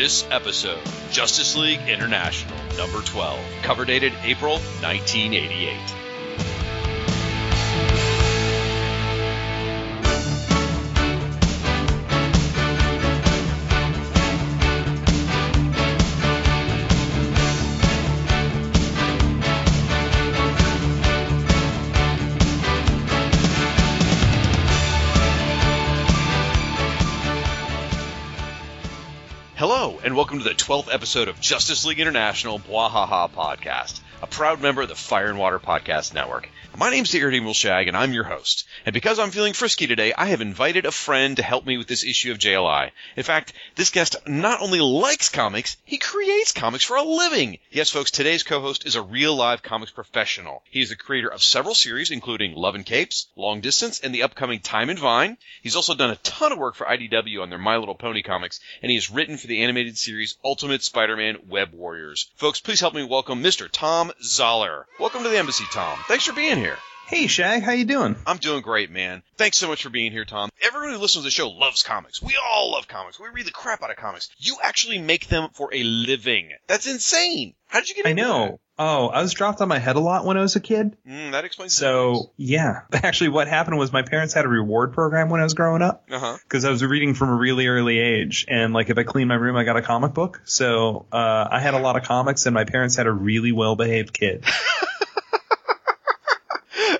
This episode, Justice League International, number 12, cover dated April 1988. And welcome to the 12th episode of Justice League International Bwahaha Podcast, a proud member of the Fire and Water Podcast Network. My name's the Irredeemable Shag, and I'm your host. And because I'm feeling frisky today, I have invited a friend to help me with this issue of JLI. In fact, this guest not only likes comics, he creates comics for a living. Yes, folks, today's co-host is a real live comics professional. He is the creator of several series, including Love and Capes, Long Distance, and the upcoming Time and Vine. He's also done a ton of work for IDW on their My Little Pony comics, and he has written for the animated series Ultimate Spider-Man Web Warriors. Folks, please help me welcome Mr. Tom Zahler. Welcome to the embassy, Tom. Thanks for being here. Hey Shag, how you doing? I'm doing great, man. Thanks so much for being here, Tom. Everyone who listens to the show loves comics. We all love comics. We read the crap out of comics. You actually make them for a living. That's insane. How did you get I know. Oh, I was dropped on my head a lot when I was a kid. that? Mm, that explains So yeah, actually, what happened was my parents had a reward program when I was growing up because I was reading from a really early age, and like if I cleaned my room, I got a comic book. So uh, I had a lot of comics, and my parents had a really well behaved kid.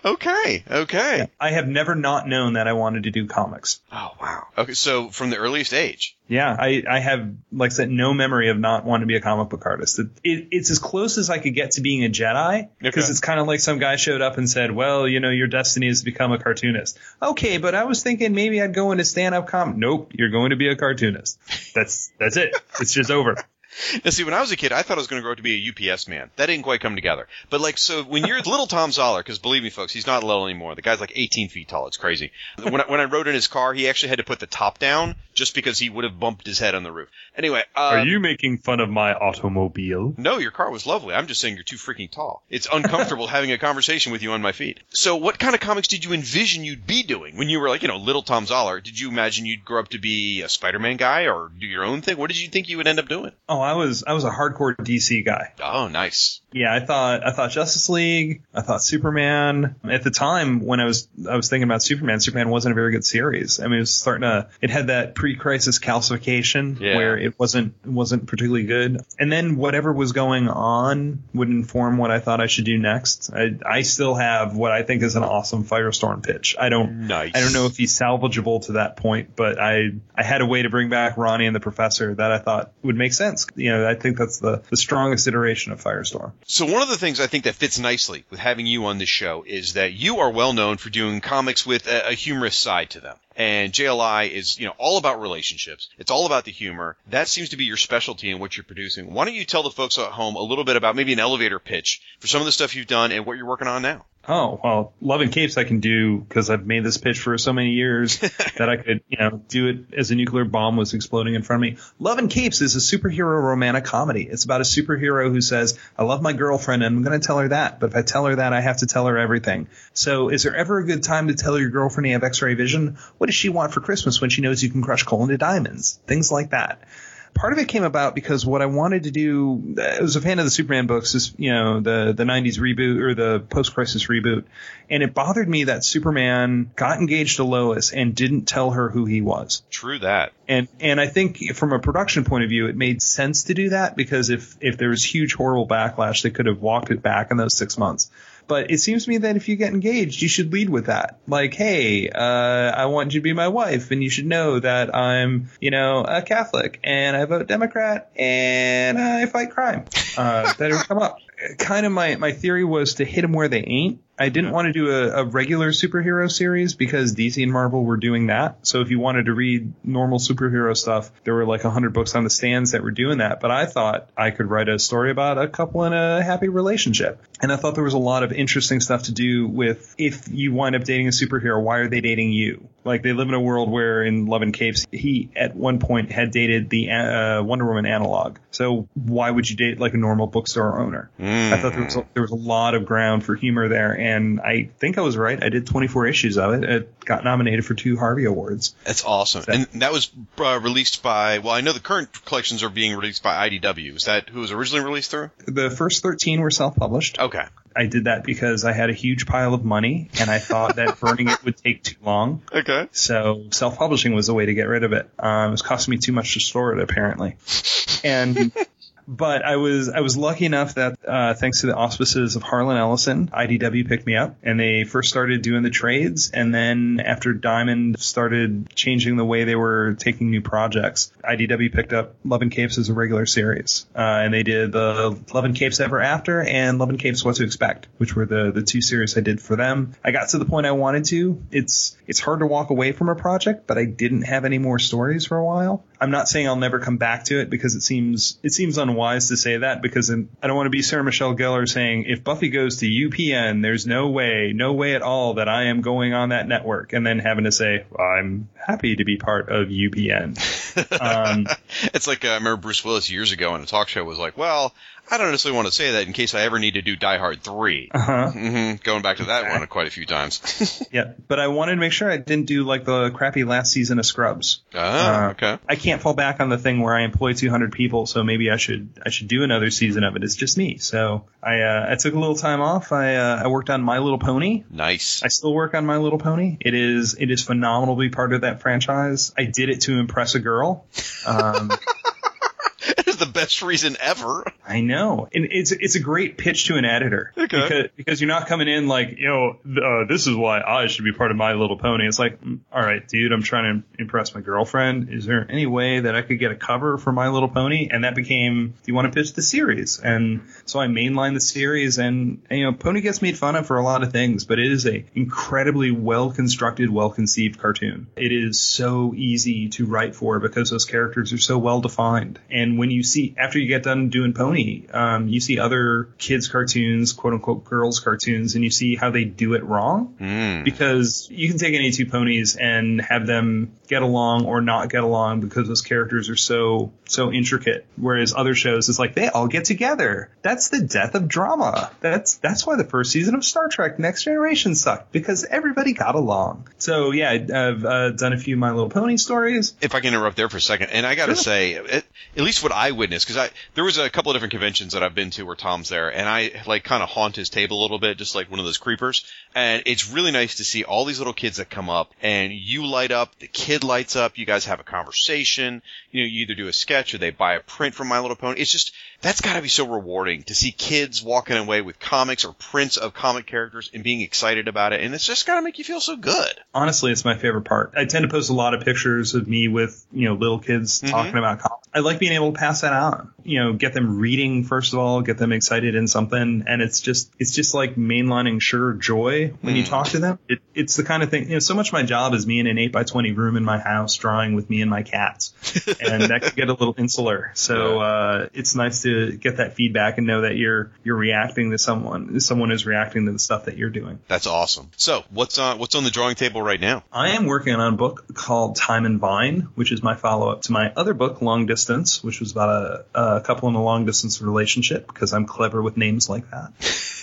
Okay. Okay. I have never not known that I wanted to do comics. Oh wow. Okay. So from the earliest age. Yeah, I, I have, like I said, no memory of not wanting to be a comic book artist. It, it, it's as close as I could get to being a Jedi, because Okay. it's kind of like some guy showed up and said, well, you know, your destiny is to become a cartoonist. Okay, but I was thinking maybe I'd go into stand-up comic. Nope, you're going to be a cartoonist. That's, that's it. It's just over. Now, see, when I was a kid, I thought I was going to grow up to be a UPS man. That didn't quite come together. But like, so when you're little Tom Zahler, because believe me, folks, he's not little anymore. The guy's like 18 feet tall. It's crazy. When I, when I rode in his car, he actually had to put the top down just because he would have bumped his head on the roof. Anyway, uh, Are you making fun of my automobile? No, your car was lovely. I'm just saying you're too freaking tall. It's uncomfortable having a conversation with you on my feet. So, what kind of comics did you envision you'd be doing when you were like, you know, little Tom Zahler? Did you imagine you'd grow up to be a Spider-Man guy or do your own thing? What did you think you would end up doing? Oh, I was, I was a hardcore DC guy. Oh, nice. Yeah, I thought I thought Justice League, I thought Superman. At the time when I was I was thinking about Superman, Superman wasn't a very good series. I mean, it was starting to it had that pre-crisis calcification Yeah. where it wasn't wasn't particularly good. And then whatever was going on would inform what I thought I should do next. I I still have what I think is an awesome Firestorm pitch. I don't Nice. I don't know if he's salvageable to that point, but I I had a way to bring back Ronnie and the Professor that I thought would make sense. You know, I think that's the the strongest iteration of Firestorm. So one of the things I think that fits nicely with having you on this show is that you are well known for doing comics with a, a humorous side to them. And JLI is, you know, all about relationships. It's all about the humor. That seems to be your specialty in what you're producing. Why don't you tell the folks at home a little bit about maybe an elevator pitch for some of the stuff you've done and what you're working on now? Oh, well, Love and Capes I can do because I've made this pitch for so many years that I could, you know, do it as a nuclear bomb was exploding in front of me. Love and Capes is a superhero romantic comedy. It's about a superhero who says, I love my girlfriend and I'm going to tell her that. But if I tell her that, I have to tell her everything. So is there ever a good time to tell your girlfriend you have x-ray vision? What does she want for Christmas when she knows you can crush coal into diamonds? Things like that part of it came about because what I wanted to do, I was a fan of the Superman books, this, you know, the, the 90s reboot or the post crisis reboot. And it bothered me that Superman got engaged to Lois and didn't tell her who he was. True that. And, and I think from a production point of view, it made sense to do that because if, if there was huge horrible backlash, they could have walked it back in those six months. But it seems to me that if you get engaged, you should lead with that. Like, hey, uh, I want you to be my wife, and you should know that I'm, you know, a Catholic, and I vote Democrat, and I fight crime. Uh, that would come up. Kind of my, my theory was to hit them where they ain't. I didn't want to do a, a regular superhero series because DC and Marvel were doing that. So if you wanted to read normal superhero stuff, there were like a hundred books on the stands that were doing that. But I thought I could write a story about a couple in a happy relationship. And I thought there was a lot of interesting stuff to do with if you wind up dating a superhero, why are they dating you? Like they live in a world where in Love and Capes, he at one point had dated the uh, Wonder Woman analog. So why would you date like a normal bookstore owner? I thought there was a, there was a lot of ground for humor there, and I think I was right. I did 24 issues of it. It got nominated for two Harvey Awards. That's awesome. So- and that was uh, released by, well, I know the current collections are being released by IDW. Is that who was originally released through? The first 13 were self-published. Okay. I did that because I had a huge pile of money, and I thought that burning it would take too long. Okay. So self-publishing was the way to get rid of it. Um, it was costing me too much to store it, apparently. And but I was I was lucky enough that uh, thanks to the auspices of Harlan Ellison, IDW picked me up, and they first started doing the trades, and then after Diamond started changing the way they were taking new projects, IDW picked up Love and Capes as a regular series, uh, and they did the Love and Capes Ever After and Love and Capes What to Expect, which were the the two series I did for them. I got to the point I wanted to. It's it's hard to walk away from a project, but I didn't have any more stories for a while. I'm not saying I'll never come back to it because it seems it seems unwise to say that because I don't want to be Sarah Michelle Gellar saying if Buffy goes to UPN, there's no way, no way at all that I am going on that network, and then having to say well, I'm happy to be part of UPN. Um, It's like uh, I remember Bruce Willis years ago on a talk show was like, well, I don't necessarily want to say that in case I ever need to do Die Hard 3. uh-huh. hmm Going back to that one quite a few times. Yeah, but I wanted to make sure I didn't do like the crappy last season of Scrubs. ah, Uh, okay. I can't fall back on the thing where I employ 200 people, so maybe I should I should do another season of it. It's just me. So I uh, I took a little time off. I uh, I worked on My Little Pony. Nice. I still work on My Little Pony. It is it is phenomenal to be part of that franchise. I did it to impress a girl. Um, That is the best reason ever. I know, and it's it's a great pitch to an editor Okay. because because you're not coming in like you know uh, this is why I should be part of My Little Pony. It's like, mm, all right, dude, I'm trying to impress my girlfriend. Is there any way that I could get a cover for My Little Pony? And that became, do you want to pitch the series? And so I mainlined the series, and, and you know, Pony gets made fun of for a lot of things, but it is a incredibly well constructed, well conceived cartoon. It is so easy to write for because those characters are so well defined. And when you see after you get done doing Pony, um, you see other kids cartoons, quote unquote girls cartoons, and you see how they do it wrong Mm. because you can take any two ponies and have them get along or not get along because those characters are so so intricate. Whereas other shows it's like they all get together. That's the death of drama. That's that's why the first season of Star Trek Next Generation sucked because everybody got along. So yeah, I've uh, done a few My Little Pony stories. if I can interrupt there for a second, and I got to Sure. say, at, at least what I witnessed, because I there was a couple of different conventions that I've been to where Tom's there, and I like kind of haunt his table a little bit, just like one of those creepers. And it's really nice to see all these little kids that come up, and you light up, the kid lights up, you guys have a conversation. You know, you either do a sketch or they buy a print from My Little Pony. It's just that's got to be so rewarding to see kids walking away with comics or prints of comic characters and being excited about it, and it's just got to make you feel so good. Honestly, it's my favorite part. I tend to post a lot of pictures of me with, you know, little kids Mhm. talking about comics. I like being able to pass that on. You know, get them reading first of all, get them excited in something, and it's just it's just like mainlining sure joy when you Mm. talk to them. It, it's the kind of thing. You know, so much of my job is me in an eight by twenty room in my house drawing with me and my cats, and that can get a little insular. So uh, it's nice to get that feedback and know that you're you're reacting to someone. Someone is reacting to the stuff that you're doing. That's awesome. So what's on what's on the drawing table right now? I am working on a book called Time and Vine, which is my follow up to my other book, Long Distance, which was about a, a couple in a long distance relationship because I'm clever with names like that.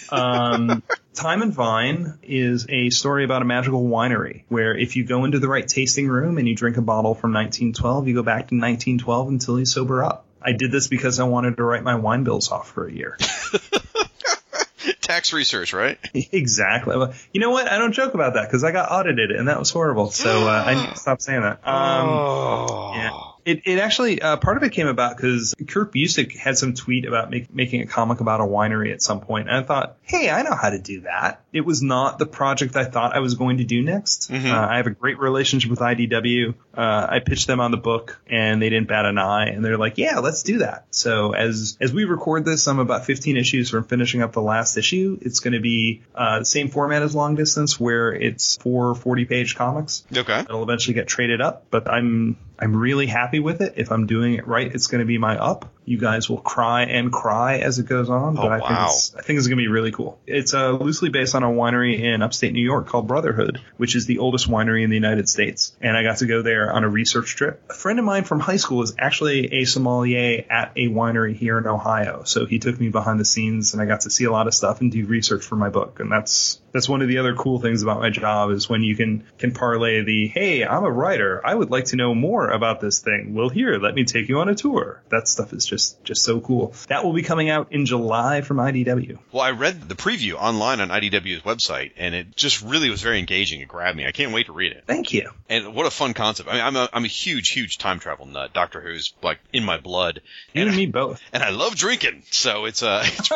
Um, Time and Vine is a story about a magical winery where if you go into the right tasting room and you drink a bottle from 1912, you go back to 1912 until you sober up. I did this because I wanted to write my wine bills off for a year. Tax research, right? exactly. Well, You know what? I don't joke about that because I got audited and that was horrible. So uh, I need to stop saying that. Um, oh. yeah. It, it actually uh, part of it came about because Kurt Busiek had some tweet about make, making a comic about a winery at some point, and I thought, hey, I know how to do that. It was not the project I thought I was going to do next. Mhm. Uh, I have a great relationship with IDW. Uh, I pitched them on the book, and they didn't bat an eye, and they're like, yeah, let's do that. So as as we record this, I'm about 15 issues from finishing up the last issue. It's going to be uh, the same format as Long Distance, where it's four 40 page comics. Okay. It'll eventually get traded up, but I'm I'm really happy with it. If I'm doing it right, it's going to be my up. You guys will cry and cry as it goes on. But Oh, I think it's I think it's gonna be really cool. It's uh, loosely based on a winery in upstate New York called Brotherhood, which is the oldest winery in the United States. And I got to go there on a research trip. A friend of mine from high school is actually a sommelier at a winery here in Ohio. So he took me behind the scenes and I got to see a lot of stuff and do research for my book. And that's that's one of the other cool things about my job is when you can can parlay the hey, I'm a writer. I would like to know more about this thing. Well, here, let me take you on a tour. That stuff is just just just so cool. That will be coming out in July from IDW. Well, I read the preview online on IDW's website, and it just really was very engaging. It grabbed me. I can't wait to read it. Thank you. And what a fun concept. I mean, I'm a, I'm a huge, huge time travel nut. Doctor Who's like in my blood. You and and me both. and I love drinking, so it's uh, it's,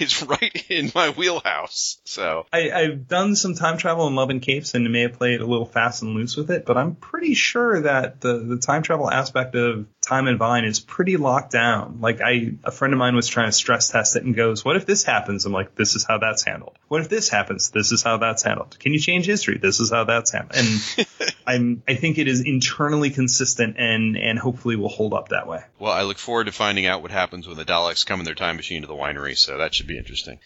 it's right in my wheelhouse. So I, I've done some time travel in Love and Capes and may have played a little fast and loose with it, but I'm pretty sure that the, the time travel aspect of Time and Vine is pretty locked down. Like I, a friend of mine was trying to stress test it and goes, "What if this happens?" I'm like, "This is how that's handled." What if this happens? This is how that's handled. Can you change history? This is how that's handled. And I'm, I think it is internally consistent and and hopefully will hold up that way. Well, I look forward to finding out what happens when the Daleks come in their time machine to the winery, so that should be interesting.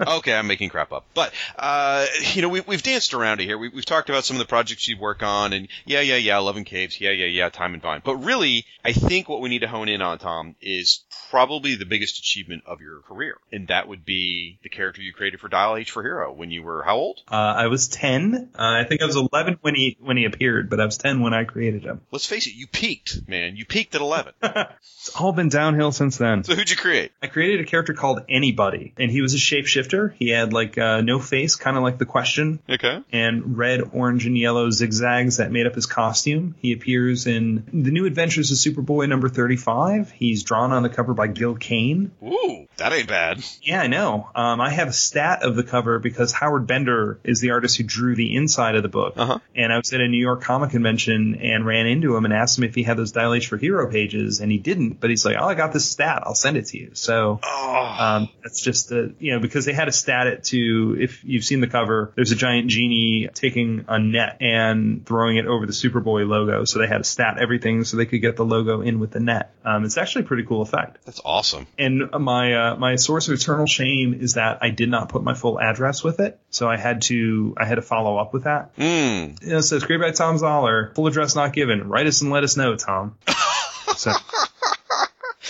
Okay, I'm making crap up. But, uh, you know, we, we've danced around it here. We, we've talked about some of the projects you work on, and yeah, yeah, yeah, Love and Capes, yeah, yeah, yeah, Time and Vine. But really, I think what we need to hone in on, Tom, is probably the biggest achievement of your career. And that would be the character you created for Dial H for Hero when you were how old? Uh, I was 10. Uh, I think I was 11 when he when he appeared, but I was 10 when I created him. Let's face it, you peaked, man. You peaked at 11. It's all been downhill since then. so who'd you create? I created a character called Anybody, and he was a shapeshifter. He had like uh, no face, kind of like the question, Okay. and red, orange, and yellow zigzags that made up his costume. He appears in The New Adventures of Superboy number 35. He's drawn on the cover by Gil Kane. Ooh, that ain't bad. Yeah, I know. Um, I have a stat of the cover because Howard Bender is the artist who drew the inside of the book. Uh-huh. And I was at a New York Comic Convention and ran into him and asked him if he had those Dial H for Hero pages, and he didn't. But he's like, "Oh, I got this stat. I'll send it to you." So Oh. um, that's just you know because they had a stat it to if you've seen the cover, there's a giant genie taking a net and throwing it over the Superboy logo. So they had to stat everything so they could get the logo in with the net. Um, it's actually a pretty cool effect. That's awesome. And my uh, my source of eternal shame is that I did not put my full address with it, so I had to I had to follow up with that. Mm. You know, it says created by Tom Zahler, full address not given. Write us and let us know, Tom. so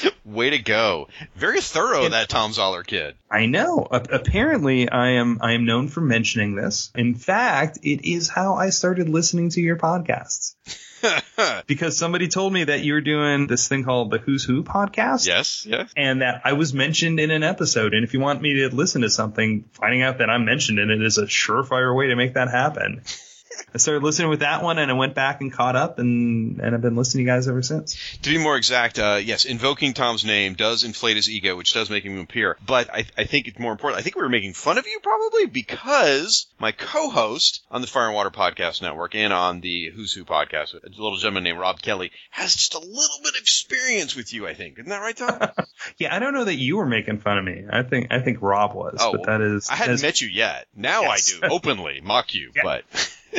Way to go. Very thorough, that Tom Zahler kid. I know. A- apparently, I am I am known for mentioning this. In fact, it is how I started listening to your podcasts. because somebody told me that you were doing this thing called the Who's Who podcast. yes, yes. and that I was mentioned in an episode. And if you want me to listen to something, finding out that I'm mentioned in it is a surefire way to make that happen. I started listening with that one, and I went back and caught up, and and I've been listening to you guys ever since. To be more exact, uh, yes, invoking Tom's name does inflate his ego, which does make him appear. But I, I think it's more important. I think we were making fun of you probably because my co-host on the Fire and Water Podcast Network and on the Who's Who podcast, a little gentleman named Rob Kelly, has just a little bit of experience with you. I think isn't that right, Tom? Yeah, I don't know that you were making fun of me. I think I think Rob was, Oh, but that is I hadn't met you yet. Now Yes. I do openly mock you, Yeah. but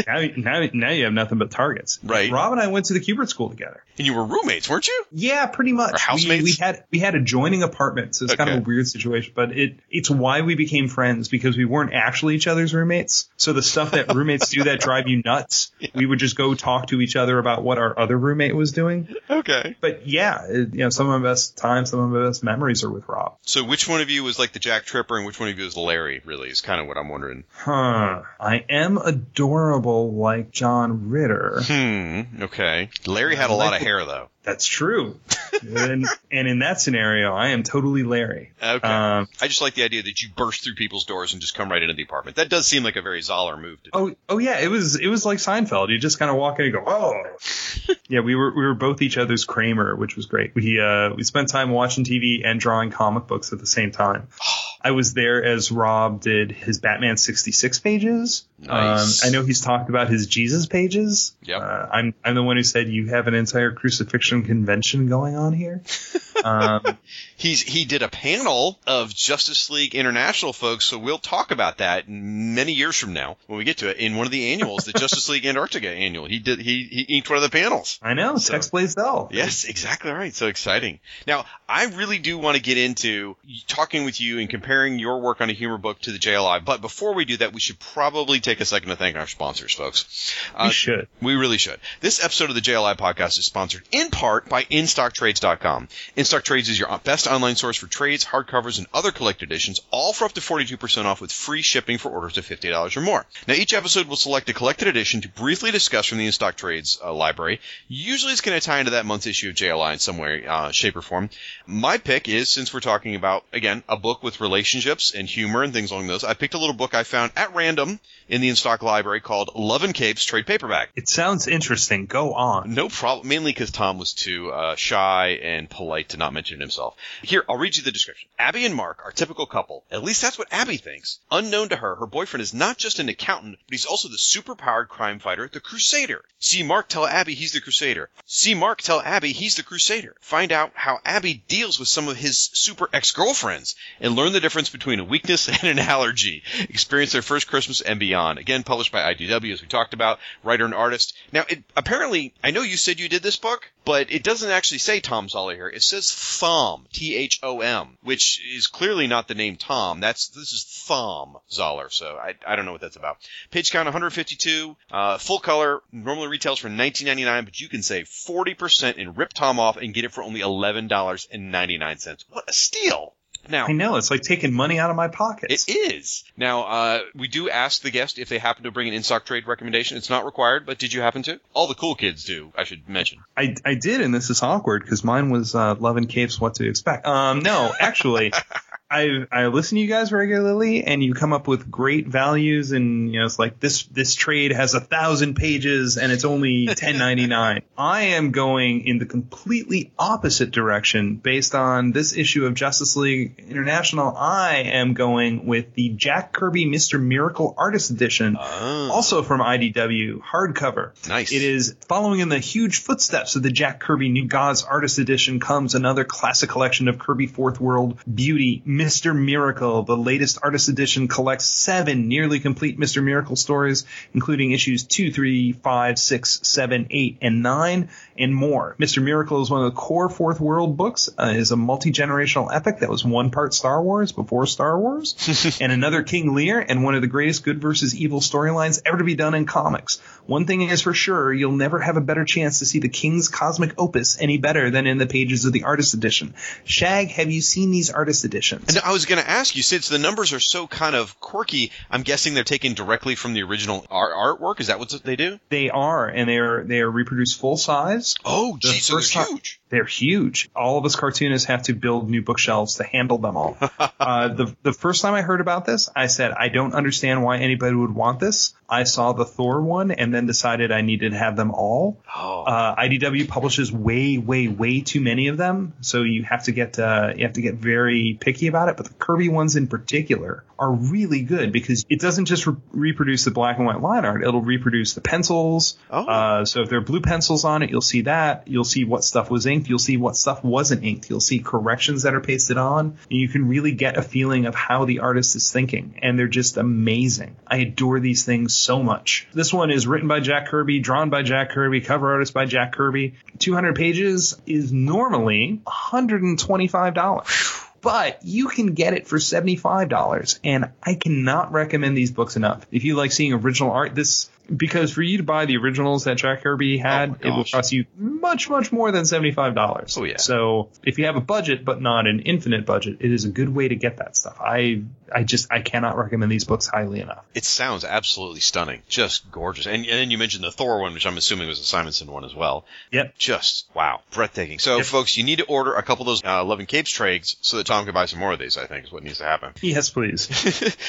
now, now now you have nothing but targets. Right. Rob and I went to the Kubert school together. and you were roommates, weren't you? Yeah, pretty much. Or housemates? We, we had we had adjoining apartments. It's kind of a weird situation, but it it's why we became friends because we weren't actually each other's roommates. So the stuff that roommates do that drive you nuts, we would just go talk to each other about what our other roommate was doing. Okay. But yeah, it, you know, some of my best times, some of my best memories are with Rob. So which one of you was like the Jack Tripper, and which one of you was Larry? Really, is kind of what I'm wondering. Huh. I am adorable like John Ritter. Hmm. Okay. Larry had a lot of hair though. That's true. and, and in that scenario, I am totally Larry. Okay. Um, I just like the idea that you burst through people's doors and just come right into the apartment. That does seem like a very Zahler move to do. Oh, oh yeah, it was it was like Seinfeld. You just kind of walk in and go, oh, yeah. We were we were both each other's Kramer, which was great. We uh we spent time watching TV and drawing comic books at the same time. I was there as Rob did his Batman 66 pages. Nice. Um, I know he's talked about his Jesus pages. Yep. Uh, I'm I'm the one who said you have an entire crucifixion convention going on here. um, He's he did a panel of Justice League International folks, so we'll talk about that many years from now when we get to it in one of the annuals, the Justice League Antarctica annual. He did he he inked one of the panels. I know So- Tex Blaisdell. Yes, exactly right. So exciting. Now, I really do want to get into talking with you and comparing your work on a humor book to the JLI. But before we do that, we should probably take a second to thank our sponsors, folks. We Uh, should. we really should. This episode of the JLI podcast is sponsored in part by InStockTrades.com. InStock Trades is your best online source for trades, hardcovers, and other collected editions, all for up to 42% off with free shipping for orders of $50 or more. Now, each episode will select a collected edition to briefly discuss from the InStock Trades uh, library. Usually it's going to tie into that month's issue of JLI in some way, uh, shape, or form. My pick is, since we're talking about, again, a book with relationships and humor and things along those, I picked a little book I found at random in the InStock library called Love and Capes Trade Paperback. It sounds interesting. Go on. No problem. Mainly because Tom was too uh, shy and polite to not mention himself. Here, I'll read you the description. Abby and Mark are typical couple. At least that's what Abby thinks. Unknown to her, her boyfriend is not just an accountant, but he's also the superpowered crime fighter, the Crusader. See Mark tell Abby he's the Crusader. See Mark tell Abby he's the Crusader. Find out how Abby deals with some of his super ex-girlfriends and learn the difference between a weakness and an allergy. Experience their first Christmas and beyond. Again, published by IDW, as we talked about, writer and artist. Now, it, apparently, I know you said you did this book, but it doesn't actually say Tom Zahler here. It says Thom, T-H-O-M, which is clearly not the name Tom. That's this is Thom Zahler, so I, I don't know what that's about. Page count 152, uh, full color, normally retails for 19.99, but you can save 40% and rip Tom off and get it for only $11.99. What a steal! Now, I know it's like taking money out of my pockets. it is. Now, uh, we do ask the guest if they happen to bring an in-stock trade recommendation. It's not required, but did you happen to? All the cool kids do, I should mention. I, I did, and this is awkward because mine was uh, Love and Capes, What to Expect. Um, no, actually, I I listen to you guys regularly, and you come up with great values, and you know it's like this this trade has a thousand pages and it's only ten ninety nine. I am going in the completely opposite direction based on this issue of Justice League International. I am going with the Jack Kirby Mister Miracle Artist Edition, Oh, also from IDW hardcover. nice. It is following in the huge footsteps of the Jack Kirby New Gods Artist Edition comes another classic collection of Kirby Fourth World beauty, Mr. Miracle. The latest Artist Edition collects seven nearly complete Mr. Miracle stories, including issues two, three, five, six, seven, eight, and nine, and more. Mr. Miracle is one of the core Fourth World books. Uh, is a multi-generational epic that was one part Star Wars before Star Wars, and another King Lear, and one of the greatest good versus evil storylines ever to be done in comics. One thing is for sure, you'll never have a better chance to see the King's cosmic opus any better than in the pages of the artist edition. Shag, have you seen these artist editions? And I was going to ask you, since the numbers are so kind of quirky, I'm guessing they're taken directly from the original art- artwork. Is that what they do? They are, and they are they are reproduced full size. Oh, geez, so they're huge. They're huge. All of us cartoonists have to build new bookshelves to handle them all. uh, the the first time I heard about this, I said I don't understand why anybody would want this. I saw the Thor one and then decided I needed to have them all. Oh, Uh, IDW publishes way, way, way too many of them, so you have to get uh, you have to get very picky about it. But the Kirby ones in particular are really good because it doesn't just re- reproduce the black and white line art; it'll reproduce the pencils. Oh. Uh, so if there are blue pencils on it, you'll see that. You'll see what stuff was inked. You'll see what stuff wasn't inked. You'll see corrections that are pasted on, and you can really get a feeling of how the artist is thinking. And they're just amazing. I adore these things so much. This one is written by Jack Kirby, drawn by Jack Kirby, cover artist by Jack Kirby. 200 pages is normally $125. But you can get it for $75. And I cannot recommend these books enough. If you like seeing original art, this because for you to buy the originals that Jack Kirby had, Oh it will cost you much, much more than $75. Oh, yeah. So if you have a budget, but not an infinite budget, it is a good way to get that stuff. I, I just, I cannot recommend these books highly enough. it sounds absolutely stunning. Just gorgeous. And, and then you mentioned the Thor one, which I'm assuming was a Simonson one as well. Yep. Just, wow, breathtaking. So, Yep. folks, you need to order a couple of those uh, Love and Capes trades so that Tom can buy some more of these, I think, is what needs to happen. Yes, please.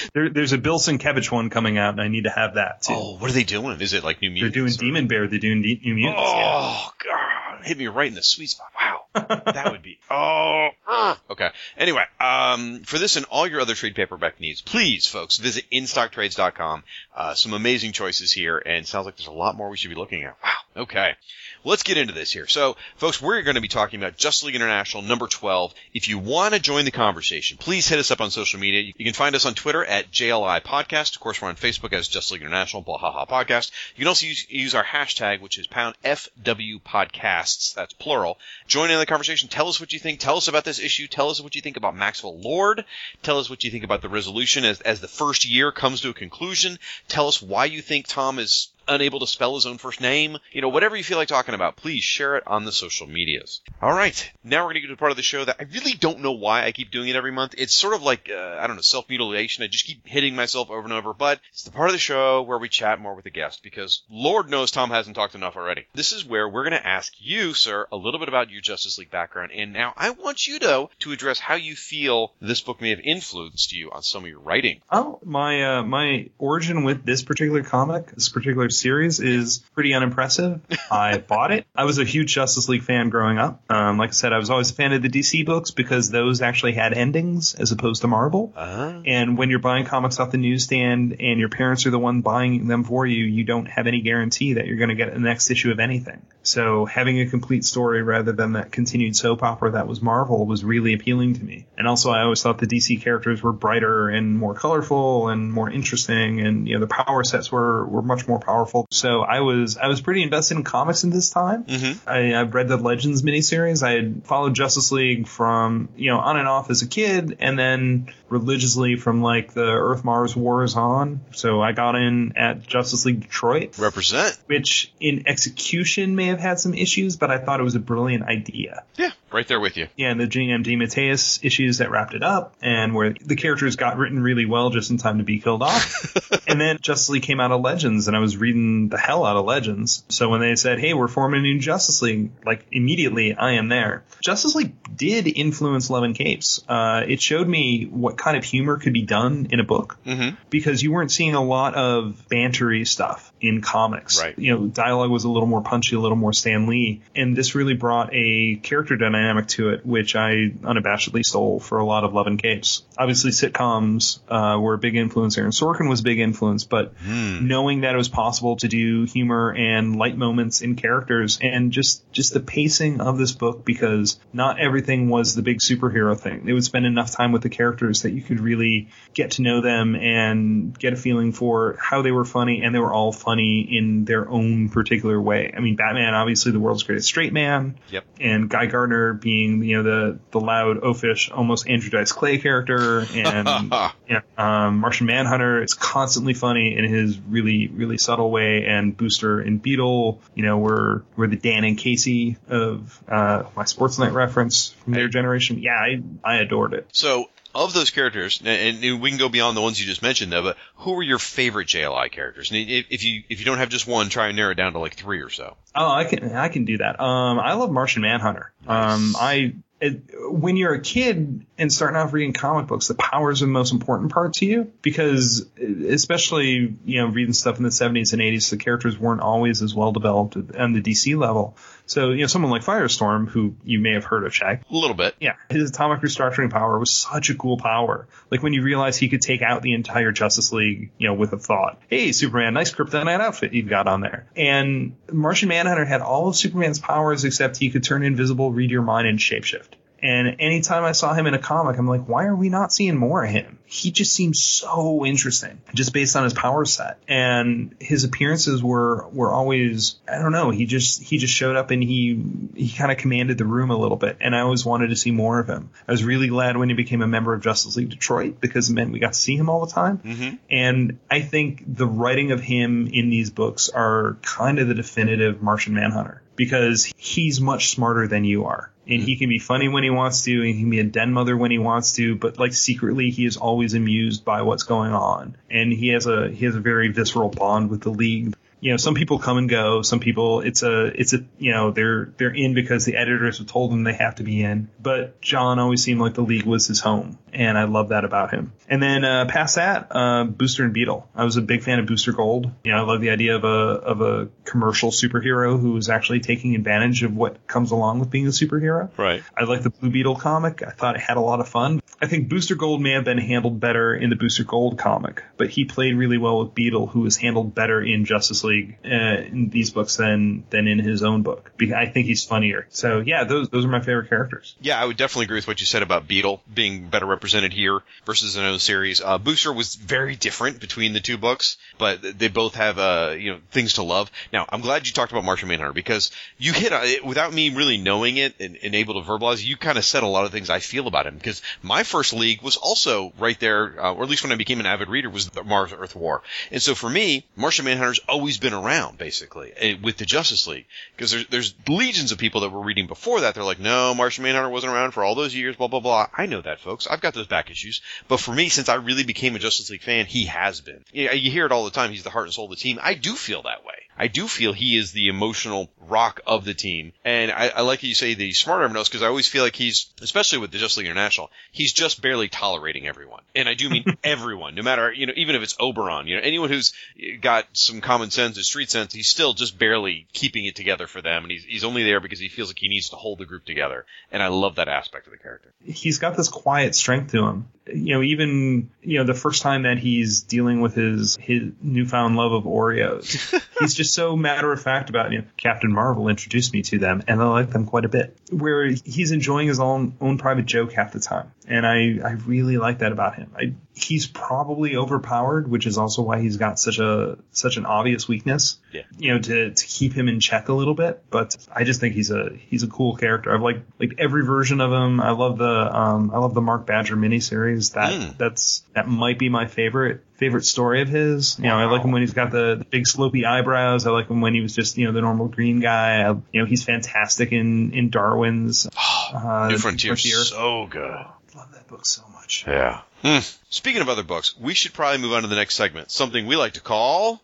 there, there's a Bill Sienkiewicz one coming out, and I need to have that too. oh, what are they doing? Is it like New Mutants? They're doing or- Demon Bear. They're doing De- New Mutants. yeah. Oh, God. Hit me right in the sweet spot. Wow. that would be oh uh. okay. Anyway, um, for this and all your other trade paperback needs, please, folks, visit InStockTrades.com. Uh, some amazing choices here, and sounds like there's a lot more we should be looking at. Wow. Okay let's get into this here. So, folks, we're going to be talking about Justice League International number 12. If you want to join the conversation, please hit us up on social media. You can find us on Twitter at JLI Podcast. Of course, we're on Facebook as Justice League International, blah, ha, ha, podcast. You can also use, use our hashtag, which is pound FW Podcasts. That's plural. Join in the conversation. Tell us what you think. Tell us about this issue. Tell us what you think about Maxwell Lord. Tell us what you think about the resolution as, as the first year comes to a conclusion. Tell us why you think Tom is unable to spell his own first name, you know, whatever you feel like talking about, please share it on the social medias. All right. Now we're going to get to the part of the show that I really don't know why I keep doing it every month. It's sort of like, uh, I don't know, self mutilation. I just keep hitting myself over and over, but it's the part of the show where we chat more with the guest because Lord knows Tom hasn't talked enough already. This is where we're going to ask you, sir, a little bit about your Justice League background. And now I want you, though, to address how you feel this book may have influenced you on some of your writing. Oh, my, uh, my origin with this particular comic, this particular series is pretty unimpressive. I bought it. I was a huge Justice League fan growing up. Um, like I said, I was always a fan of the DC books because those actually had endings as opposed to Marvel. Uh-huh. And when you're buying comics off the newsstand and your parents are the one buying them for you, you don't have any guarantee that you're going to get the next issue of anything. So having a complete story rather than that continued soap opera that was Marvel was really appealing to me. And also, I always thought the DC characters were brighter and more colorful and more interesting, and you know the power sets were were much more powerful. So I was I was pretty invested in comics in this time. Mm-hmm. I, I've read the Legends miniseries. I had followed Justice League from you know on and off as a kid, and then religiously from like the Earth Mars Wars on. So I got in at Justice League Detroit. Represent. Which in execution may have had some issues, but I thought it was a brilliant idea. Yeah, right there with you. Yeah, and the JM DeMatteis issues that wrapped it up, and where the characters got written really well just in time to be killed off. and then Justice League came out of Legends, and I was reading the hell out of Legends. So when they said, hey, we're forming a new Justice League, like immediately I am there. Justice League did influence Love and Capes. Uh, it showed me what kind of humor could be done in a book mm-hmm. because you weren't seeing a lot of bantery stuff in comics. Right. You know, dialogue was a little more punchy, a little more Stan Lee, and this really brought a character dynamic to it, which I unabashedly stole for a lot of Love and Capes. Obviously, sitcoms uh, were a big influence here, and Sorkin was a big influence, but mm. knowing that it was possible to do humor and light moments in characters, and just just the pacing of this book, because not everything was the big superhero thing. They would spend enough time with the characters that you could really get to know them and get a feeling for how they were funny, and they were all funny in their own particular way. I mean, Batman, obviously the world's greatest straight man. Yep. And Guy Gardner being, you know, the, the loud, oafish, almost Andrew Dice Clay character. And, you know, um, Martian Manhunter is constantly funny in his really, really subtle way. And Booster and Beetle, you know, were, were the Dan and Casey of, uh, my Sports Night reference from their generation. Yeah, I, I adored it. So of those characters, and, we can go beyond the ones you just mentioned, though. But who are your favorite JLI characters? And if you if you don't have just one, try and narrow it down to like three or so. Oh, I can I can do that. Um, I love Martian Manhunter. Nice. Um, I it, when you're a kid and starting off reading comic books, the powers are the most important part to you because, especially you know, reading stuff in the 70s and 80s, the characters weren't always as well developed on the DC level. So you know, someone like Firestorm, who you may have heard of, Shag, a little bit, yeah, his atomic restructuring power was such a cool power. Like when you realize he could take out the entire Justice League, you know, with a thought. Hey, Superman, nice kryptonite outfit you've got on there. And Martian Manhunter had all of Superman's powers except he could turn invisible, read your mind, and shapeshift. And anytime I saw him in a comic, I'm like, why are we not seeing more of him? He just seems so interesting, just based on his power set. And his appearances were were always, I don't know, he just he just showed up and he he kind of commanded the room a little bit. And I always wanted to see more of him. I was really glad when he became a member of Justice League Detroit because it meant we got to see him all the time. Mm-hmm. And I think the writing of him in these books are kind of the definitive Martian Manhunter because he's much smarter than you are and he can be funny when he wants to, and he can be a den mother when he wants to, but like secretly he is always amused by what's going on, and he has a he has a very visceral bond with the league you know, some people come and go. Some people, it's a, it's a, you know, they're, they're in because the editors have told them they have to be in. But John always seemed like the league was his home. And I love that about him. And then uh, past that, uh, Booster and Beetle. I was a big fan of Booster Gold. You know, I love the idea of a of a commercial superhero who is actually taking advantage of what comes along with being a superhero. Right. I like the Blue Beetle comic. I thought it had a lot of fun. I think Booster Gold may have been handled better in the Booster Gold comic, but he played really well with Beetle, who was handled better in Justice League uh, in these books than than in his own book. I think he's funnier. So yeah, those those are my favorite characters. Yeah, I would definitely agree with what you said about Beetle being better represented here versus another series. Uh, Booster was very different between the two books, but they both have uh, you know things to love. Now, I'm glad you talked about Martian Manhunter because you hit uh, without me really knowing it and, and able to verbalize. You kind of said a lot of things I feel about him because my first league was also right there, uh, or at least when I became an avid reader, was the Mars Earth War. And so for me, Martian Manhunter's always been around basically eh, with the Justice League because there's there's legions of people that were reading before that. They're like, no, Martian Manhunter wasn't around for all those years, blah blah blah. I know that, folks. I've got those back issues. But for me, since I really became a Justice League fan, he has been. You, you hear it all the time. He's the heart and soul of the team. I do feel that way. I do feel he is the emotional rock of the team. And I, I like how you say the smart arm knows because I always feel like he's, especially with the Justice League International, he's just barely tolerating everyone. And I do mean everyone, no matter, you know, even if it's Oberon, you know, anyone who's got some common sense and street sense, he's still just barely keeping it together for them. And he's, he's only there because he feels like he needs to hold the group together. And I love that aspect of the character. He's got this quiet strength to him. You know, even, you know, the first time that he's dealing with his, his newfound love of Oreos, he's just so matter of fact about, you know, Captain Marvel introduced me to them and I like them quite a bit. Where he's enjoying his own, own private joke half the time. And I, I really like that about him. I, he's probably overpowered, which is also why he's got such a such an obvious weakness. Yeah. You know, to, to keep him in check a little bit. But I just think he's a he's a cool character. I've like like every version of him. I love the um I love the Mark Badger miniseries. That Mm. that's that might be my favorite favorite story of his. You know, I like him when he's got the, the big slopey eyebrows. I like him when he was just you know the normal green guy. I, you know, he's fantastic in in Darwyn's uh, New Frontier, so good. Love that book so much. Yeah. Hmm. Speaking of other books, we should probably move on to the next segment, something we like to call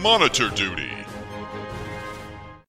Monitor duty.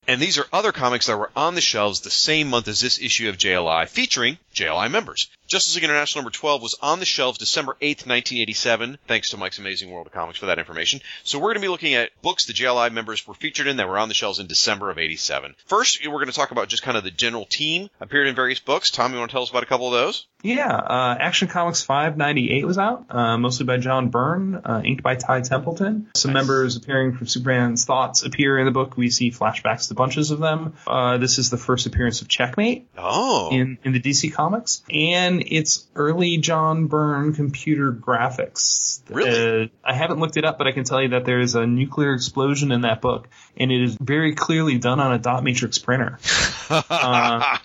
And these are other comics that were on the shelves the same month as this issue of JLI, featuring JLI members. Justice League International number 12 was on the shelves December 8th, 1987. Thanks to Mike's Amazing World of Comics for that information. So we're going to be looking at books the JLI members were featured in that were on the shelves in December of 87. First, we're going to talk about just kind of the general team appeared in various books. Tom, you want to tell us about a couple of those? Yeah, uh, Action Comics 598 was out, uh, mostly by John Byrne, uh, inked by Ty Templeton. Some members appearing from Superman's Thoughts appear in the book. We see flashbacks to bunches of them. Uh, this is the first appearance of Checkmate Oh. in, in the DC Comics, and it's early John Byrne computer graphics. Really? Uh, I haven't looked it up, but I can tell you that there's a nuclear explosion in that book, and it is very clearly done on a dot matrix printer. Uh,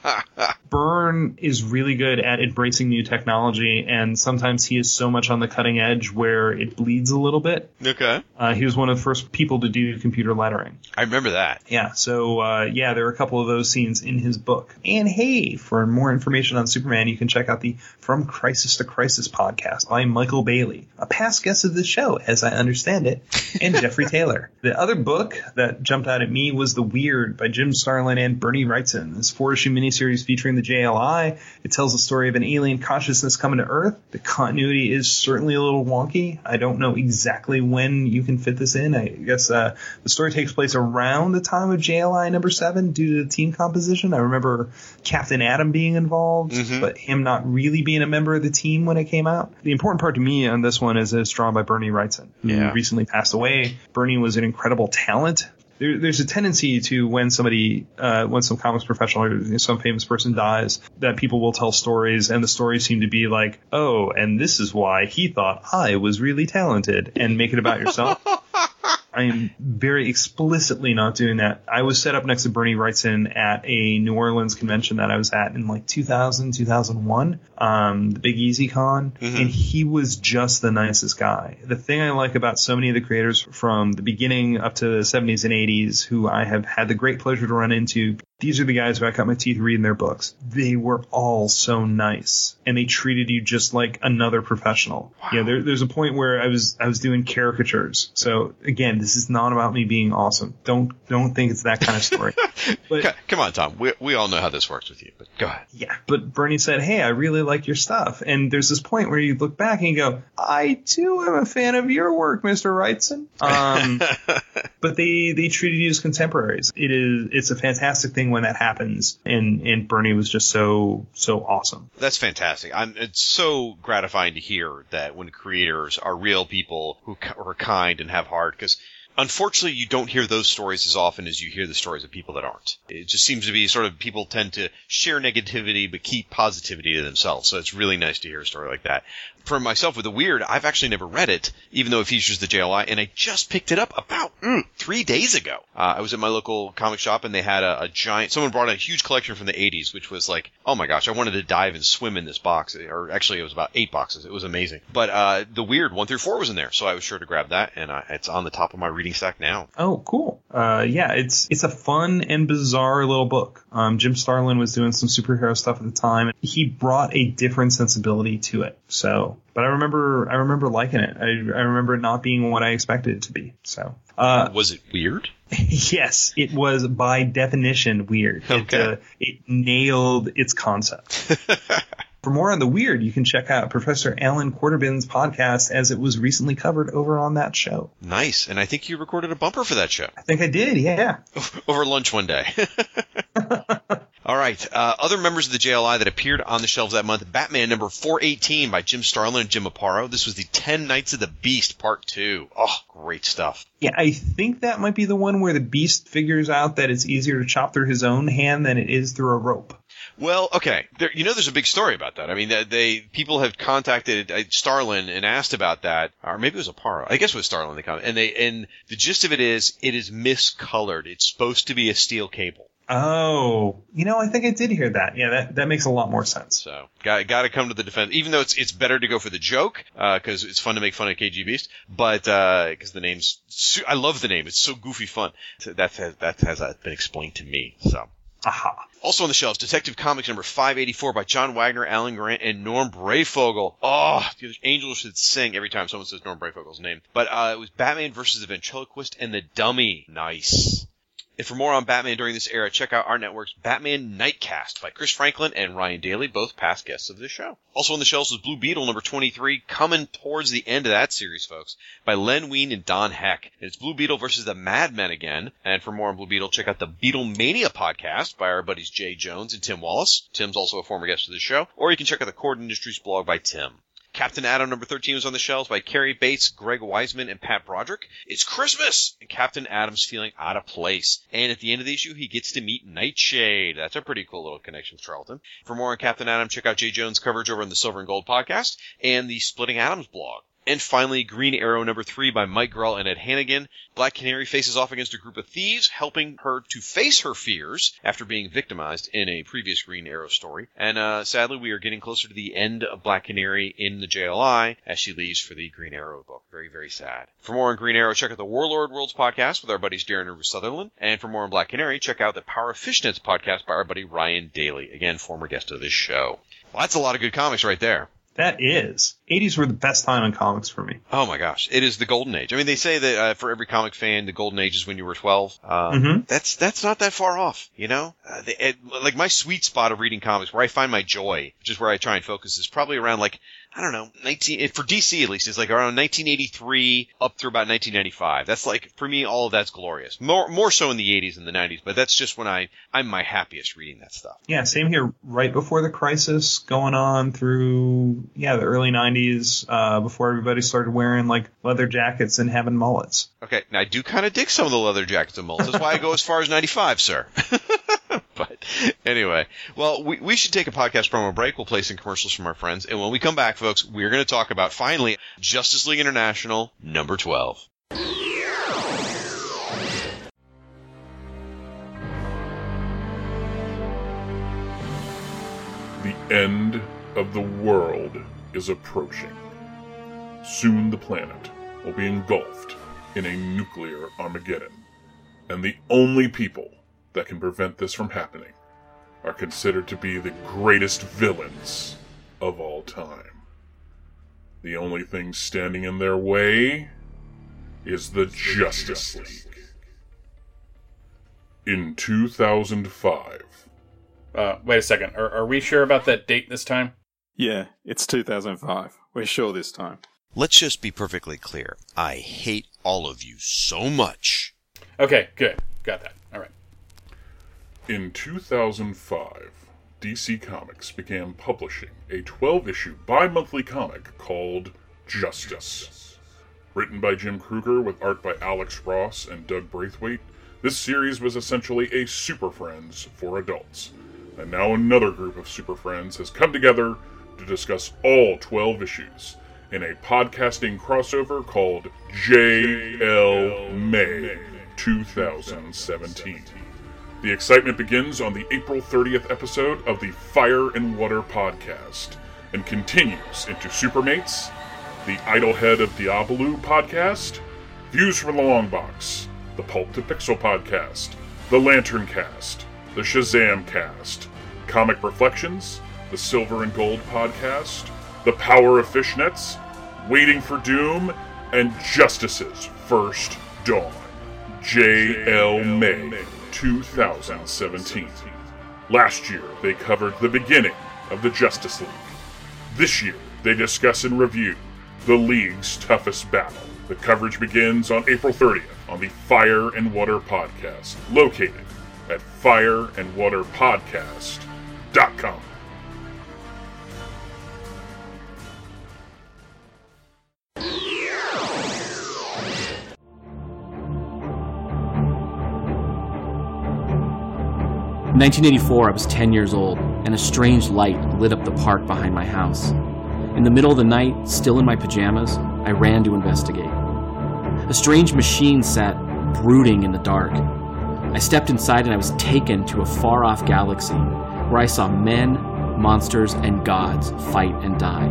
Byrne is really good at embracing new technology, and sometimes he is so much on the cutting edge where it bleeds a little bit. okay. Uh, he was one of the first people to do computer lettering. I remember that. Yeah, so uh, yeah, there are a couple of those scenes in his book. And hey, for more information on Superman, you can check out the From Crisis to Crisis podcast by Michael Bailey, a past guest of the show, as I understand it, and Jeffrey Taylor. The other book that jumped out at me was The Weird by Jim Starlin and Bernie Wrightson. This four issue miniseries featuring the JLI. It tells the story of an alien consciousness coming to Earth. The continuity is certainly a little wonky. I don't know exactly when you can fit this in. I guess uh, the story takes place around the time of JLI number seven due to the team composition. I remember Captain Atom being involved, Mhm. but him not really being a member of the team when it came out. The important part to me on this one is it's drawn by Bernie Wrightson, who Yeah. recently passed away. Bernie was an incredible talent. There, there's a tendency to when somebody, uh, when some comics professional or some famous person dies, that people will tell stories, and the stories seem to be like, oh, and this is why he thought I was really talented, and make it about yourself. I am very explicitly not doing that. I was set up next to Bernie Wrightson at a New Orleans convention that I was at in like 2000, 2001, um, the Big Easy Con, Mhm. and he was just the nicest guy. The thing I like about so many of the creators from the beginning up to the 70s and 80s who I have had the great pleasure to run into, these are the guys who I cut my teeth reading their books. They were all so nice, and they treated you just like another professional. Yeah, there, there's a point where I was I was doing caricatures. So again, this is not about me being awesome. Don't don't think it's that kind of story. but Come on, Tom. We, we all know how this works with you, but Go ahead. Yeah, but Bernie said, "Hey, I really like your stuff." And there's this point where you look back and you go, "I too am a fan of your work, Mister Wrightson." Um, but they they treated you as contemporaries. It is it's a fantastic thing when that happens, and and Bernie was just so so awesome. That's fantastic. I'm, it's so gratifying to hear that when creators are real people who are kind and have heart, because unfortunately, you don't hear those stories as often as you hear the stories of people that aren't. It just seems to be sort of people tend to share negativity but keep positivity to themselves. So it's really nice to hear a story like that. For myself with the weird, I've actually never read it, even though it features the JLI, and I just picked it up about mm, three days ago. Uh, I was at my local comic shop and they had a, a giant. Someone brought a huge collection from the '80s, which was like, oh my gosh, I wanted to dive and swim in this box. Or actually, it was about eight boxes. It was amazing. But uh, the weird one through four was in there, so I was sure to grab that, and it's on the top of my reading stack now. Oh, cool. Uh, yeah, it's it's a fun and bizarre little book. Um, Jim Starlin was doing some superhero stuff at the time. And he brought a different sensibility to it. So, but I remember I remember liking it. I, I remember it not being what I expected it to be. So, uh, Was it weird? yes, it was by definition weird. It, Okay. uh, it nailed its concept. For more on the weird, you can check out Professor Alan Quarterbin's podcast as it was recently covered over on that show. Nice, and I think you recorded a bumper for that show I think I did, yeah. over lunch one day. All right. Uh, other members of the JLI that appeared on the shelves that month: Batman number 418 by Jim Starlin and Jim Aparo. This was the 10 Nights of the Beast Part Two. Oh, great stuff. Yeah, I think that might be the one where the beast figures out that it's easier to chop through his own hand than it is through a rope. Well, okay. There, you know, there's a big story about that. I mean, they, they people have contacted uh, Starlin and asked about that, or maybe it was Aparo. I guess it was Starlin. They come and they and the gist of it is it is miscolored. It's supposed to be a steel cable. Oh, you know, I think I did hear that. Yeah, that, that makes a lot more sense. So got got to come to the defense, even though it's it's better to go for the joke because it's fun to make fun of KG Beast, but because the name's su- I love the name, it's so goofy fun. So that has that has uh, been explained to me. So. Aha. Also on the shelves, Detective Comics number 584 by John Wagner, Alan Grant, and Norm Breyfogle. Oh, the angels should sing every time someone says Norm Breyfogle's name. But uh, it was Batman versus the Ventriloquist and the Dummy. Nice. And for more on Batman during this era, check out our network's Batman Nightcast by Chris Franklin and Ryan Daly, both past guests of this show. Also on the shelves was Blue Beetle number 23, coming towards the end of that series, folks, by Len Wein and Don Heck. And it's Blue Beetle versus the Madmen again. And for more on Blue Beetle, check out the Beetlemania podcast by our buddies Jay Jones and Tim Wallace. Tim's also a former guest of the show. Or you can check out the Kord Industries blog by Tim. Captain Atom number 13 was on the shelves by Cary Bates, Greg Weisman, and Pat Broderick. It's Christmas! And Captain Atom's feeling out of place. And at the end of the issue, he gets to meet Nightshade. That's a pretty cool little connection with Charlton. For more on Captain Atom, check out Jay Jones' coverage over on the Silver and Gold podcast and the Splitting Atoms blog. And finally, Green Arrow number three by Mike Grell and Ed Hannigan. Black Canary faces off against a group of thieves, helping her to face her fears after being victimized in a previous Green Arrow story. And uh, sadly, we are getting closer to the end of Black Canary in the JLI as she leaves for the Green Arrow book. Very, very sad. For more on Green Arrow, check out the Warlord Worlds podcast with our buddies Darren and Sutherland. And for more on Black Canary, check out the Power of Fishnets podcast by our buddy Ryan Daly, again, former guest of this show. Well, that's a lot of good comics right there. That is. 80s were the best time in comics for me. Oh my gosh, it is the golden age. I mean, they say that uh, for every comic fan, the golden age is when you were 12. Um, Mhm. That's that's not that far off, you know. Uh, the, it, like my sweet spot of reading comics, where I find my joy, which is where I try and focus, is probably around like I don't know, 19 eh, for DC at least, it's like around 1983 up through about 1995. That's like for me, all of that's glorious. More more so in the 80s and the 90s, but that's just when I I'm my happiest reading that stuff. Yeah, same here. Right before the crisis, going on through yeah the early but uh, before everybody started wearing like leather jackets and having mullets. Okay, now I do kind of dig some of the leather jackets and mullets. That's why I go as far as 95, sir. but anyway, well, we, we should take a podcast promo break. We'll play some commercials from our friends. And when we come back, folks, we're going to talk about finally Justice League International number 12. The end of the world is approaching. Soon the planet will be engulfed in a nuclear Armageddon, and the only people that can prevent this from happening are considered to be the greatest villains of all time. The only thing standing in their way is the Justice League. In 2005, Uh, wait a second. Are, are we sure about that date this time? Yeah, it's 2005. We're sure this time. Let's just be perfectly clear. I hate all of you so much. Okay, good. Got that. In 2005, DC Comics began publishing a 12 issue bi monthly comic called Justice. Written by Jim Krueger with art by Alex Ross and Doug Braithwaite, this series was essentially a Super Friends for adults. And now another group of Super Friends has come together to discuss all 12 issues in a podcasting crossover called JL May 2017. The excitement begins on the April 30th episode of the Fire and Water podcast and continues into Supermates, the Idol-Head of Diabolu podcast, Views from the Long Box, the Pulp to Pixel podcast, the Lantern Cast, the Shazam Cast, Comic Reflections, the Silver and Gold podcast, The Power of Fishnets, Waiting for Doom, and Justice's First Dawn. J.L. May 2017. Last year, they covered the beginning of the Justice League. This year, they discuss and review the League's toughest battle. The coverage begins on April 30th on the Fire and Water Podcast, located at fireandwaterpodcast.com. In 1984, I was 10 years old, and a strange light lit up the park behind my house. In the middle of the night, still in my pajamas, I ran to investigate. A strange machine sat brooding in the dark. I stepped inside and I was taken to a far off galaxy where I saw men, monsters, and gods fight and die.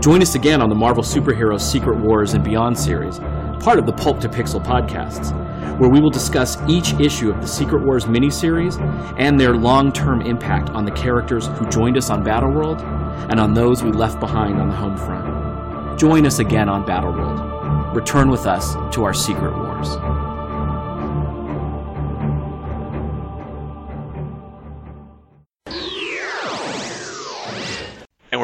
Join us again on the Marvel Superheroes Secret Wars and Beyond series, part of the Pulp to Pixel podcasts, where we will discuss each issue of the Secret Wars miniseries and their long term impact on the characters who joined us on Battleworld and on those we left behind on the home front. Join us again on Battleworld. Return with us to our Secret Wars.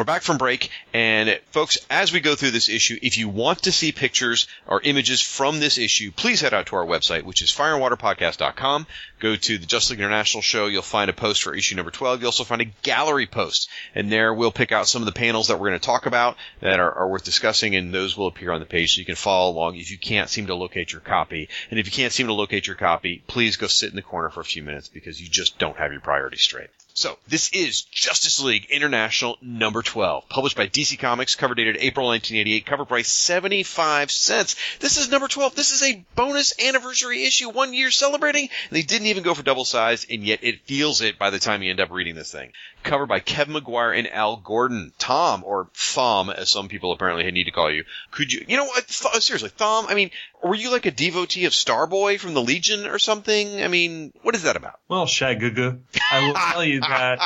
We're back from break. And folks, as we go through this issue, if you want to see pictures or images from this issue, please head out to our website, which is fireandwaterpodcast.com. Go to the Just League International show. You'll find a post for issue number 12. You'll also find a gallery post. And there we'll pick out some of the panels that we're going to talk about that are, are worth discussing, and those will appear on the page so you can follow along if you can't seem to locate your copy. And if you can't seem to locate your copy, please go sit in the corner for a few minutes because you just don't have your priorities straight. So, this is Justice League International number 12, published by DC Comics, cover dated April 1988, cover price 75 cents. This is number 12. This is a bonus anniversary issue, one year celebrating. They didn't even go for double size, and yet it feels it by the time you end up reading this thing. Cover by Kevin Maguire and Al Gordon. Tom, or Thom, as some people apparently need to call you. Could you, you know what, Th- seriously, Thom, I mean, were you like a devotee of Starboy from the Legion or something? I mean, what is that about? Well, Shagaga, I will tell you that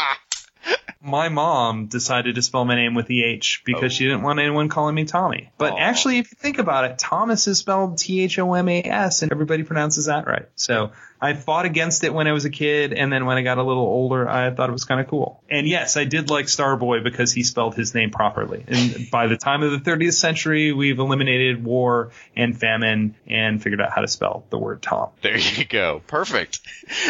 my mom decided to spell my name with the H because Oh. she didn't want anyone calling me Tommy. But actually, if you think about it, Thomas is spelled T H O M A S, and everybody pronounces that right. So I fought against it when I was a kid, and then when I got a little older, I thought it was kind of cool. And yes, I did like Starboy because he spelled his name properly. And by the time of the 30th century, we've eliminated war and famine and figured out how to spell the word Tom. There you go. Perfect.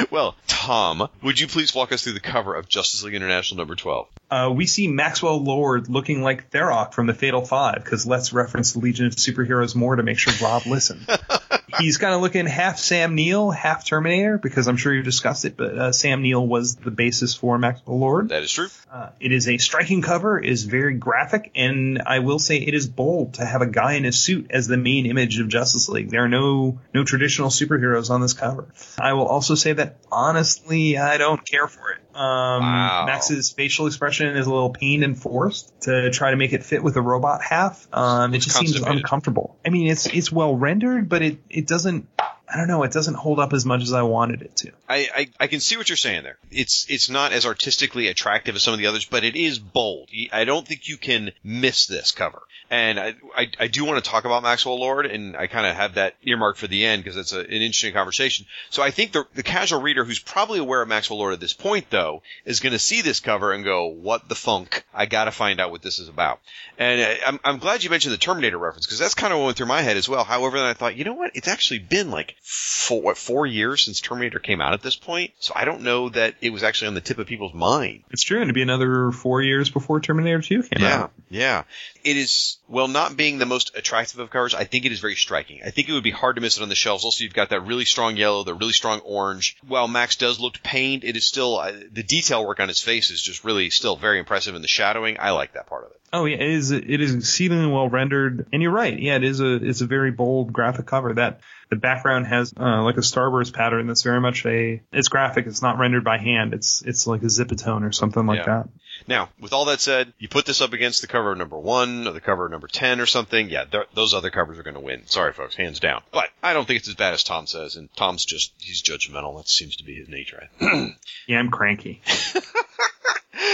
Well, Tom, would you please walk us through the cover of Justice League International number 12? Uh, we see Maxwell Lord looking like Tharok from the Fatal Five, because let's reference the Legion of Superheroes more to make sure Rob listened. He's kind of looking half Sam Neill, half Terminator, because I'm sure you've discussed it, but uh, Sam Neill was the basis for Maxwell Lord. That is true. Uh, it is a striking cover, is very graphic, and I will say it is bold to have a guy in a suit as the main image of Justice League. There are no no traditional superheroes on this cover. I will also say that honestly, I don't care for it. Um, Wow. Max's facial expression is a little pained and forced to try to make it fit with the robot half. Um, it just seems uncomfortable. I mean, it's it's well rendered, but it it doesn't I don't know, it doesn't hold up as much as I wanted it to. I, I, I can see what you're saying there. It's it's not as artistically attractive as some of the others, but it is bold. I don't think you can miss this cover. And I, I, I do want to talk about Maxwell Lord, and I kind of have that earmarked for the end because it's a, an interesting conversation. So I think the, the casual reader who's probably aware of Maxwell Lord at this point, though, is going to see this cover and go, "What the funk? I got to find out what this is about." And I, I'm, I'm glad you mentioned the Terminator reference because that's kind of what went through my head as well. However, then I thought, you know what? It's actually been like four, what, four years since Terminator came out at this point, so I don't know that it was actually on the tip of people's mind. It's true, and to be another four years before Terminator 2 came Yeah, out. yeah. It is well, not being the most attractive of covers. I think it is very striking. I think it would be hard to miss it on the shelves. Also, you've got that really strong yellow, the really strong orange. While Max does look pained, it is still uh, the detail work on his face is just really still very impressive, and the shadowing. I like that part of it. Oh yeah, it is. It is exceedingly well rendered, and you're right. Yeah, it is a it's a very bold graphic cover. That the background has uh, like a starburst pattern that's very much a it's graphic. It's not rendered by hand. It's it's like a zipatone or something like Yeah. that. Now, with all that said, you put this up against the cover of number one or the cover of number 10 or something. Yeah, th- those other covers are going to win. Sorry, folks, hands down. But I don't think it's as bad as Tom says, and Tom's just, he's judgmental. That seems to be his nature. Yeah, I'm cranky.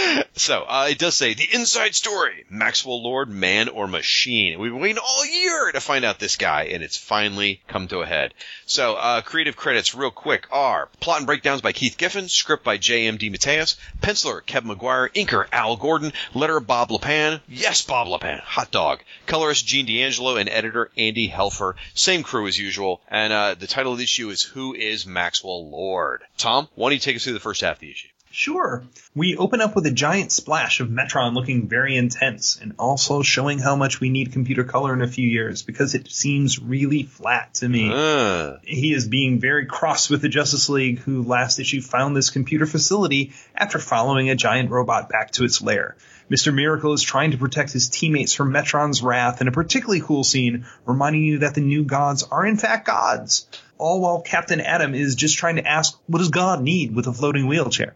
so, uh, it does say the inside story Maxwell Lord, man or machine. We've been waiting all year to find out this guy, and it's finally come to a head. So, uh, creative credits, real quick, are plot and breakdowns by Keith Giffen, script by J.M. DeMatteis, penciler Kevin Maguire, inker Al Gordon, letter Bob Lappan. Yes, Bob Lappan, hot dog. Colorist Gene D'Angelo, and editor Andy Helfer. Same crew as usual. And uh, the title of the issue is Who is Maxwell Lord? Tom, why don't you take us through the first half of the issue? Sure. We open up with a giant splash of Metron looking very intense and also showing how much we need computer color in a few years because it seems really flat to me. Uh, He is being very cross with the Justice League, who last issue found this computer facility after following a giant robot back to its lair. Mr. Miracle is trying to protect his teammates from Metron's wrath in a particularly cool scene, reminding you that the new gods are in fact gods. All while Captain Atom is just trying to ask, what does God need with a floating wheelchair?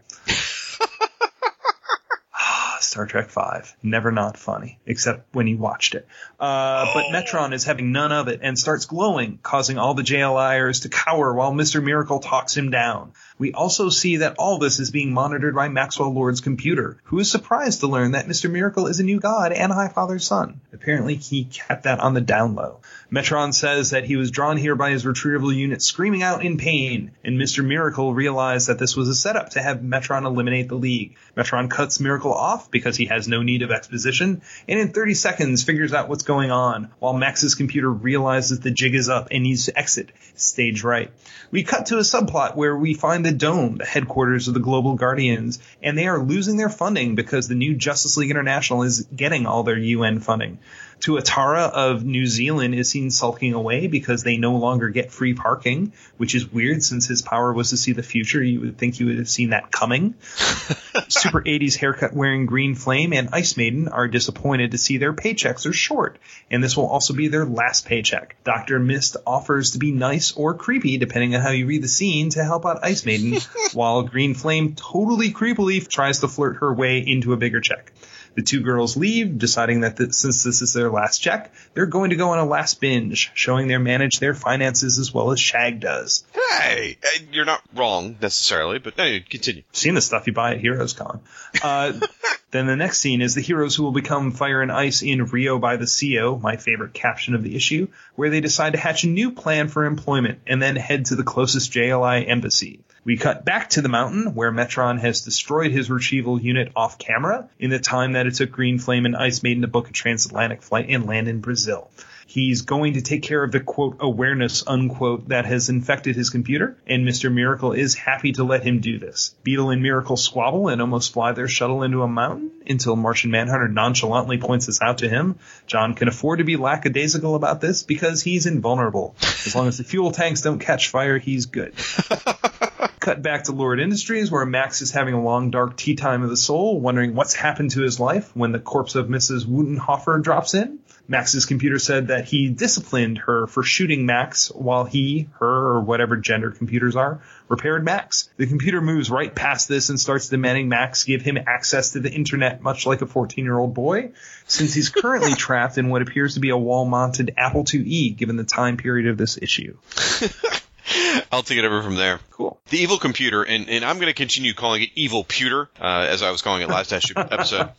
Star Trek Five. Never not funny, except when you watched it. Uh, but Metron is having none of it and starts glowing, causing all the JLIers to cower while Mr. Miracle talks him down. We also see that all this is being monitored by Maxwell Lord's computer, who is surprised to learn that Mr. Miracle is a new god and High Father's son. Apparently, he kept that on the down low. Metron says that he was drawn here by his retrieval unit screaming out in pain, and Mr. Miracle realized that this was a setup to have Metron eliminate the League. Metron cuts Miracle off because he has no need of exposition, and in 30 seconds figures out what's going on, while Max's computer realizes the jig is up and needs to exit stage right. We cut to a subplot where we find the Dome, the headquarters of the Global Guardians, and they are losing their funding because the new Justice League International is getting all their UN funding. Tuatara of New Zealand is seen sulking away because they no longer get free parking, which is weird since his power was to see the future. You would think you would have seen that coming. Super 80s haircut wearing Green Flame and Ice Maiden are disappointed to see their paychecks are short, and this will also be their last paycheck. Dr. Mist offers to be nice or creepy, depending on how you read the scene, to help out Ice Maiden, while Green Flame totally creepily tries to flirt her way into a bigger check. The two girls leave, deciding that th- since this is their last check, they're going to go on a last binge, showing they manage their finances as well as Shag does. hey, you're not wrong necessarily, but anyway, continue. seen the stuff you buy at Heroes Con. Uh, then the next scene is the heroes who will become Fire and Ice in Rio by the CO, my favorite caption of the issue, where they decide to hatch a new plan for employment and then head to the closest JLI embassy. We cut back to the mountain where Metron has destroyed his retrieval unit off camera in the time that it took Green Flame and Ice Maiden to book a transatlantic flight and land in Brazil. He's going to take care of the quote awareness unquote that has infected his computer, and Mr. Miracle is happy to let him do this. Beetle and Miracle squabble and almost fly their shuttle into a mountain until Martian Manhunter nonchalantly points this out to him. John can afford to be lackadaisical about this because he's invulnerable. As long as the fuel tanks don't catch fire, he's good. Cut back to Lord Industries, where Max is having a long, dark tea time of the soul, wondering what's happened to his life when the corpse of Mrs. Wutenhofer drops in. Max's computer said that he disciplined her for shooting Max while he, her, or whatever gender computers are, repaired Max. The computer moves right past this and starts demanding Max give him access to the internet, much like a 14 year old boy, since he's currently trapped in what appears to be a wall mounted Apple IIe given the time period of this issue. I'll take it over from there. Cool. The evil computer, and, and I'm going to continue calling it evil pewter, uh, as I was calling it last episode.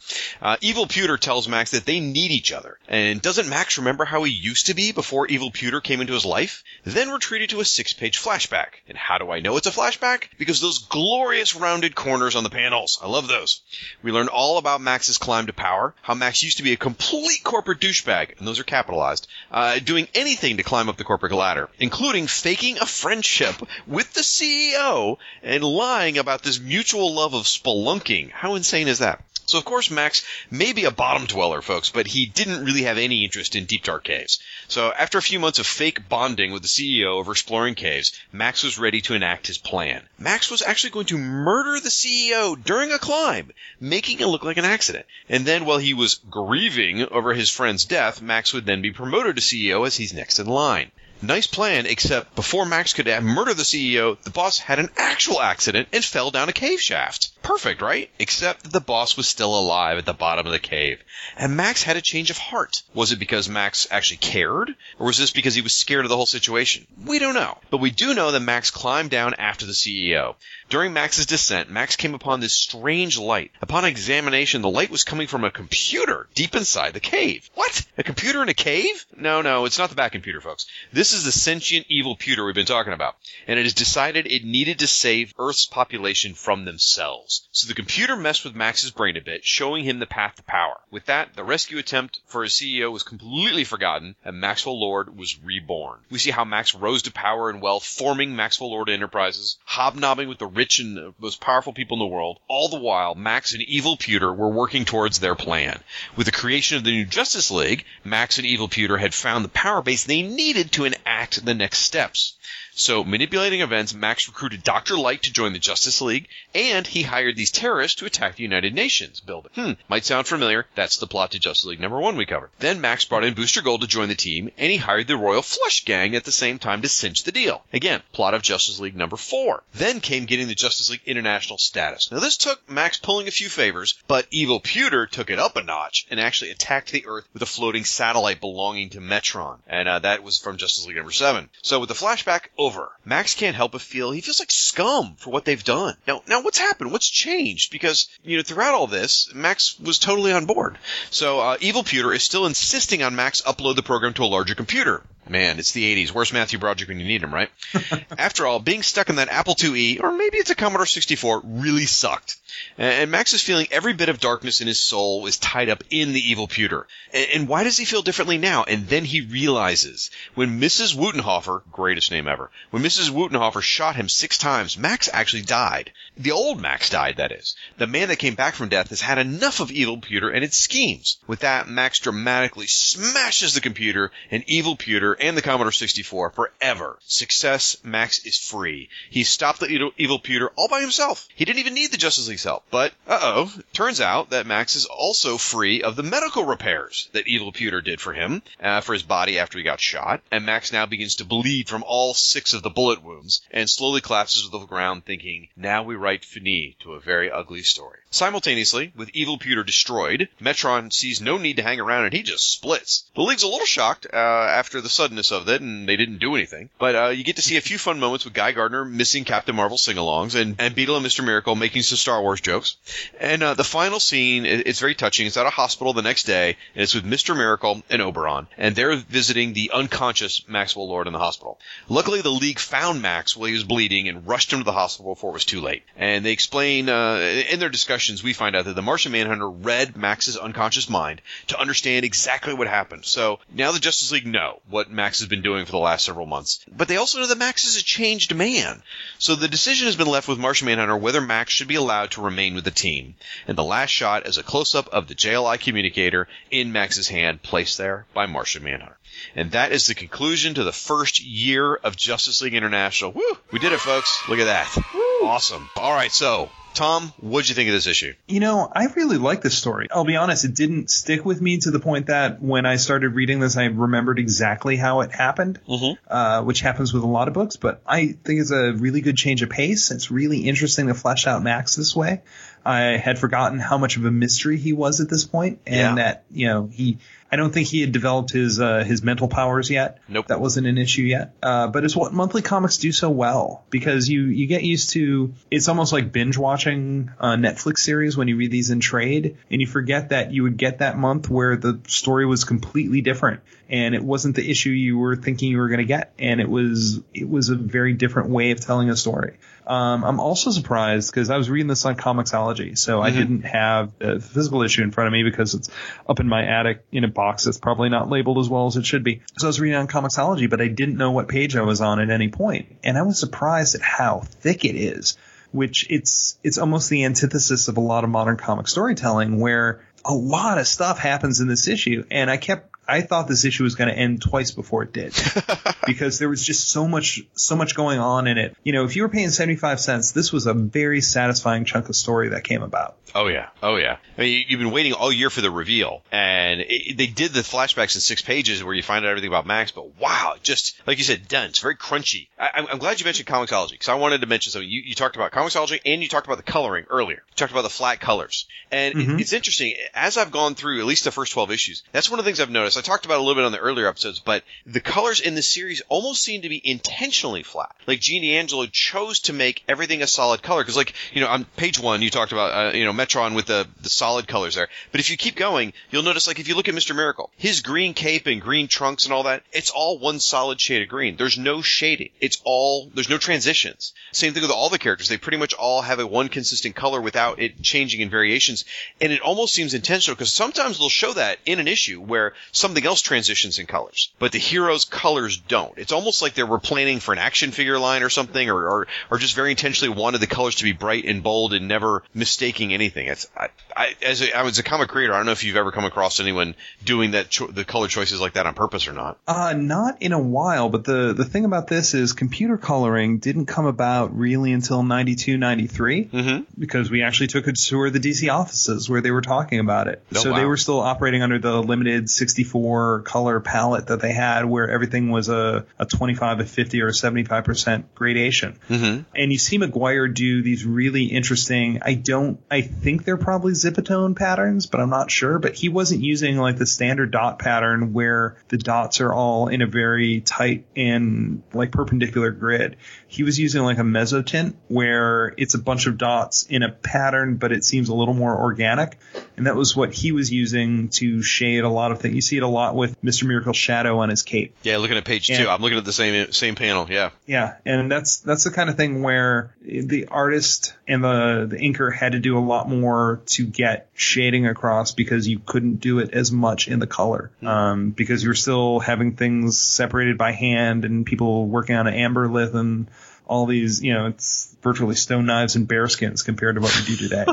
Uh, evil pewter tells Max that they need each other. And doesn't Max remember how he used to be before evil pewter came into his life? Then we're treated to a six page flashback. And how do I know it's a flashback? Because those glorious rounded corners on the panels. I love those. We learn all about Max's climb to power, how Max used to be a complete corporate douchebag, and those are capitalized, uh, doing anything to climb up the corporate ladder, including faking a friendship with the CEO and lying about this mutual love of spelunking. How insane is that? So of course Max may be a bottom dweller, folks, but he didn't really have any interest in deep dark caves. So after a few months of fake bonding with the CEO over exploring caves, Max was ready to enact his plan. Max was actually going to murder the CEO during a climb, making it look like an accident. And then while he was grieving over his friend's death, Max would then be promoted to CEO as he's next in line. Nice plan, except before Max could murder the CEO, the boss had an actual accident and fell down a cave shaft. Perfect, right? Except that the boss was still alive at the bottom of the cave. And Max had a change of heart. Was it because Max actually cared? Or was this because he was scared of the whole situation? We don't know. But we do know that Max climbed down after the CEO. During Max's descent, Max came upon this strange light. Upon examination, the light was coming from a computer deep inside the cave. What? A computer in a cave? No, no, it's not the back computer, folks. This is the sentient evil pewter we've been talking about. And it has decided it needed to save Earth's population from themselves. So the computer messed with Max's brain a bit, showing him the path to power. With that, the rescue attempt for his CEO was completely forgotten, and Maxwell Lord was reborn. We see how Max rose to power and wealth, forming Maxwell Lord Enterprises, hobnobbing with the rich and most powerful people in the world. All the while, Max and Evil Pewter were working towards their plan. With the creation of the new Justice League, Max and Evil Pewter had found the power base they needed to enact the next steps. So, manipulating events, Max recruited Dr. Light to join the Justice League, and he hired these terrorists to attack the United Nations building. Hmm, might sound familiar. That's the plot to Justice League number one we covered. Then Max brought in Booster Gold to join the team, and he hired the Royal Flush Gang at the same time to cinch the deal. Again, plot of Justice League number four. Then came getting the Justice League International status. Now, this took Max pulling a few favors, but Evil Pewter took it up a notch and actually attacked the Earth with a floating satellite belonging to Metron. And uh, that was from Justice League number seven. So, with the flashback over, Max can't help but feel he feels like scum for what they've done. Now, now what's happened? What's changed? Because you know, throughout all this, Max was totally on board. So, uh, Evil Pewter is still insisting on Max upload the program to a larger computer. Man, it's the 80s. Where's Matthew Broderick when you need him, right? After all, being stuck in that Apple IIe, or maybe it's a Commodore 64, really sucked. And Max is feeling every bit of darkness in his soul is tied up in the evil pewter. And why does he feel differently now? And then he realizes when Mrs. Wutenhofer, greatest name ever, when Mrs. Wutenhofer shot him six times, Max actually died. The old Max died, that is. The man that came back from death has had enough of evil pewter and its schemes. With that, Max dramatically smashes the computer and evil pewter and the Commodore 64 forever. Success, Max is free. He stopped the evil pewter all by himself. He didn't even need the Justice League's help. But, uh-oh, turns out that Max is also free of the medical repairs that Evil Pewter did for him, uh, for his body after he got shot, and Max now begins to bleed from all six of the bullet wounds, and slowly collapses to the ground thinking, now we write fini to a very ugly story. Simultaneously, with Evil Pewter destroyed, Metron sees no need to hang around and he just splits. The League's a little shocked uh, after the suddenness of it, and they didn't do anything. But uh, you get to see a few fun moments with Guy Gardner missing Captain Marvel sing-alongs, and, and Beetle and Mr. Miracle making some Star Wars jokes. And uh, the final scene, it's very touching. It's at a hospital the next day, and it's with Mr. Miracle and Oberon, and they're visiting the unconscious Maxwell Lord in the hospital. Luckily, the League found Max while he was bleeding and rushed him to the hospital before it was too late. And they explain uh, in their discussions, we find out that the Martian Manhunter read Max's unconscious mind to understand exactly what happened. So now the Justice League know what Max has been doing for the last several months. But they also know that Max is a changed man. So the decision has been left with Martian Manhunter whether Max should be allowed to remain with the team. And the last shot is a close up of the JLI communicator in Max's hand, placed there by Martian Manhunter. And that is the conclusion to the first year of Justice League International. Woo! We did it, folks. Look at that. Woo. Awesome. All right, so Tom, what'd you think of this issue? You know, I really like this story. I'll be honest, it didn't stick with me to the point that when I started reading this, I remembered exactly how it happened, mm-hmm. uh, which happens with a lot of books. But I think it's a really good change of pace. It's really interesting to flesh out Max this way. I had forgotten how much of a mystery he was at this point, and Yeah. that you know he I don't think he had developed his uh, his mental powers yet. Nope. that wasn't an issue yet. Uh, but it's what monthly comics do so well because you you get used to. It's almost like binge watching a Netflix series when you read these in trade, and you forget that you would get that month where the story was completely different and it wasn't the issue you were thinking you were going to get, and it was it was a very different way of telling a story. Um, I'm also surprised because I was reading this on Comixology, so I didn't have the physical issue in front of me because it's up in my attic in a box that's probably not labeled as well as it should be. So I was reading on Comixology, but I didn't know what page I was on at any point, and I was surprised at how thick it is. Which it's it's almost the antithesis of a lot of modern comic storytelling, where a lot of stuff happens in this issue, and I kept I thought this issue was going to end twice before it did because there was just so much so much going on in it. You know, if you were paying 75 cents, this was a very satisfying chunk of story that came about. Oh yeah, oh yeah. I mean, you- you've been waiting all year for the reveal, and it, they did the flashbacks in six pages where you find out everything about Max. But wow, just like you said, dense, very crunchy. I, I'm, I'm glad you mentioned Comixology because I wanted to mention something. You, you talked about Comixology and you talked about the coloring earlier. You talked about the flat colors, and it, mm-hmm. it's interesting. As I've gone through at least the first 12 issues, that's one of the things I've noticed. I talked about a little bit on the earlier episodes, but the colors in this series almost seem to be intentionally flat. Like Gene D'Angelo chose to make everything a solid color because, like you know, on page one you talked about uh, you know Metron with the the solid colors there. But if you keep going, you'll notice like if you look at Mister Miracle, his green cape and green trunks and all that, it's all one solid shade of green. There's no shading. It's all there's no transitions. Same thing with all the characters. They pretty much all have a one consistent color without it changing in variations. And it almost seems intentional because sometimes they'll show that in an issue where something else transitions in colors, but the hero's colors don't. It's almost like they were planning for an action figure line or something, or or, or just very intentionally wanted the colors to be bright and bold and never mistaking anything. It's I, I as a, I was a comic creator. I don't know if you've ever come across anyone doing that cho- the color choices like that on purpose or not. Uh, not in a while, but the, the thing about this is computer coloring didn't come about really until 92, 93, Mhm. because we actually took a tour of the DC offices where they were talking about it. Oh, so they were still operating under the limited 64 color palette that they had where everything was a, a 25, a 50, or a 75% gradation. Mm-hmm. And you see Maguire do these really interesting, I don't, I think they're probably zipatone patterns, but I'm not sure. But he wasn't using like the standard dot pattern where the dots are all in a very tight and like perpendicular grid. He was using like a mezzotint where it's a bunch of dots in a pattern, but it seems a little more organic. And that was what he was using to shade a lot of things. You see it a lot with Mr. Miracle's shadow on his cape. Yeah, looking at page Yeah. two, I'm looking at the same same panel. Yeah. Yeah, and that's that's the kind of thing where the artist and the the inker had to do a lot more to get shading across because you couldn't do it as much in the color um, because you're still having things separated by hand and people working on an amber lith and all these you know it's virtually stone knives and bearskins compared to what we do today.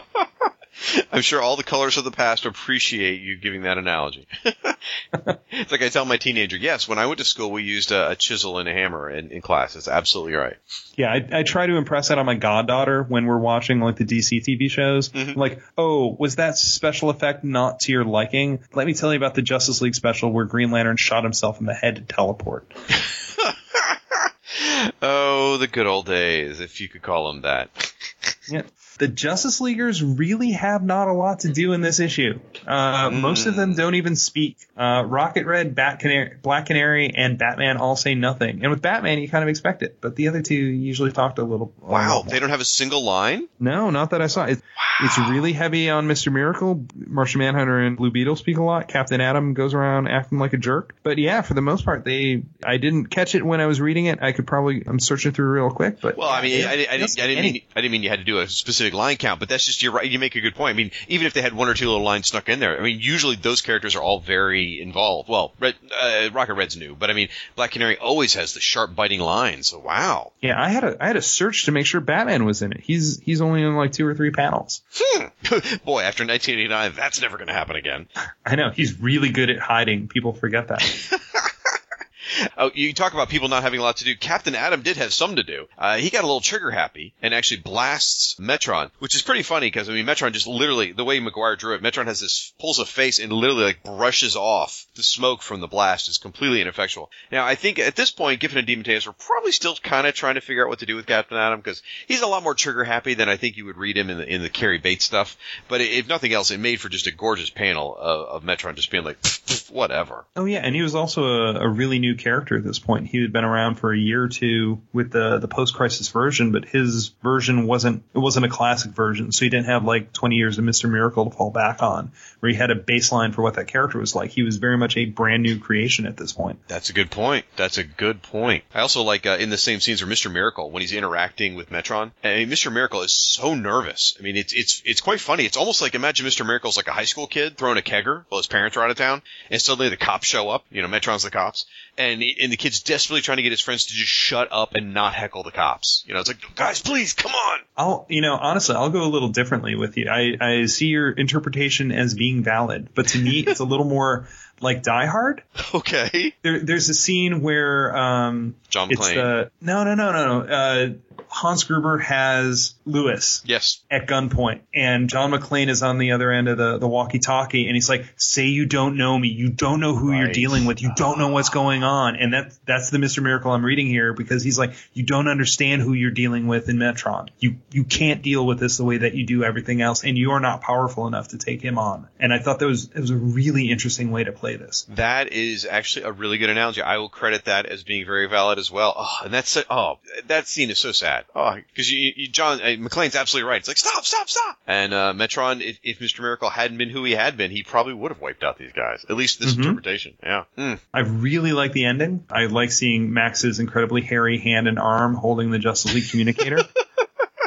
I'm sure all the colors of the past appreciate you giving that analogy. it's like I tell my teenager, yes, when I went to school, we used a, a chisel and a hammer in, in class. It's absolutely right. Yeah, I, I try to impress that on my goddaughter when we're watching like the DC TV shows. Mm-hmm. Like, oh, was that special effect not to your liking? Let me tell you about the Justice League special where Green Lantern shot himself in the head to teleport. Oh, the good old days, if you could call them that. Yeah. The Justice Leaguers really have not a lot to do in this issue. Uh, Most of them don't even speak. Uh, Rocket Red, Bat Canary, Black Canary, and Batman all say nothing. And with Batman, you kind of expect it, but the other two usually talked a little. Wow, they don't have a single line? No, not that I saw. It, It's really heavy on Mr. Miracle. Martian Manhunter and Blue Beetle speak a lot. Captain Atom goes around acting like a jerk. But yeah, for the most part, they. I didn't catch it when I was reading it. I could probably. I'm searching through real quick, but. Well, I mean, I, didn't- I, didn't, I, didn't mean, I didn't mean you had to do a specific line count, but that's just you're right. You make a good point. I mean, even if they had one or two little lines snuck in there, I mean, usually those characters are all very involved. Well, Red, uh, Rocket Red's new, but I mean, Black Canary always has the sharp, biting lines. So wow. Yeah, I had a I had a search to make sure Batman was in it. He's he's only in like two or three panels. Boy, after 1989, that's never going to happen again. I know he's really good at hiding. People forget that. Oh, you talk about people not having a lot to do. Captain Atom did have some to do. Uh, he got a little trigger happy and actually blasts Metron, which is pretty funny because I mean Metron just literally the way Maguire drew it, Metron has this pulls a face and literally like brushes off the smoke from the blast. is completely ineffectual. Now I think at this point, Giffen and DeMatteis were probably still kind of trying to figure out what to do with Captain Atom because he's a lot more trigger happy than I think you would read him in the in the Cary Bates stuff. But if nothing else, it made for just a gorgeous panel of, of Metron just being like whatever. Oh yeah, and he was also a, a really new character at this point. He had been around for a year or two with the the post crisis version, but his version wasn't it wasn't a classic version, so he didn't have like 20 years of Mister Miracle to fall back on, where he had a baseline for what that character was like. He was very much a brand new creation at this point. That's a good point. That's a good point. I also like uh, in the same scenes where Mister Miracle when he's interacting with Metron, and Mister Miracle is so nervous. I mean, it's it's it's quite funny. It's almost like imagine Mister Miracle's like a high school kid throwing a kegger while his parents are out of town, and suddenly the cops show up. You know, Metron's the cops, and he, and the kid's desperately trying to get his friends to just shut up and not heckle the cops. You know, it's like, guys, please, come on. I'll, you know, honestly, I'll go a little differently with you. I, I see your interpretation as being valid, but to me, it's a little more like Die Hard. Okay. There, there's a scene where um, John the no, no, no, no, no. Uh, Hans Gruber has Ellis yes. at gunpoint, and John McClane is on the other end of the, the walkie-talkie, and he's like, "Say you don't know me. You don't know who you're dealing with. You don't know what's going on." And that's that's the Mister Miracle I'm reading here because he's like, "You don't understand who you're dealing with in Metron. You you can't deal with this the way that you do everything else, and you are not powerful enough to take him on." And I thought that was it was a really interesting way to play this. That is actually a really good analogy. I will credit that as being very valid as well. Oh, and that's oh, that scene is so sad. Oh, because you, you, John uh, McClane's absolutely right. It's like stop, stop, stop. And uh, Metron, if, if Mr. Miracle hadn't been who he had been, he probably would have wiped out these guys. At least this Mhm. interpretation. Yeah. Mm. I really like the ending. I like seeing Max's incredibly hairy hand and arm holding the Justice League communicator.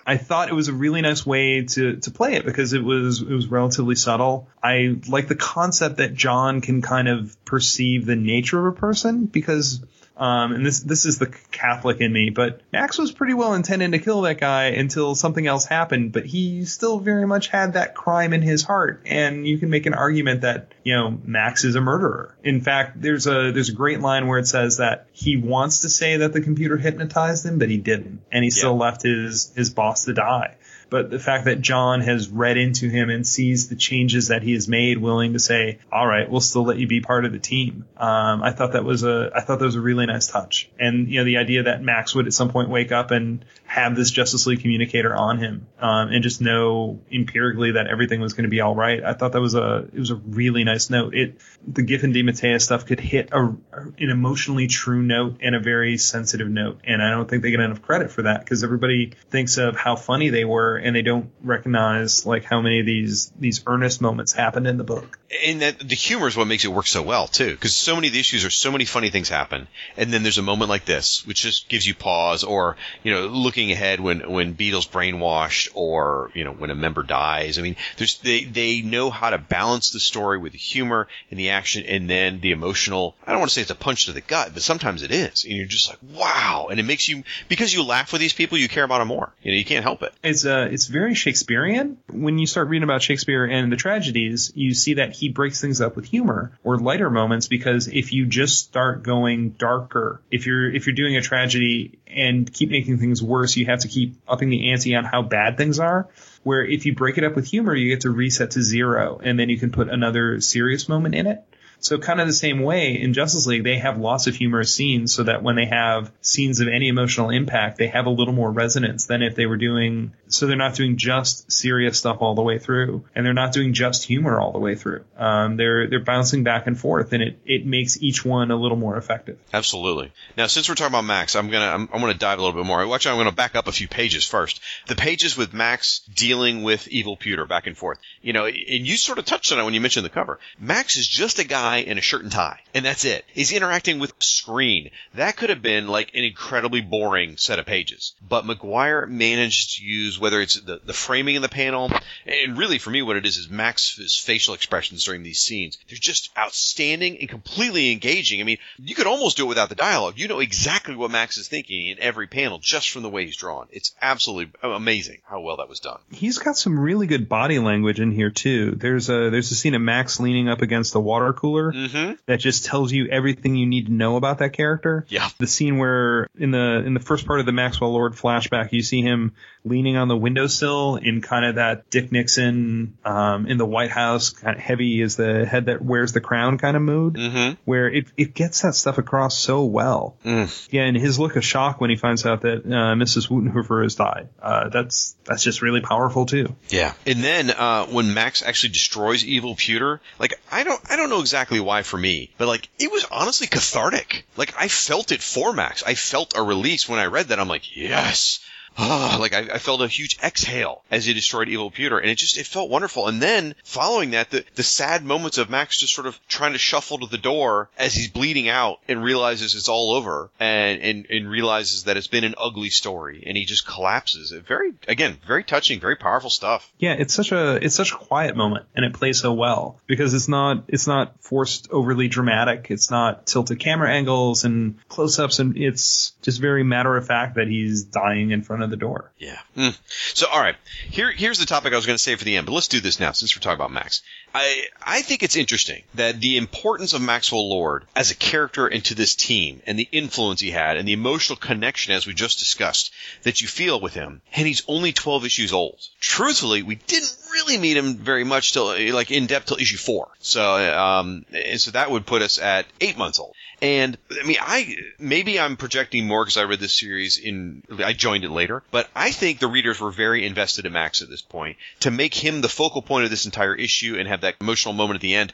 I thought it was a really nice way to, to play it because it was it was relatively subtle. I like the concept that John can kind of perceive the nature of a person because um, and this this is the Catholic in me, but Max was pretty well intending to kill that guy until something else happened, but he still very much had that crime in his heart, and you can make an argument that you know Max is a murderer. In fact, there's a there's a great line where it says that he wants to say that the computer hypnotized him, but he didn't, and he still left his his boss to die. But the fact that John has read into him and sees the changes that he has made, willing to say, "All right, we'll still let you be part of the team," um, I thought that was a I thought that was a really nice touch. And you know, the idea that Max would at some point wake up and have this Justice League communicator on him um, and just know empirically that everything was going to be all right. I thought that was a it was a really nice note. It the Giffen DeMatteis stuff could hit a, an emotionally true note and a very sensitive note, and I don't think they get enough credit for that because everybody thinks of how funny they were and they don't recognize like how many of these these earnest moments happened in the book. And that the humor is what makes it work so well too, because so many of the issues are so many funny things happen, and then there's a moment like this, which just gives you pause, or you know, looking ahead when when Beetle's brainwashed, or you know, when a member dies. I mean, there's they they know how to balance the story with the humor and the action, and then the emotional. I don't want to say it's a punch to the gut, but sometimes it is, and you're just like, wow, and it makes you because you laugh with these people, you care about them more. You know, you can't help it. It's uh, uh, it's very Shakespearean. When you start reading about Shakespeare and the tragedies, you see that he breaks things up with humor or lighter moments because if you just start going darker, if you're if you're doing a tragedy and keep making things worse, you have to keep upping the ante on how bad things are. Where if you break it up with humor, you get to reset to zero, and then you can put another serious moment in it. So kind of the same way in Justice League, they have lots of humorous scenes so that when they have scenes of any emotional impact, they have a little more resonance than if they were doing, so they're not doing just serious stuff all the way through and they're not doing just humor all the way through. Um, they're, they're bouncing back and forth and it, it makes each one a little more effective. Absolutely. Now, since we're talking about Max, I'm gonna I'm, I'm gonna dive a little bit more. Actually, I'm gonna back up a few pages first. The pages with Max dealing with evil pewter back and forth. You know, and you sort of touched on it when you mentioned the cover. Max is just a guy in a shirt and tie, and that's it. He's interacting with screen. That could have been like an incredibly boring set of pages, but Maguire managed to use whether it's the the framing in the panel, and really for me, what it is is Max's facial expressions during these scenes. They're just outstanding and completely engaging. I mean, you could almost do it without the dialogue. You know exactly what Max is thinking in every panel just from the way he's drawn. It's absolutely amazing how well that was done. He's got some really good body language in here too. There's a there's a scene of Max leaning up against the water cooler Mm-hmm. that just tells you everything you need to know about that character. Yeah. The scene where in the in the first part of the Maxwell Lord flashback, you see him leaning on the windowsill in kind of that Dick Nixon um, in the White House, kind of heavy is the head that wears the crown kind of mood, Mm-hmm. where it it gets that stuff across so well. Mm. Yeah, and his look of shock when he finds out that uh, Mrs. Woutenhofer has died. Uh, that's that's just really powerful too. Yeah. And then uh, when Max actually destroys Evil Pewter, like I don't I don't know exactly why for me, but like it was honestly cathartic. Like I felt it for Max. I felt a release when I read that. I'm like, yes. Ah, like I, I felt a huge exhale as he destroyed Evil Pewter, and it just it felt wonderful. And then following that, the the sad moments of Max just sort of trying to shuffle to the door as he's bleeding out and realizes it's all over, and and, and realizes that it's been an ugly story, and he just collapses. Very again, very touching, very powerful stuff. Yeah, it's such a it's such a quiet moment, and it plays so well because it's not it's not forced overly dramatic. It's not tilted camera angles and close ups, and it's just very matter of fact that he's dying in front of the door. Yeah. Mm. So, all right. Here, here's the topic I was going to say for the end, but let's do this now since we're talking about Max. I, I think it's interesting that the importance of Maxwell Lord as a character into this team and the influence he had and the emotional connection, as we just discussed, that you feel with him, and he's only 12 issues old. Truthfully, we didn't really meet him very much till, like, in depth till issue four. So, um, and so that would put us at eight months old. And I mean, I maybe I'm projecting more because I read this series in I joined it later, but I think the readers were very invested in Max at this point to make him the focal point of this entire issue and have that emotional moment at the end.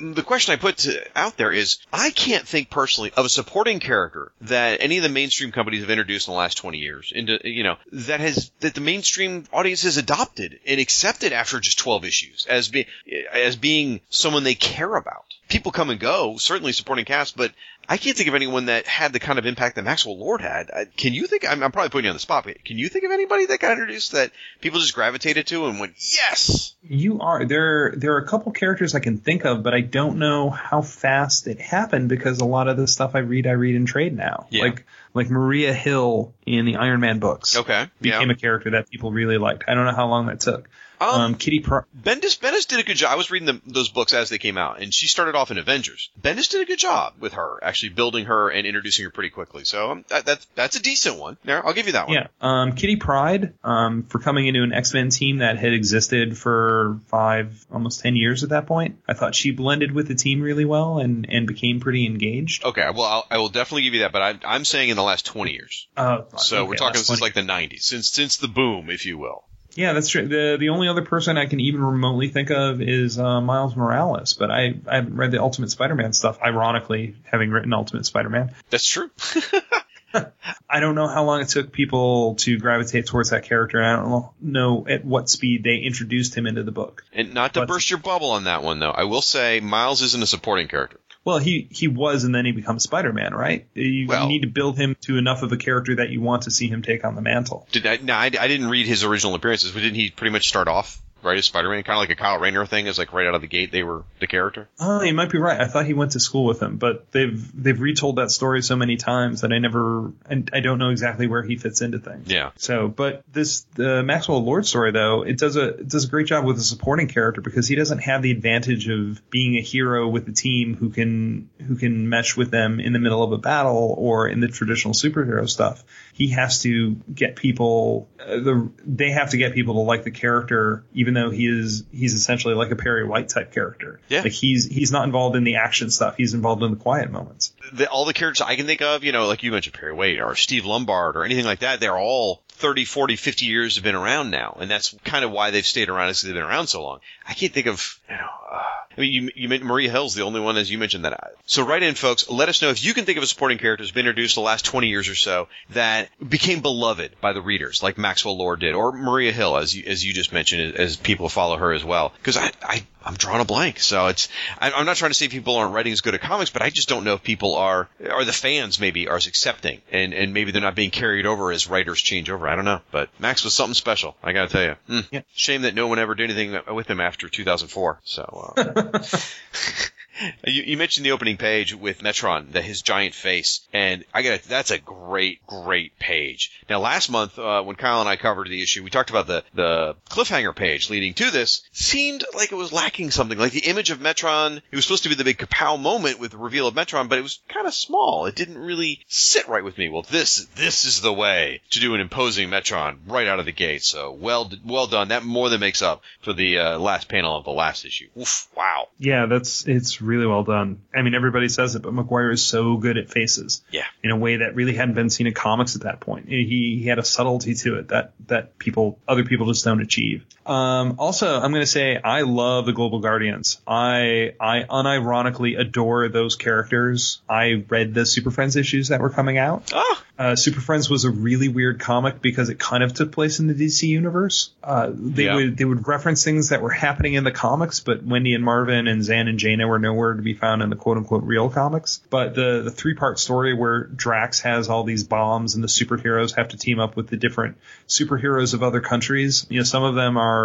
The question I put to, out there is I can't think personally of a supporting character that any of the mainstream companies have introduced in the last 20 years into you know that has that the mainstream audience has adopted and accepted after just 12 issues as being as being someone they care about. People come and go, certainly supporting cast, but I can't think of anyone that had the kind of impact that Maxwell Lord had. Uh, Can you think? I'm, I'm probably putting you on the spot, but can you think of anybody that got introduced that people just gravitated to and went, yes? You are there. There are a couple characters I can think of, but I don't know how fast it happened because a lot of the stuff I read, I read in trade now. Yeah. Like like Maria Hill in the Iron Man books. Okay. Became Yeah. a character that people really liked. I don't know how long that took. Um, Um, Kitty Pry- Bendis Bendis did a good job. I was reading them, those books as they came out, and she started off in Avengers. Bendis did a good job with her, actually building her and introducing her pretty quickly. So um, that, that's that's a decent one. There, I'll give you that one. Yeah, um, Kitty Pryde um, for coming into an X Men team that had existed for five, almost ten years at that point. I thought she blended with the team really well and and became pretty engaged. Okay, well, I'll, I will definitely give you that, but I, I'm saying in the last 20 years. Uh, So we're talking since 20. like the 90s, since since the boom, if you will. Yeah, that's true. The the only other person I can even remotely think of is uh, Miles Morales, but I I haven't read the Ultimate Spider-Man stuff. Ironically, having written Ultimate Spider-Man, That's true. I don't know how long it took people to gravitate towards that character. and I don't know- know at what speed they introduced him into the book. And not to But- burst your bubble on that one, though, I will say Miles isn't a supporting character. Well, he he was, and then he becomes Spider-Man, right? You, Well- you need to build him to enough of a character that you want to see him take on the mantle. Did I? No, I, I didn't read his original appearances, but didn't he pretty much start off right as Spider-Man, kind of like a Kyle Rayner thing? Is like right out of the gate they were the character. Oh, you might be right. I thought he went to school with him, but they've they've retold that story so many times that I never and I don't know exactly where he fits into things. Yeah. So, but this the Maxwell Lord story though, it does a it does a great job with a supporting character because he doesn't have the advantage of being a hero with a team who can who can mesh with them in the middle of a battle or in the traditional superhero stuff. He has to get people uh, the they have to get people to like the character even though he is he's essentially like a Perry White type character. Yeah. Like he's he's not involved in the action stuff. He's involved in the quiet moments. The, all the characters I can think of, you know, like you mentioned Perry White or Steve Lombard or anything like that, they're all 30, 40, 50 years have been around now, and that's kind of why they've stayed around is they've been around so long. I can't think of, you know. Uh, I mean, you, you mentioned Maria Hill's the only one, as you mentioned that. I, so write in, folks. Let us know if you can think of a supporting character who's been introduced the last 20 years or so that became beloved by the readers, like Maxwell Lord did, or Maria Hill, as you, as you just mentioned, as people follow her as well. Because I, I, I'm drawing a blank. So it's, I, I'm not trying to say people aren't writing as good at comics, but I just don't know if people are, or the fans maybe are as accepting, and, and maybe they're not being carried over as writers change over. I don't know. But Max was something special. I got to tell you. Hmm. Yeah. Shame that no one ever did anything with him after 2004. So. Uh, You, you mentioned the opening page with Metron, the, his giant face, and I got that's a great, great page. Now, last month uh, when Kyle and I covered the issue, we talked about the the cliffhanger page leading to this. Seemed like it was lacking something, like the image of Metron. It was supposed to be the big kapow moment with the reveal of Metron, but it was kind of small. It didn't really sit right with me. Well, this this is the way to do an imposing Metron right out of the gate. So well well done. That more than makes up for the uh, last panel of the last issue. Oof, wow. Yeah, that's it's really well done. I mean, everybody says it, but Maguire is so good at faces. Yeah. In a way that really hadn't been seen in comics at that point. He he had a subtlety to it that that people other people just don't achieve. Um, also, I'm going to say I love the Global Guardians. I I unironically adore those characters. I read the Super Friends issues that were coming out. Oh, Uh, Super Friends was a really weird comic because it kind of took place in the DC universe. Uh, they Yeah. would they would reference things that were happening in the comics, but Wendy and Marvin and Zan and Jayna were nowhere to be found in the quote unquote real comics. But the the three part story where Drax has all these bombs and the superheroes have to team up with the different superheroes of other countries. You know, some of them are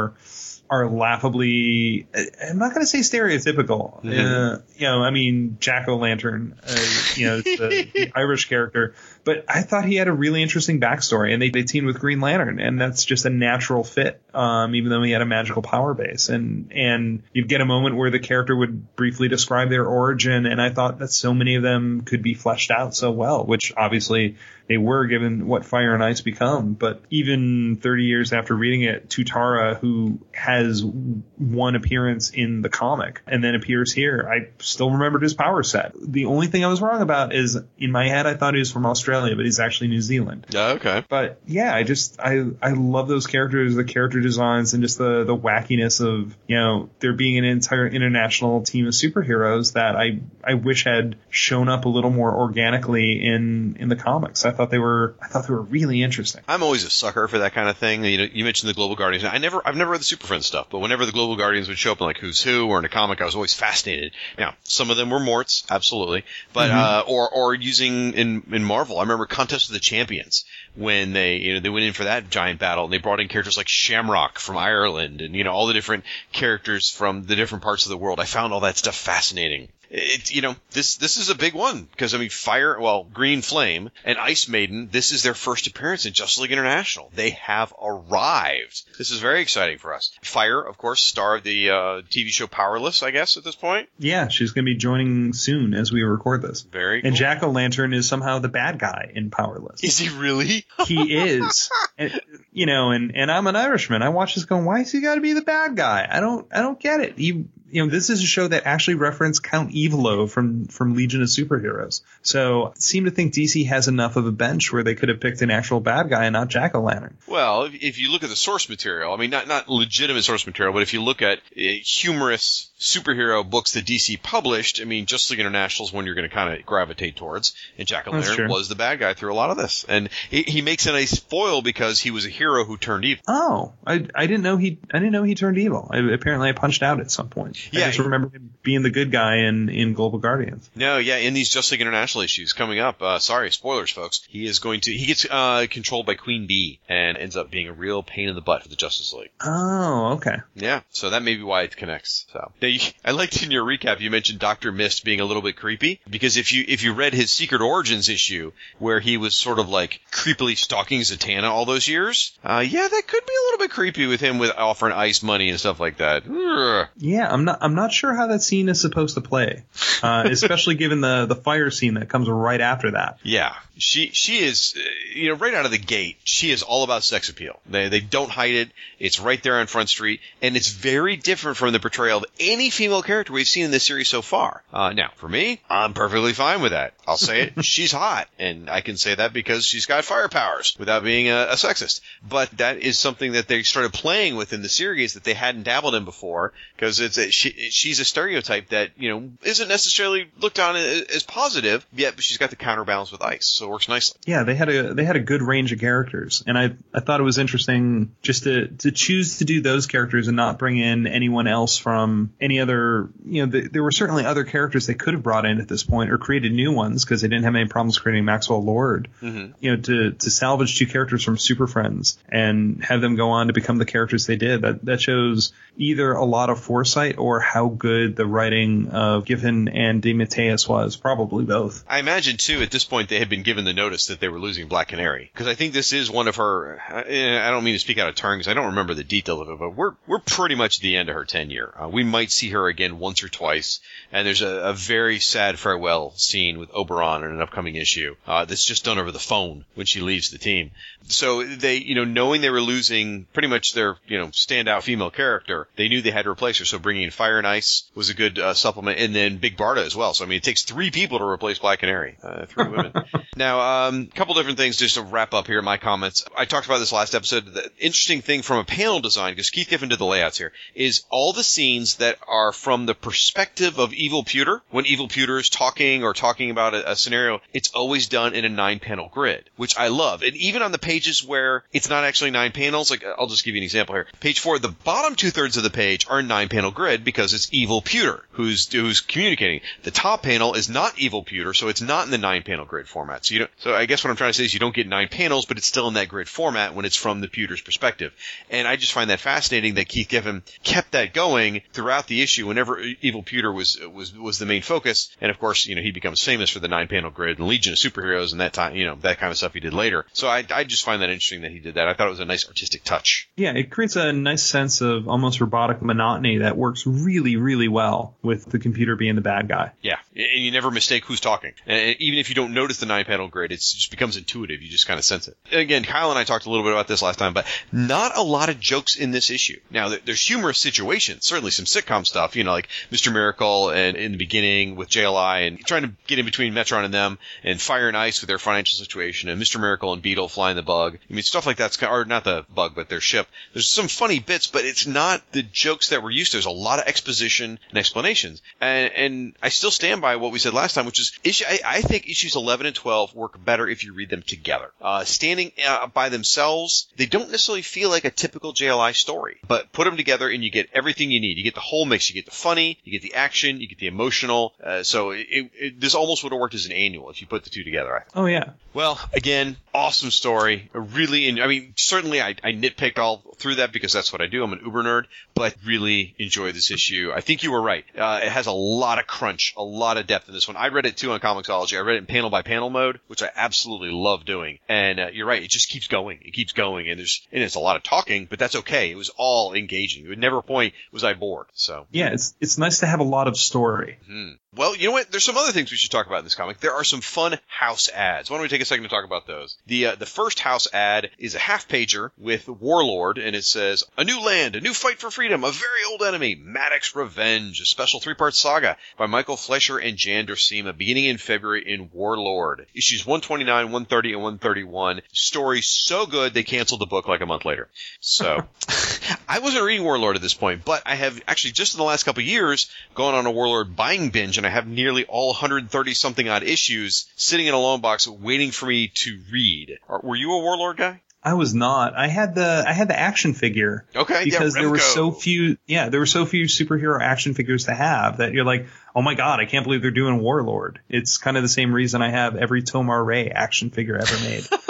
are laughably I'm not going to say stereotypical. Uh, you know, I mean Jack O' Lantern, uh, you know, the, the Irish character, but I thought he had a really interesting backstory, and they they teamed with Green Lantern, and that's just a natural fit. Um, even though he had a magical power base, and and you'd get a moment where the character would briefly describe their origin, and I thought that so many of them could be fleshed out so well, which obviously they were given what Fire and Ice become. But even 30 years after reading it, Tuatara, who has one appearance in the comic and then appears here, I still remembered his power set. The only thing I was wrong about is in my head I thought he was from Australia, but he's actually New Zealand. yeah, okay. But yeah, I just I I love those characters, the character designs, and just the the wackiness of you know there being an entire international team of superheroes that I I wish had shown up a little more organically in in the comics. I thought they were I thought they were really interesting. I'm always a sucker for that kind of thing. You know, you mentioned the Global Guardians. I never, I've never read the Super Friends stuff, but whenever the Global Guardians would show up in like Who's Who or in a comic, I was always fascinated. Now, some of them were Morts, absolutely, but uh, or or using in in Marvel. I remember Contest of the Champions when they you know they went in for that giant battle and they brought in characters like Shamrock from Ireland and you know all the different characters from the different parts of the world. I found all that stuff fascinating. It, you know, this this is a big one because I mean, Fire, well, Green Flame and Ice Maiden. This is their first appearance in Justice League International. They have arrived. This is very exciting for us. Fire, of course, star of the uh, TV show Powerless. I guess at this point, Yeah, she's going to be joining soon as we record this. very. And cool. Jack O' Lantern is somehow the bad guy in Powerless. is he really? he is. And, you know, and and I'm an Irishman. I watch this going, why has he got to be the bad guy? I don't I don't get it. He you know, this is a show that actually referenced Count Evilo from from Legion of Superheroes. So I seem to think DC has enough of a bench where they could have picked an actual bad guy and not Jack O' Lantern. Well, if, if you look at the source material, I mean, not not legitimate source material, but if you look at uh, humorous superhero books that DC published, I mean, Justice League International is one you're going to kind of gravitate towards, and Jack That's O'Lantern was the bad guy through a lot of this, and he, he makes a nice foil because he was a hero who turned evil. Oh, I, I didn't know he I didn't know he turned evil. I, apparently, I punched out at some point. Yeah. I just remember him being the good guy in in Global Guardians. No, yeah, in these Justice League International issues coming up, uh, sorry, spoilers, folks. He is going to he gets uh, controlled by Queen Bee and ends up being a real pain in the butt for the Justice League. Oh, okay. Yeah, so that may be why it connects. So now, you, I liked in your recap you mentioned Doctor Mist being a little bit creepy because if you if you read his Secret Origins issue where he was sort of like creepily stalking Zatanna all those years, uh, yeah, that could be a little bit creepy with him with offering ice money and stuff like that. Ugh. Yeah, I'm not. I'm not sure how that scene is supposed to play, uh, especially given the the fire scene that comes right after that. Yeah, she she is uh, you know right out of the gate she is all about sex appeal. They they don't hide it. It's right there on Front Street, and it's very different from the portrayal of any female character we've seen in this series so far. Uh, now, for me, I'm perfectly fine with that. I'll say it. she's hot, and I can say that because she's got fire powers without being a, a sexist. But that is something that they started playing with in the series that they hadn't dabbled in before because it's a, she, she's a stereotype that you know isn't necessarily looked on as positive yet, but she's got the counterbalance with ice. So it works nicely. Yeah, they had a they had a good range of characters, and I I thought it was interesting just to to choose to do those characters and not bring in anyone else from any other. You know, th there were certainly other characters they could have brought in at this point or created new ones because they didn't have any problems creating Maxwell Lord. Mm-hmm. You know, to to salvage two characters from Super Friends and have them go on to become the characters they did. That that shows either a lot of foresight or how good the writing of Giffen and DeMatteis was. Probably both. I imagine too at this point they had been given the notice that they were losing Black Canary because I think this is one of her. I don't mean to speak out of turn because I don't remember the detail of it, but we're we're pretty much at the end of her tenure. Uh, we might see her again once or twice, and there's a, a very sad farewell scene with Oberon in an upcoming issue uh, that's just done over the phone when she leaves the team. So they, you know, knowing they were losing pretty much their, you know, standout female character, they knew they had to replace her. So bringing in Fire and Ice was a good uh, supplement, and then Big Barda as well. So I mean, it takes three people to replace Black Canary, uh, three women. now, um, a couple different things just to wrap up here in my comments. I talked about this last episode. The interesting thing from a panel design, because Keith Giffen did the layouts here, is all the scenes that are from the perspective of Evil Pewter. When Evil Pewter is talking or talking about a, a scenario, it's always done in a nine-panel grid, which I love. And even on the pages where it's not actually nine panels, like I'll just give you an example here. Page four, the bottom two thirds of the page are nine-panel grid because it's Evil Pewter who's who's communicating. The top panel is not Evil Pewter, so it's not in the nine-panel grid format. So you don't. So I guess what I'm trying to say is you don't get nine panels, but it's still in that grid format when it's from the Pewter's perspective. And I just find that fascinating that Keith Giffen kept that going throughout the issue. Whenever Evil Pewter was was was the main focus, and of course, you know, he becomes famous for the nine-panel grid and Legion of Superheroes and that time, you know, that kind of stuff he did later. So I I just find that interesting that he did that. I thought it was a nice artistic touch. Yeah, it creates a nice sense of almost robotic monotony that works really, really well with the computer being the bad guy. Yeah, and you never mistake who's talking. And even if you don't notice the nine panel grid, it just becomes intuitive. You just kind of sense it. And again, Kyle and I talked a little bit about this last time, but not a lot of jokes in this issue. Now, there's humorous situations, certainly some sitcom stuff, you know, like Mr. Miracle and in the beginning with JLI and trying to get in between Metron and them and Fire and Ice with their financial situation and Mr. Miracle and Beetle flying the bug. I mean, stuff like that's kind of, or not the bug, but their ship. There's some funny bits, but it's not the jokes that we're used to. There's a lot of exposition and explanations. And, and I still stand by what we said last time, which is issue, I, I think issues 11 and 12 work better if you read them together. Uh, standing uh, by themselves, they don't necessarily feel like a typical JLI story, but put them together and you get everything you need. You get the whole mix. You get the funny, you get the action, you get the emotional. Uh, so it, it, this almost would have worked as an annual if you put the two together. I think. Oh yeah. Well, again, awesome story. Really, I mean, certainly I, I nitpicked all through that because that's what I do. I'm an uber nerd, but really enjoy this issue. I think you were right. Uh, it has a lot of crunch, a lot of depth in this one. I read it too on Comixology. I read it in panel by panel mode, which I absolutely love doing. And uh, you're right, it just keeps going. It keeps going, and there's and it's a lot of talking, but that's okay. It was all engaging. At never point was I bored. So Yeah, it's it's nice to have a lot of story. Hmm. Well, you know what? There's some other things we should talk about in this comic. There are some fun house ads. Why don't we take a second to talk about those? The uh, the first house ad is a half pager with Warlord, and it says, "A new land, a new fight for freedom, a very old enemy, Maddox Revenge, a special three part saga by Michael Fleisher and Jan Duursema, beginning in February in Warlord. Issues 129, 130, and 131. Story so good they canceled the book like a month later. So I wasn't reading Warlord at this point, but I have actually just in the last couple years gone on a Warlord buying binge, and I have nearly all 130 something odd issues sitting in a loan box waiting for me to read. Are, were you a Warlord guy? I was not. I had the I had the action figure Okay, because yeah, there were so few. Yeah, there were so few superhero action figures to have that you're like, oh my god, I can't believe they're doing Warlord. It's kind of the same reason I have every Tomar-Re action figure ever made.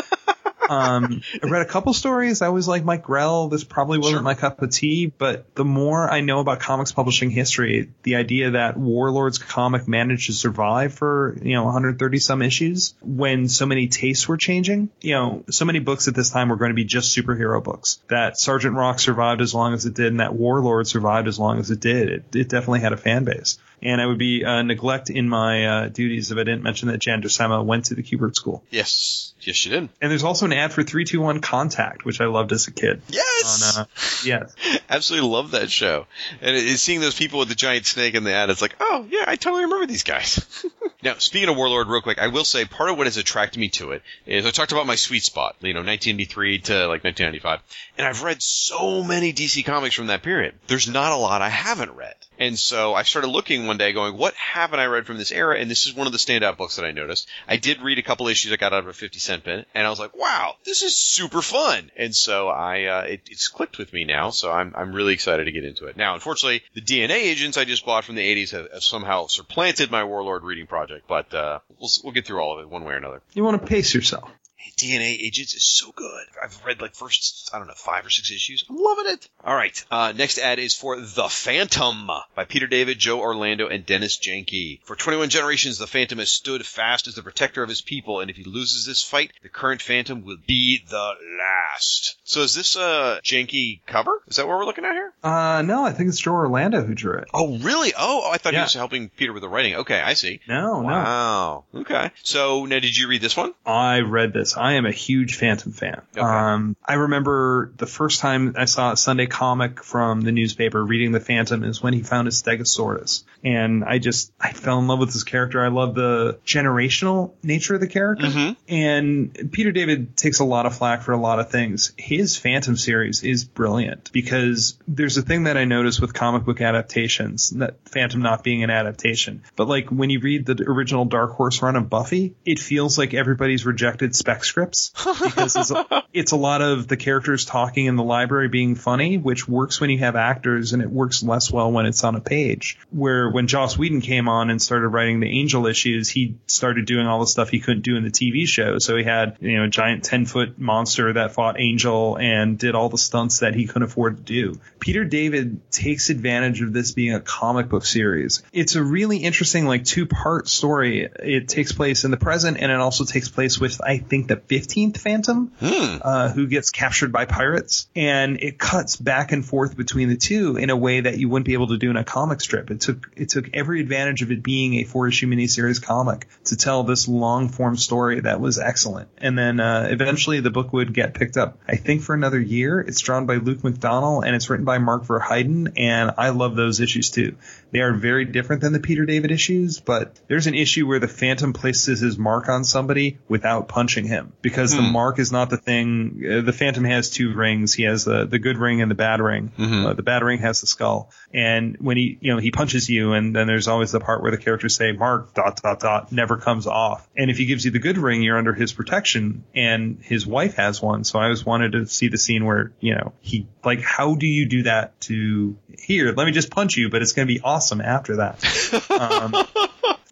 um, I read a couple stories. I was like Mike Grell. This probably wasn't Sure. my cup of tea, but the more I know about comics publishing history, the idea that Warlord's comic managed to survive for you know 130 some issues when so many tastes were changing. You know, so many books at this time were going to be just superhero books. That Sergeant Rock survived as long as it did, and that Warlord survived as long as it did. It, it definitely had a fan base. And I would be uh, neglect in my uh, duties if I didn't mention that Jan Duursema went to the Kubert School. Yes, yes, she did. And there's also an ad for 321 Contact, which I loved as a kid. Yes, On, uh, yes. absolutely love that show. And it, it's seeing those people with the giant snake in the ad, it's like, oh yeah, I totally remember these guys. now, speaking of Warlord, real quick, I will say part of what has attracted me to it is I talked about my sweet spot, you know, 1983 to like 1995, and I've read so many DC comics from that period. There's not a lot I haven't read. And so I started looking one day going, what haven't I read from this era? And this is one of the standout books that I noticed. I did read a couple issues I got out of a 50 cent bin and I was like, wow, this is super fun. And so I, uh, it, it's clicked with me now. So I'm, I'm really excited to get into it. Now, unfortunately, the DNA agents I just bought from the 80s have, have somehow supplanted my Warlord reading project, but, uh, we'll, we'll get through all of it one way or another. You want to pace yourself. DNA Agents is so good. I've read like first, I don't know, five or six issues. I'm loving it. All right. Uh, next ad is for The Phantom by Peter David, Joe Orlando, and Dennis Janke. For 21 generations, the Phantom has stood fast as the protector of his people, and if he loses this fight, the current Phantom will be the last. So is this a Janke cover? Is that what we're looking at here? Uh, no, I think it's Joe Orlando who drew it. Oh, really? Oh, I thought he Yeah. was helping Peter with the writing. Okay, I see. No, no. Wow. Okay. So now, did you read this one? I read this. I am a huge Phantom fan. Okay. Um, I remember the first time I saw a Sunday comic from the newspaper reading the Phantom is when he found his Stegosaurus. And I just, I fell in love with this character. I love the generational nature of the character. Mhm. And Peter David takes a lot of flack for a lot of things. His Phantom series is brilliant because there's a thing that I notice with comic book adaptations, that Phantom not being an adaptation. But like when you read the original Dark Horse run of Buffy, it feels like everybody's rejected spec scripts because it's a, it's a lot of the characters talking in the library being funny, which works when you have actors and it works less well when it's on a page. Where when Joss Whedon came on and started writing the Angel issues, he started doing all the stuff he couldn't do in the TV show. So he had, you know, a giant 10 foot monster that fought Angel and did all the stunts that he couldn't afford to do. Peter David takes advantage of this being a comic book series. It's a really interesting, like, two part story. It takes place in the present and it also takes place with, I think, the 15th Phantom, uh, who gets captured by pirates. And it cuts back and forth between the two in a way that you wouldn't be able to do in a comic strip. It took, it took every advantage of it being a four issue miniseries comic to tell this long form story that was excellent. And then, uh, eventually the book would get picked up, I think, for another year. It's drawn by Luke McDonnell and it's written by Mark Verheiden. And I love those issues too. They are very different than the Peter David issues, but there's an issue where the Phantom places his mark on somebody without punching him because the mark is not the thing. Uh, the Phantom has two rings. He has the, the good ring and the bad ring. Uh, the bad ring has the skull. And when he, you know, he punches you and then there's always the part where the characters say mark dot dot dot never comes off. And if he gives you the good ring, you're under his protection and his wife has one. So I always wanted to see the scene where, you know, he, like, how do you do that to here? Let me just punch you, but it's going to be awesome after that. Um,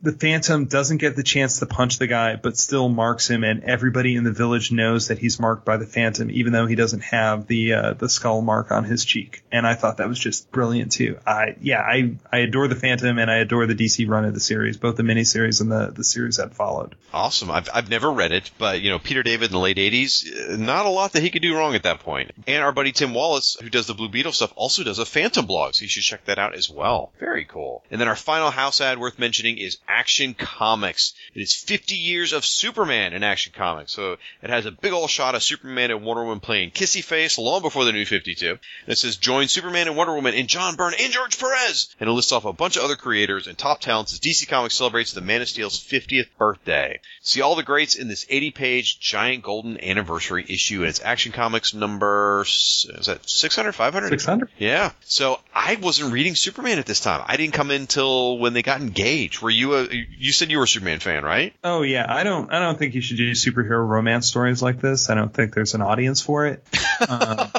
the Phantom doesn't get the chance to punch the guy, but still marks him, and everybody in the village knows that he's marked by the Phantom, even though he doesn't have the uh, the skull mark on his cheek. And I thought that was just brilliant too. I yeah, I I adore the Phantom, and I adore the DC run of the series, both the miniseries and the the series that followed. Awesome. I've, I've never read it, but you know, Peter David in the late 80s, uh, not a lot that he could do wrong at that point. And our buddy Tim Wallace, who does the Blue Beetle stuff, also does a Phantom blog, so you should check that out as well. Very cool. And then our final house ad worth mentioning is Action Comics. It is 50 years of Superman in Action Comics. So it has a big old shot of Superman and Wonder Woman playing kissy face long before the new 52. And it says join Superman and Wonder Woman and John Byrne and George Perez. And it lists off a bunch of other creators and top talents as DC Comics celebrates the Man of Steel's 50th birthday. See all the greats in this 80 page giant golden anniversary issue. And it's Action Comics number, is that 600, 500? 600? Yeah. So I wasn't reading Superman at this time. I didn't come in till when they got engaged. Were you a, you said you were a Superman fan, right? Oh yeah, I don't I don't think you should do superhero romance stories like this. I don't think there's an audience for it. Um,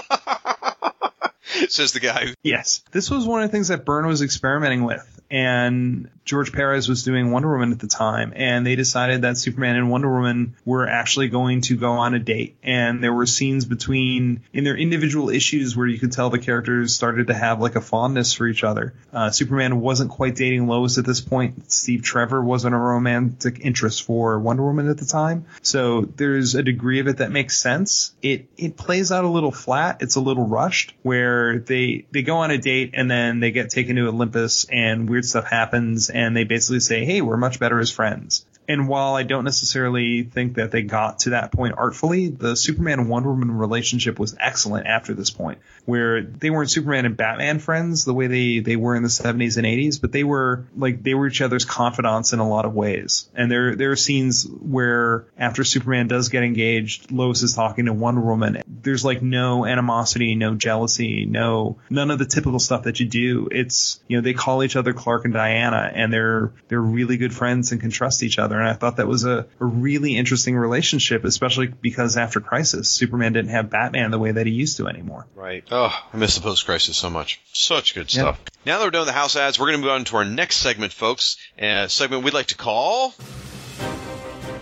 Says the guy Yes. This was one of the things that Byrne was experimenting with. And George Perez was doing Wonder Woman at the time. And they decided that Superman and Wonder Woman were actually going to go on a date. And there were scenes between, in their individual issues, where you could tell the characters started to have like a fondness for each other. Uh, Superman wasn't quite dating Lois at this point. Steve Trevor wasn't a romantic interest for Wonder Woman at the time. So there's a degree of it that makes sense. It, it plays out a little flat. It's a little rushed where they, they go on a date and then they get taken to Olympus and weird stuff happens and they basically say, Hey, we're much better as friends. And while I don't necessarily think that they got to that point artfully, the Superman Wonder Woman relationship was excellent after this point, where they weren't Superman and Batman friends the way they, they were in the 70s and 80s, but they were like they were each other's confidants in a lot of ways. And there there are scenes where after Superman does get engaged, Lois is talking to Wonder Woman. There's like no animosity, no jealousy, no none of the typical stuff that you do. It's you know they call each other Clark and Diana, and they're they're really good friends and can trust each other. And I thought that was a, a really interesting relationship, especially because after Crisis, Superman didn't have Batman the way that he used to anymore. Right. Oh, I miss the post crisis so much. Such good stuff. Now that we're done with the house ads, we're going to move on to our next segment, folks. A segment we'd like to call.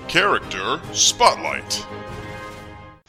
Character Spotlight.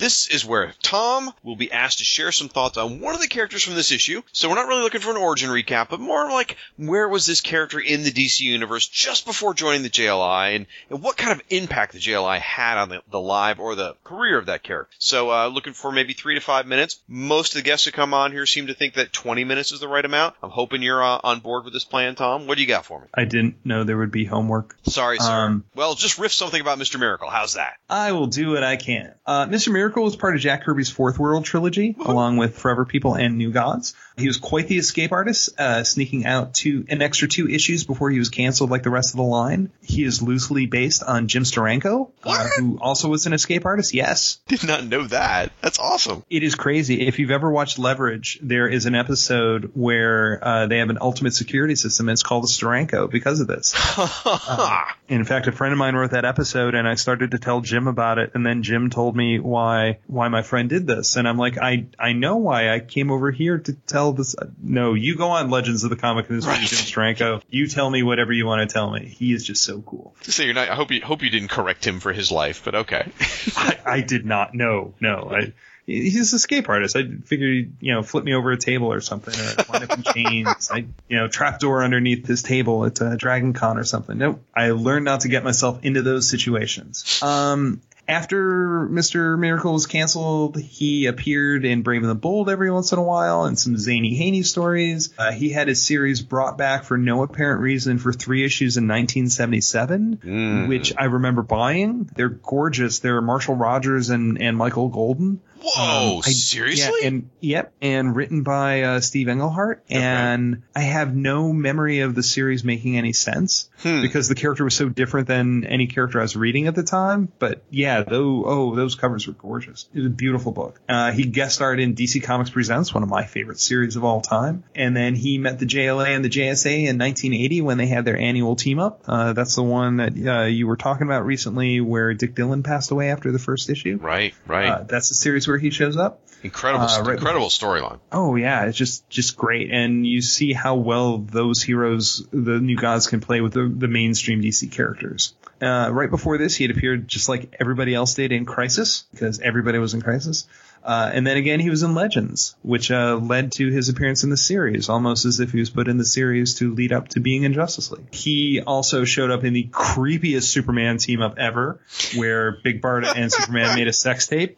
This is where Tom will be asked to share some thoughts on one of the characters from this issue. So we're not really looking for an origin recap, but more like where was this character in the DC universe just before joining the JLI, and, and what kind of impact the JLI had on the, the live or the career of that character. So uh, looking for maybe three to five minutes. Most of the guests who come on here seem to think that 20 minutes is the right amount. I'm hoping you're uh, on board with this plan, Tom. What do you got for me? I didn't know there would be homework. Sorry, sir. Um, well, just riff something about Mr. Miracle. How's that? I will do what I can. Uh, Mr. Miracle was part of Jack Kirby's Fourth World trilogy, along with Forever People and New Gods. He was quite the escape artist, uh, sneaking out to an extra two issues before he was canceled like the rest of the line. He is loosely based on Jim Steranko, uh, who also was an escape artist. Yes. Did not know that. That's awesome. It is crazy. If you've ever watched Leverage, there is an episode where uh, they have an ultimate security system. And it's called the Steranko because of this. Uh, in fact, a friend of mine wrote that episode, and I started to tell Jim about it, and then Jim told me why why my friend did this, and I'm like, I I know why. I came over here to tell this. No, you go on Legends of the Comic Industry, Right. Jim Steranko. You tell me whatever you want to tell me. He is just so cool. to say you're not. I hope you hope you didn't correct him for his life, but okay. I, I did not No, No, I. He's an escape artist. I figured he'd, you know, flip me over a table or something, or I'd wind up in chains. I, you know, trapdoor underneath his table at uh, Dragon Con or something. Nope. I learned not to get myself into those situations. Um, after Mr. Miracle was canceled, he appeared in Brave and the Bold every once in a while and some zany Haney stories. Uh, he had his series brought back for no apparent reason for three issues in 1977, which I remember buying. They're gorgeous. They're Marshall Rogers and, and Michael Golden. Whoa, Um, I- seriously? Yeah, and yep, and written by uh, Steve Englehart. And I have no memory of the series making any sense Hmm. because the character was so different than any character I was reading at the time. But yeah, though, oh, those covers were gorgeous. It was a beautiful book. Uh, he guest starred in DC Comics Presents, one of my favorite series of all time. And then he met the JLA and the JSA in 1980 when they had their annual team up. Uh, that's the one that uh, you were talking about recently, where Dick Dillon passed away after the first issue. right, right. Uh, that's the series where he shows up. incredible, uh, right- incredible storyline. Oh yeah, it's just just great, and you see how well those heroes, the new gods, can play with the, the mainstream DC characters. Uh, right before this, he had appeared just like everybody else did in Crisis, because everybody was in Crisis. Uh, and then again, he was in Legends, which uh, led to his appearance in the series, almost as if he was put in the series to lead up to being in Justice League. He also showed up in the creepiest Superman team up ever, where Big Bart and Superman made a sex tape.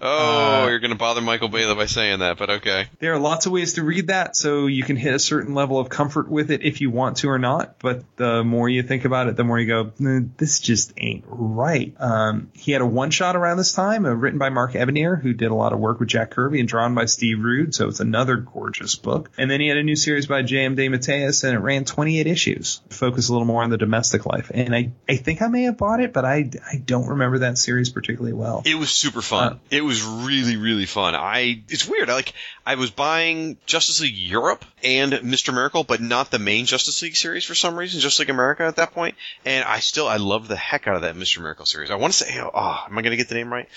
Oh, uh, you're going to bother Michael Bailey by saying that, but okay. There are lots of ways to read that, so you can hit a certain level of comfort with it if you want to or not. But the more you think about it, the more you go, this just ain't right. Um, he had a one shot around this time, uh, written by Mark Evanier, who did a lot of work with Jack Kirby and drawn by Steve Rude, so it's another gorgeous book. And then he had a new series by J.M. DeMatteis, and it ran 28 issues, focused a little more on the domestic life. And I, I think I may have bought it, but I, I don't remember that series particularly well. It was super fun. Uh, it was really, really fun. I it's weird. I like I was buying Justice League Europe and Mr. Miracle, but not the main Justice League series for some reason, Justice League America at that point. And I still I love the heck out of that Mr. Miracle series. I want to say, oh, am I going to get the name right?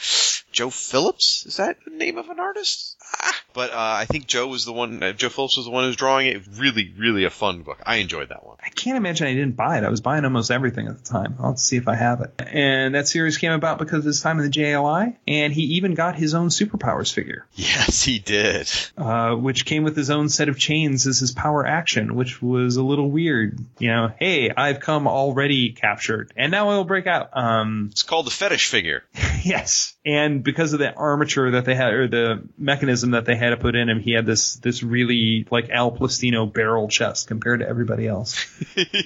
Joe Phillips is that the name of an artist? Ah, but uh, I think Joe was the one. Uh, Joe Phillips was the one who was drawing it. Really, really a fun book. I enjoyed that one. I can't imagine I didn't buy it. I was buying almost everything at the time. I'll see if I have it. And that series came about because of his time in the JLI, and he even got his own superpowers figure, Yes, he did. uh, which came with his own set of chains as his power action, which was a little weird. You know, hey, I've come already captured, and now I will break out. Um, It's called the fetish figure. Yes, and because of the armature that they had, or the mechanism that they had to put in him, he had this this really like Al Plastino barrel chest compared to everybody else.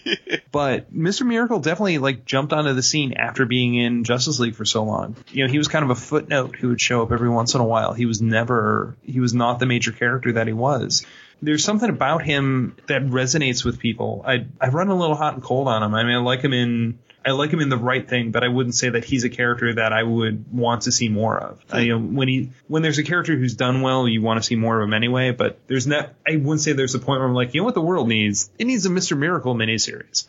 but Mr. Miracle definitely like jumped onto the scene after being in Justice League for so long. You know, he was kind of a footnote who would show up every once in a while. He was never, he was not the major character that he was there's something about him that resonates with people. I I run a little hot and cold on him. I mean, I like him in I like him in the right thing, but I wouldn't say that he's a character that I would want to see more of. I, you know, when he when there's a character who's done well, you want to see more of him anyway. But there's not. I wouldn't say there's a point where I'm like, you know what the world needs? It needs a Mr. Miracle miniseries.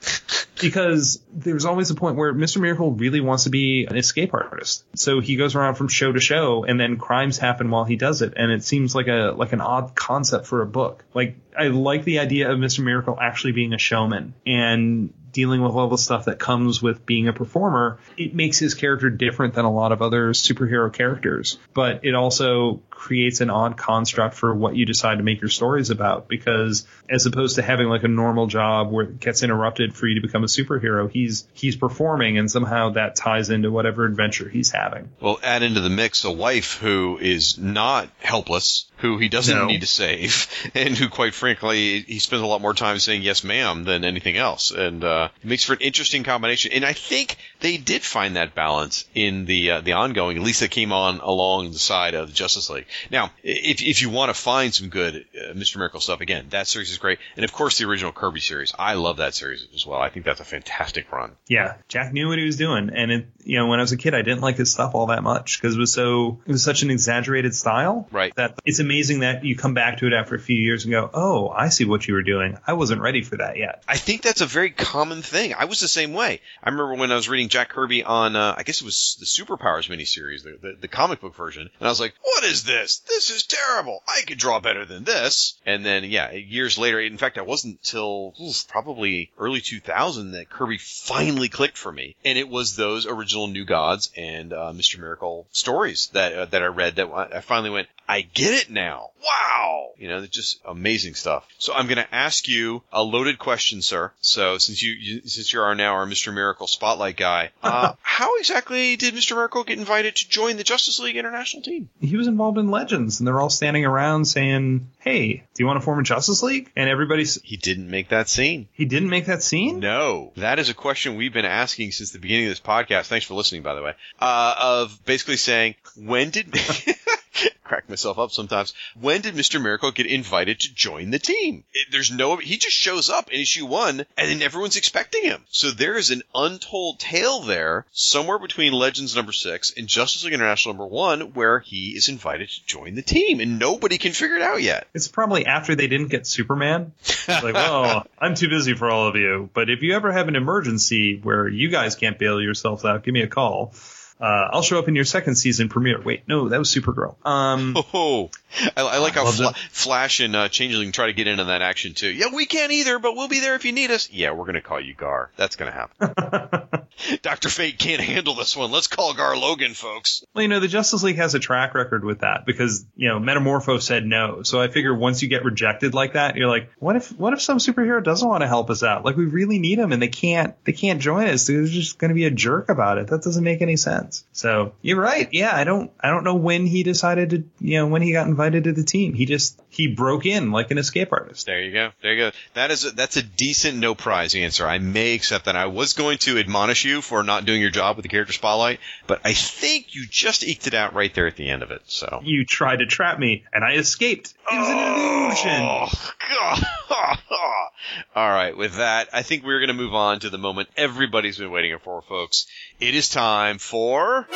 because there's always a point where Mr. Miracle really wants to be an escape artist. So he goes around from show to show and then crimes happen while he does it. And it seems like a like an odd concept for a book. Like I like the idea of Mr. Miracle actually being a showman and dealing with all the stuff that comes with being a performer, it makes his character different than a lot of other superhero characters. But it also creates an odd construct for what you decide to make your stories about because as opposed to having like a normal job where it gets interrupted for you to become a superhero, he's he's performing and somehow that ties into whatever adventure he's having. Well, add into the mix a wife who is not helpless, who he doesn't No. need to save, and who, quite frankly, he spends a lot more time saying yes, ma'am, than anything else, and uh, it makes for an interesting combination. And I think they did find that balance in the uh, the ongoing, at least that came on along the side of the Justice League. Now, if if you want to find some good uh, Mr. Miracle stuff, again, that series is great, and of course the original Kirby series. I love that series as well. I think that's a fantastic run. Yeah, Jack knew what he was doing, and it, you know, when I was a kid, I didn't like his stuff all that much because it was so it was such an exaggerated style. Right. That it's amazing that you come back to it after a few years and go, "Oh, I see what you were doing. I wasn't ready for that yet." I think that's a very common thing. I was the same way. I remember when I was reading Jack Kirby on, uh, I guess it was the Superpowers miniseries, the, the, the comic book version, and I was like, what is this? This This is terrible. I could draw better than this. And then, yeah, years later, in fact, I wasn't till probably early 2000 that Kirby finally clicked for me. And it was those original New Gods and uh, Mr. Miracle stories that, uh, that I read that I finally went, I get it now. Wow. You know, just amazing stuff. So I'm going to ask you a loaded question, sir. So since you, you since you are now our Mr. Miracle spotlight guy, uh, how exactly did Mr. Miracle get invited to join the Justice League International team? He was involved in Legends, and they're all standing around saying, "Hey, do you want to form a Justice League?" And everybody's He didn't make that scene. he didn't make that scene. No, that is a question we've been asking since the beginning of this podcast. Thanks for listening, by the way. Uh, of basically saying, when did crack myself up sometimes? When did Mister Miracle get invited to join the team? It- there's no, he just shows up in issue one, and then everyone's expecting him. So there is an untold tale there somewhere between Legends number six and Justice League International number one, where he is invited to join the team, and nobody can figure it out yet. It's probably after they didn't get Superman. Like, well, I'm too busy for all of you. But if you ever have an emergency where you guys can't bail yourselves out, give me a call. Uh, I'll show up in your second season premiere. Wait, no, that was Supergirl. Um, Oh, I, I like how Fla- Flash and uh, Changeling try to get into that action too. Yeah, we can't either, but we'll be there if you need us. Yeah, we're gonna call you Gar. That's gonna happen. Doctor Fate can't handle this one. Let's call Gar Logan, folks. well, you know, the Justice League has a track record with that because you know Metamorpho said no. So I figure once you get rejected like that, you're like, what if what if some superhero doesn't want to help us out? Like we really need them and they can't they can't join us. They're just going to be a jerk about it. That doesn't make any sense. So you're right. Yeah, I don't I don't know when he decided to you know when he got invited to the team. He just he broke in like an escape artist. There you go. There you go. That is a, that's a decent no prize answer. I may accept that. I was going to admonish you for not doing your job with the character spotlight, but I think you just eked it out right there at the end of it. So. You tried to trap me and I escaped. It was an illusion. Oh, God. All right, with that, I think we're going to move on to the moment everybody's been waiting for, folks. It is time for.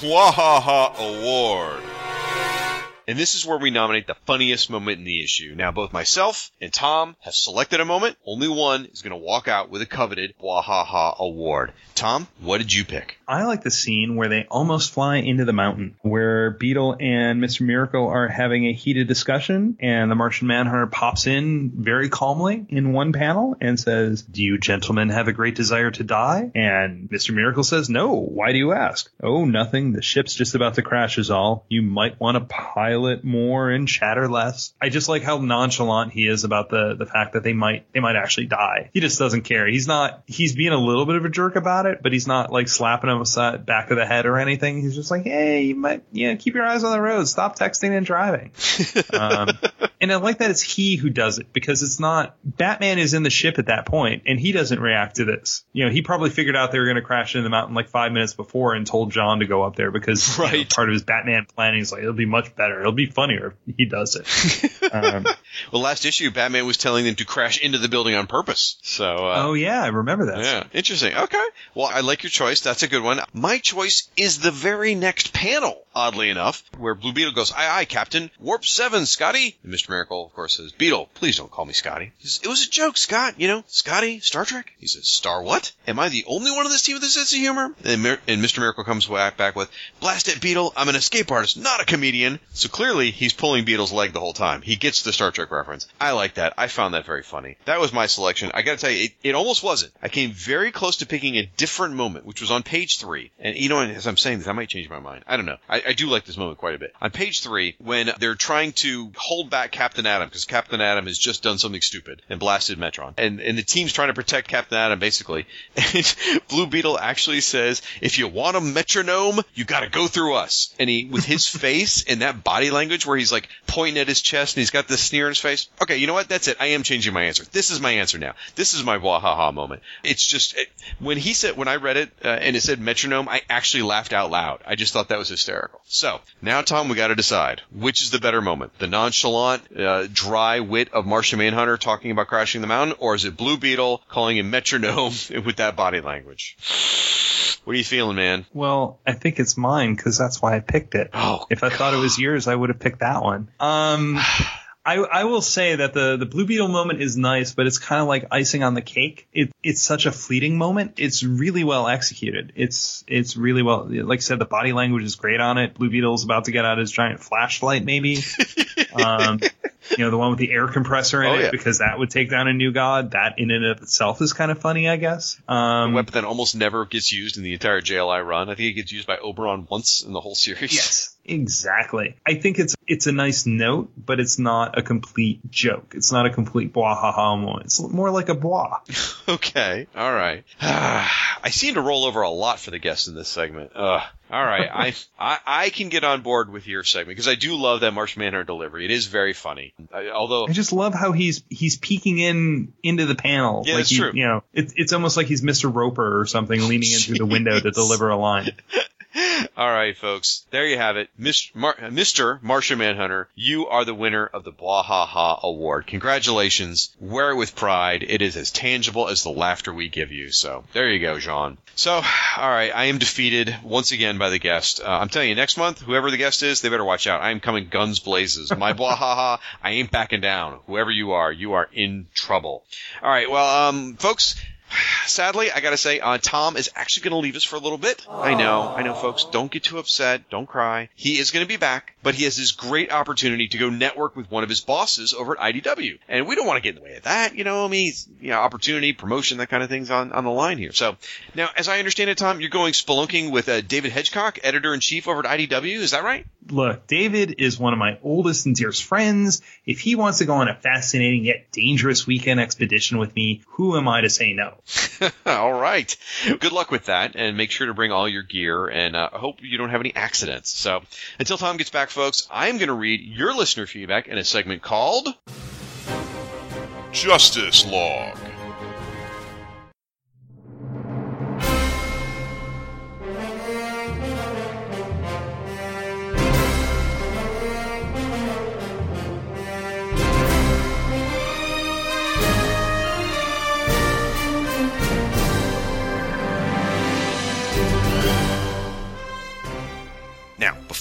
Wahaha Award. And this is where we nominate the funniest moment in the issue. Now, both myself and Tom have selected a moment. Only one is going to walk out with a coveted Wahaha Award. Tom, what did you pick? I like the scene where they almost fly into the mountain, where Beetle and Mr. Miracle are having a heated discussion, and the Martian Manhunter pops in very calmly in one panel and says, Do you gentlemen have a great desire to die? And Mr. Miracle says, No. Why do you ask? Oh, nothing. The ship's just about to crash, is all. You might want to pile pilot more and chatter less. I just like how nonchalant he is about the the fact that they might they might actually die. He just doesn't care. He's not he's being a little bit of a jerk about it, but he's not like slapping him aside back of the head or anything. He's just like, hey, you might yeah, keep your eyes on the road. Stop texting and driving. um, and I like that it's he who does it because it's not Batman is in the ship at that point and he doesn't react to this. You know, he probably figured out they were going to crash into the mountain like five minutes before and told John to go up there because you know, part of his Batman planning is like it'll be much better. It'll be funnier if he does it. um, Well, last issue, Batman was telling them to crash into the building on purpose. So, uh, oh yeah, I remember that. Yeah, interesting. Okay. Well, I like your choice. That's a good one. My choice is the very next panel, oddly enough, where Blue Beetle goes, Aye, aye, Captain. Warp 7, Scotty. And Mr. Miracle, of course, says, Beetle, please don't call me Scotty. He says, it was a joke, Scott. You know, Scotty, Star Trek? He says, Star what? Am I the only one on this team with a sense of humor? And, Mir- and Mr. Miracle comes back, back with, Blast it, Beetle. I'm an escape artist, not a comedian. So clearly, he's pulling Beetle's leg the whole time. He gets the Star Trek reference. I like that. I found that very funny. That was my selection. I gotta tell you, it, it almost wasn't. I came very close to picking a different moment, which was on page three. And you know, as I'm saying this, I might change my mind. I don't know. I, I do like this moment quite a bit. On page three, when they're trying to hold back Captain Atom because Captain Atom has just done something stupid and blasted Metron. And, and the team's trying to protect Captain Atom basically. And Blue Beetle actually says, if you want a metronome, you gotta go through us. And he, with his face and that body language where he's like pointing at his chest and he's got this sneer in his face. Okay, you know what? That's it. I am changing my answer. This is my answer now. This is my wahaha moment. It's just, it, when he said, when I read it uh, and it said metronome, I actually laughed out loud. I just thought that was hysterical. So, now Tom, we gotta decide. Which is the better moment? The nonchalant, uh, dry wit of Martian Manhunter talking about crashing the mountain, or is it Blue Beetle calling him metronome with that body language? What are you feeling, man? Well, I think it's mine because that's why I picked it. Oh, If I thought it was yours, I would have picked that one. Um, I, I will say that the, the Blue Beetle moment is nice, but it's kind of like icing on the cake. It, it's such a fleeting moment. It's really well executed. It's it's really well, like I said, the body language is great on it. Blue Beetle's about to get out his giant flashlight, maybe. um, you know, the one with the air compressor in Oh, it, yeah. because that would take down a new god. That in and of itself is kind of funny, I guess. Um, weapon that almost never gets used in the entire JLI run. I think it gets used by Oberon once in the whole series. Yes, exactly. I think it's it's a nice note, but it's not a complete joke. It's not a complete blah ha ha moment. It's more like a blah. Okay. All right. I seem to roll over a lot for the guests in this segment. Ugh. All right. I, I I can get on board with your segment because I do love that Marsh Manhunter delivery. It is very funny. I, although I just love how he's he's peeking in into the panel. Yeah, like that's he, true. You know, it's it's almost like he's Mr. Roper or something, leaning in through the window to deliver a line. All right, folks. There you have it. Mr. Mar- Mr. Martian Manhunter, you are the winner of the Blah Ha Ha Award. Congratulations. Wear it with pride. It is as tangible as the laughter we give you. So there you go, Jean. So, all right, I am defeated once again by the guest. Uh, I'm telling you, next month, whoever the guest is, they better watch out. I am coming guns blazes. My Blah Ha Ha, I ain't backing down. Whoever you are, you are in trouble. All right, well, um, folks, sadly, I gotta say, uh, Tom is actually gonna leave us for a little bit. I know, I know, folks. Don't get too upset. Don't cry. He is gonna be back, but he has this great opportunity to go network with one of his bosses over at IDW, and we don't want to get in the way of that. You know, I mean, you know, opportunity, promotion, that kind of things on on the line here. So now, as I understand it, Tom, you're going spelunking with uh, David Hedgecock, editor in chief over at IDW. Is that right? Look, David is one of my oldest and dearest friends. If he wants to go on a fascinating yet dangerous weekend expedition with me, who am I to say no? all right. Good luck with that, and make sure to bring all your gear. And uh, I hope you don't have any accidents. So until Tom gets back, folks, I am going to read your listener feedback in a segment called Justice Log.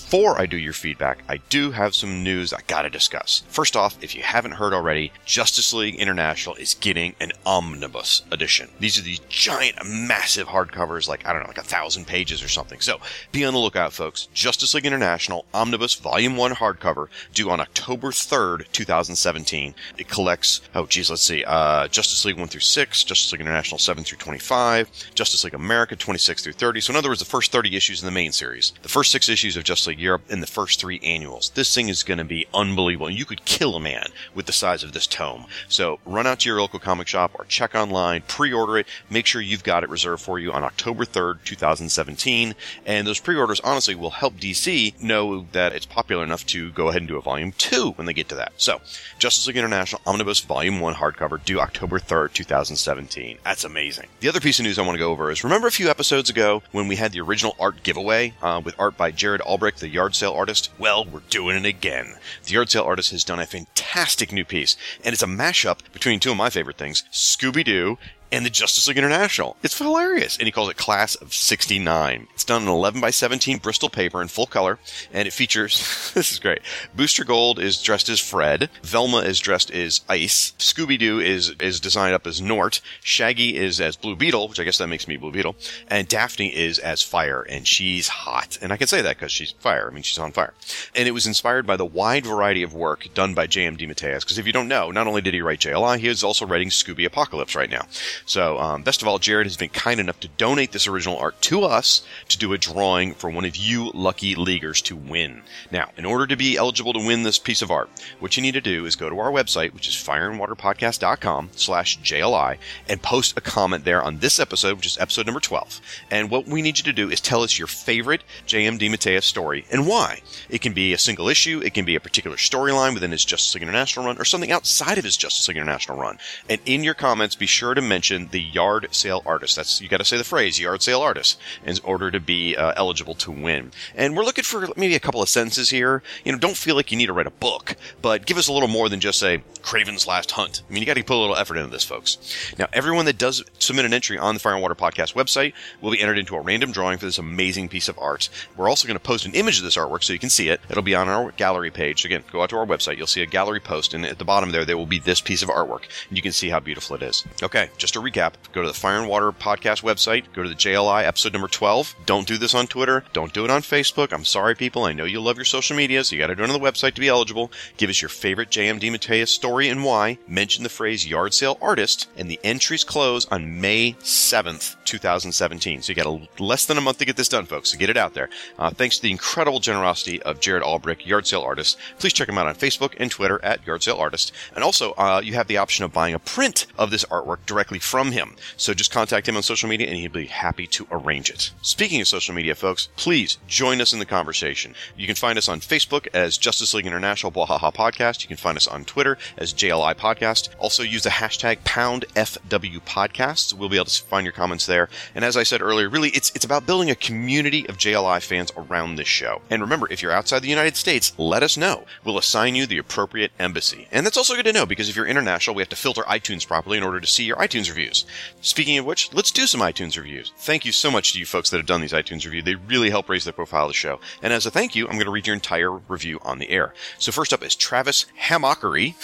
Before I do your feedback, I do have some news I gotta discuss. First off, if you haven't heard already, Justice League International is getting an omnibus edition. These are these giant, massive hardcovers, like, I don't know, like a thousand pages or something. So, be on the lookout, folks. Justice League International Omnibus Volume 1 hardcover, due on October 3rd, 2017. It collects, oh geez, let's see, uh, Justice League 1 through 6, Justice League International 7 through 25, Justice League America 26 through 30. So, in other words, the first 30 issues in the main series. The first six issues of Justice League up in the first three annuals. This thing is going to be unbelievable. You could kill a man with the size of this tome. So run out to your local comic shop or check online, pre-order it. Make sure you've got it reserved for you on October 3rd, 2017. And those pre-orders honestly will help DC know that it's popular enough to go ahead and do a volume two when they get to that. So Justice League International Omnibus Volume 1 hardcover due October 3rd, 2017. That's amazing. The other piece of news I want to go over is remember a few episodes ago when we had the original art giveaway uh, with art by Jared Albrecht, the yard sale artist? Well, we're doing it again. The yard sale artist has done a fantastic new piece, and it's a mashup between two of my favorite things Scooby Doo and the Justice League International. It's hilarious. And he calls it Class of 69. It's done in 11 by 17 Bristol paper in full color, and it features, this is great. Booster Gold is dressed as Fred. Velma is dressed as Ice. Scooby-Doo is, is designed up as Nort. Shaggy is as Blue Beetle, which I guess that makes me Blue Beetle. And Daphne is as Fire, and she's hot. And I can say that because she's fire. I mean, she's on fire. And it was inspired by the wide variety of work done by J.M. DeMatteis, because if you don't know, not only did he write JLI, he is also writing Scooby Apocalypse right now. So, um, best of all, Jared has been kind enough to donate this original art to us to do a drawing for one of you lucky leaguers to win. Now, in order to be eligible to win this piece of art, what you need to do is go to our website, which is fireandwaterpodcast.com slash JLI, and post a comment there on this episode, which is episode number 12. And what we need you to do is tell us your favorite JMD DeMatteis story and why. It can be a single issue, it can be a particular storyline within his Justice League International run, or something outside of his Justice League International run. And in your comments, be sure to mention the yard sale artist. That's you got to say the phrase yard sale artist in order to be uh, eligible to win. And we're looking for maybe a couple of sentences here. You know, don't feel like you need to write a book, but give us a little more than just say Craven's Last Hunt. I mean, you got to put a little effort into this, folks. Now, everyone that does submit an entry on the Fire and Water Podcast website will be entered into a random drawing for this amazing piece of art. We're also going to post an image of this artwork so you can see it. It'll be on our gallery page. Again, go out to our website. You'll see a gallery post, and at the bottom there, there will be this piece of artwork, and you can see how beautiful it is. Okay, just to recap, go to the Fire and Water Podcast website, go to the JLI episode number 12. Don't do this on Twitter. Don't do it on Facebook. I'm sorry, people. I know you love your social media, so you got to do it on the website to be eligible. Give us your favorite JMD DeMatteis story and why. Mention the phrase yard sale artist, and the entries close on May 7th, 2017. So you got a, less than a month to get this done, folks. So get it out there. Uh, thanks to the incredible generosity of Jared Albrecht, yard sale artist. Please check him out on Facebook and Twitter at yard sale artist. And also, uh, you have the option of buying a print of this artwork directly from him. So just contact him on social media, and he'll be happy to arrange it. Speaking of social media, folks, please join us in the conversation. You can find us on Facebook as Justice League International Bwahaha Podcast. You can find us on Twitter as JLI Podcast. Also use the hashtag PoundFW Podcasts. We'll be able to find your comments there. And as I said earlier, really, it's it's about building a community of JLI fans around this show. And remember, if you're outside the United States, let us know. We'll assign you the appropriate embassy. And that's also good to know because if you're international, we have to filter iTunes properly in order to see your iTunes reviews. Speaking of which, let's do some iTunes reviews. Thank you so much to you folks that have done these iTunes reviews. They really help raise the profile of the show. And as a thank you, I'm going to read your entire review on the air. So first up is Travis Hamockery.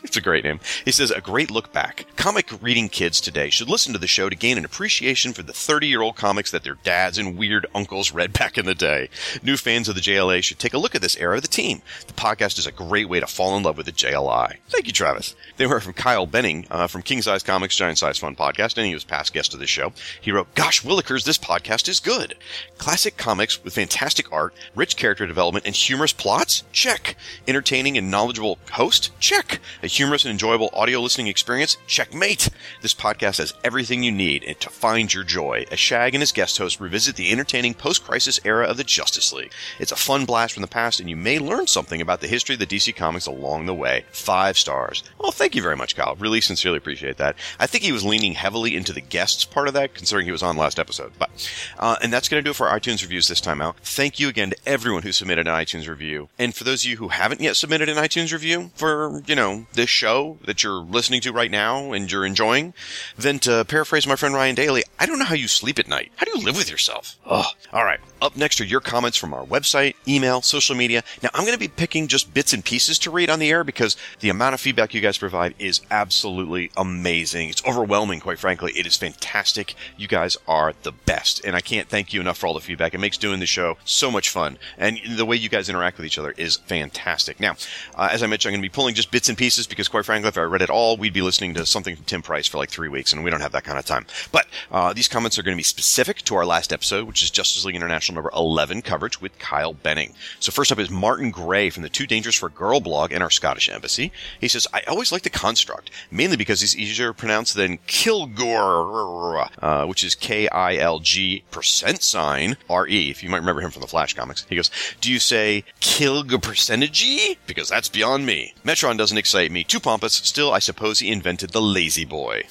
it's a great name. He says, a great look back. Comic reading kids today should listen to the show to gain an appreciation for the 30 year old comics that their dads and weird uncles read back in the day. New fans of the JLA should take a look at this era of the team. The podcast is a great way to fall in love with the JLI. Thank you, Travis. They were from Kyle Benning uh, from King Size Comics Giant Size Fun podcast, and he was past guest of this show. He wrote, Gosh, Willikers, this podcast is good. Classic comics with fantastic art, rich character development, and humorous plots? Check. Entertaining and knowledgeable host? Check. A humorous and enjoyable audio listening experience? Checkmate. This podcast has everything you need to find your joy as Shag and his guest host revisit the entertaining post-crisis era of the Justice League. It's a fun blast from the past, and you may learn something about the history of the DC Comics along the way. Five stars. Well, thank you very much, Kyle. Really sincerely appreciate that. I think he was leaning heavily into the guests part of that, considering he was on last episode. But uh, and that's going to do it for iTunes reviews this time out. Thank you again to everyone who submitted an iTunes review, and for those of you who haven't yet submitted an iTunes review for you know this show that you're listening to right now and you're enjoying, then to paraphrase my friend Ryan Daly, I don't know how you sleep at night. How do you live with yourself? Oh, all right. Up next are your comments from our website, email, social media. Now I'm going to be picking just bits and pieces to read on the air because the amount of feedback you guys provide is absolutely amazing. It's overwhelming quite frankly. It is fantastic. You guys are the best. And I can't thank you enough for all the feedback. It makes doing the show so much fun. And the way you guys interact with each other is fantastic. Now, uh, as I mentioned, I'm going to be pulling just bits and pieces because, quite frankly, if I read it all, we'd be listening to something from Tim Price for like three weeks, and we don't have that kind of time. But uh, these comments are going to be specific to our last episode, which is Justice League International number 11 coverage with Kyle Benning. So first up is Martin Gray from the Too Dangerous for Girl blog and our Scottish embassy. He says, I always like the construct, mainly because he's easier to pronounce than Kilgore, uh, which is K-I-L-G percent sign R-E, if you might remember him from the Flash comics. He goes, do you say Kilg percentage? Because that's beyond me. Metron doesn't excite me. Too pompous. Still, I suppose he invented the lazy boy.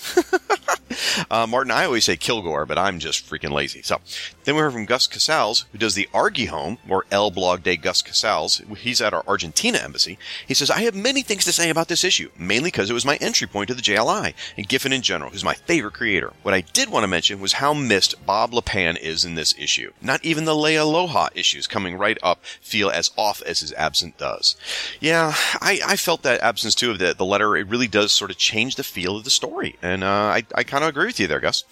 uh, Martin, I always say Kilgore, but I'm just freaking lazy. So, then we heard from Gus Casals, who does the Argy Home, or El Blog de Gus Casals. He's at our Argentina embassy. He says, I have many things to say about this issue, mainly because it was my entry point to the JLI, and Giffen in general, who's my favorite creator. What I did want to mention was how missed Bob Lappan is in this issue. Not even the Leia Aloha issues coming right up feel as off as his absence does. Yeah, I, I felt that absence too of the, the letter. It really does sort of change the feel of the story. And uh, I, I kind of agree with you there, Gus.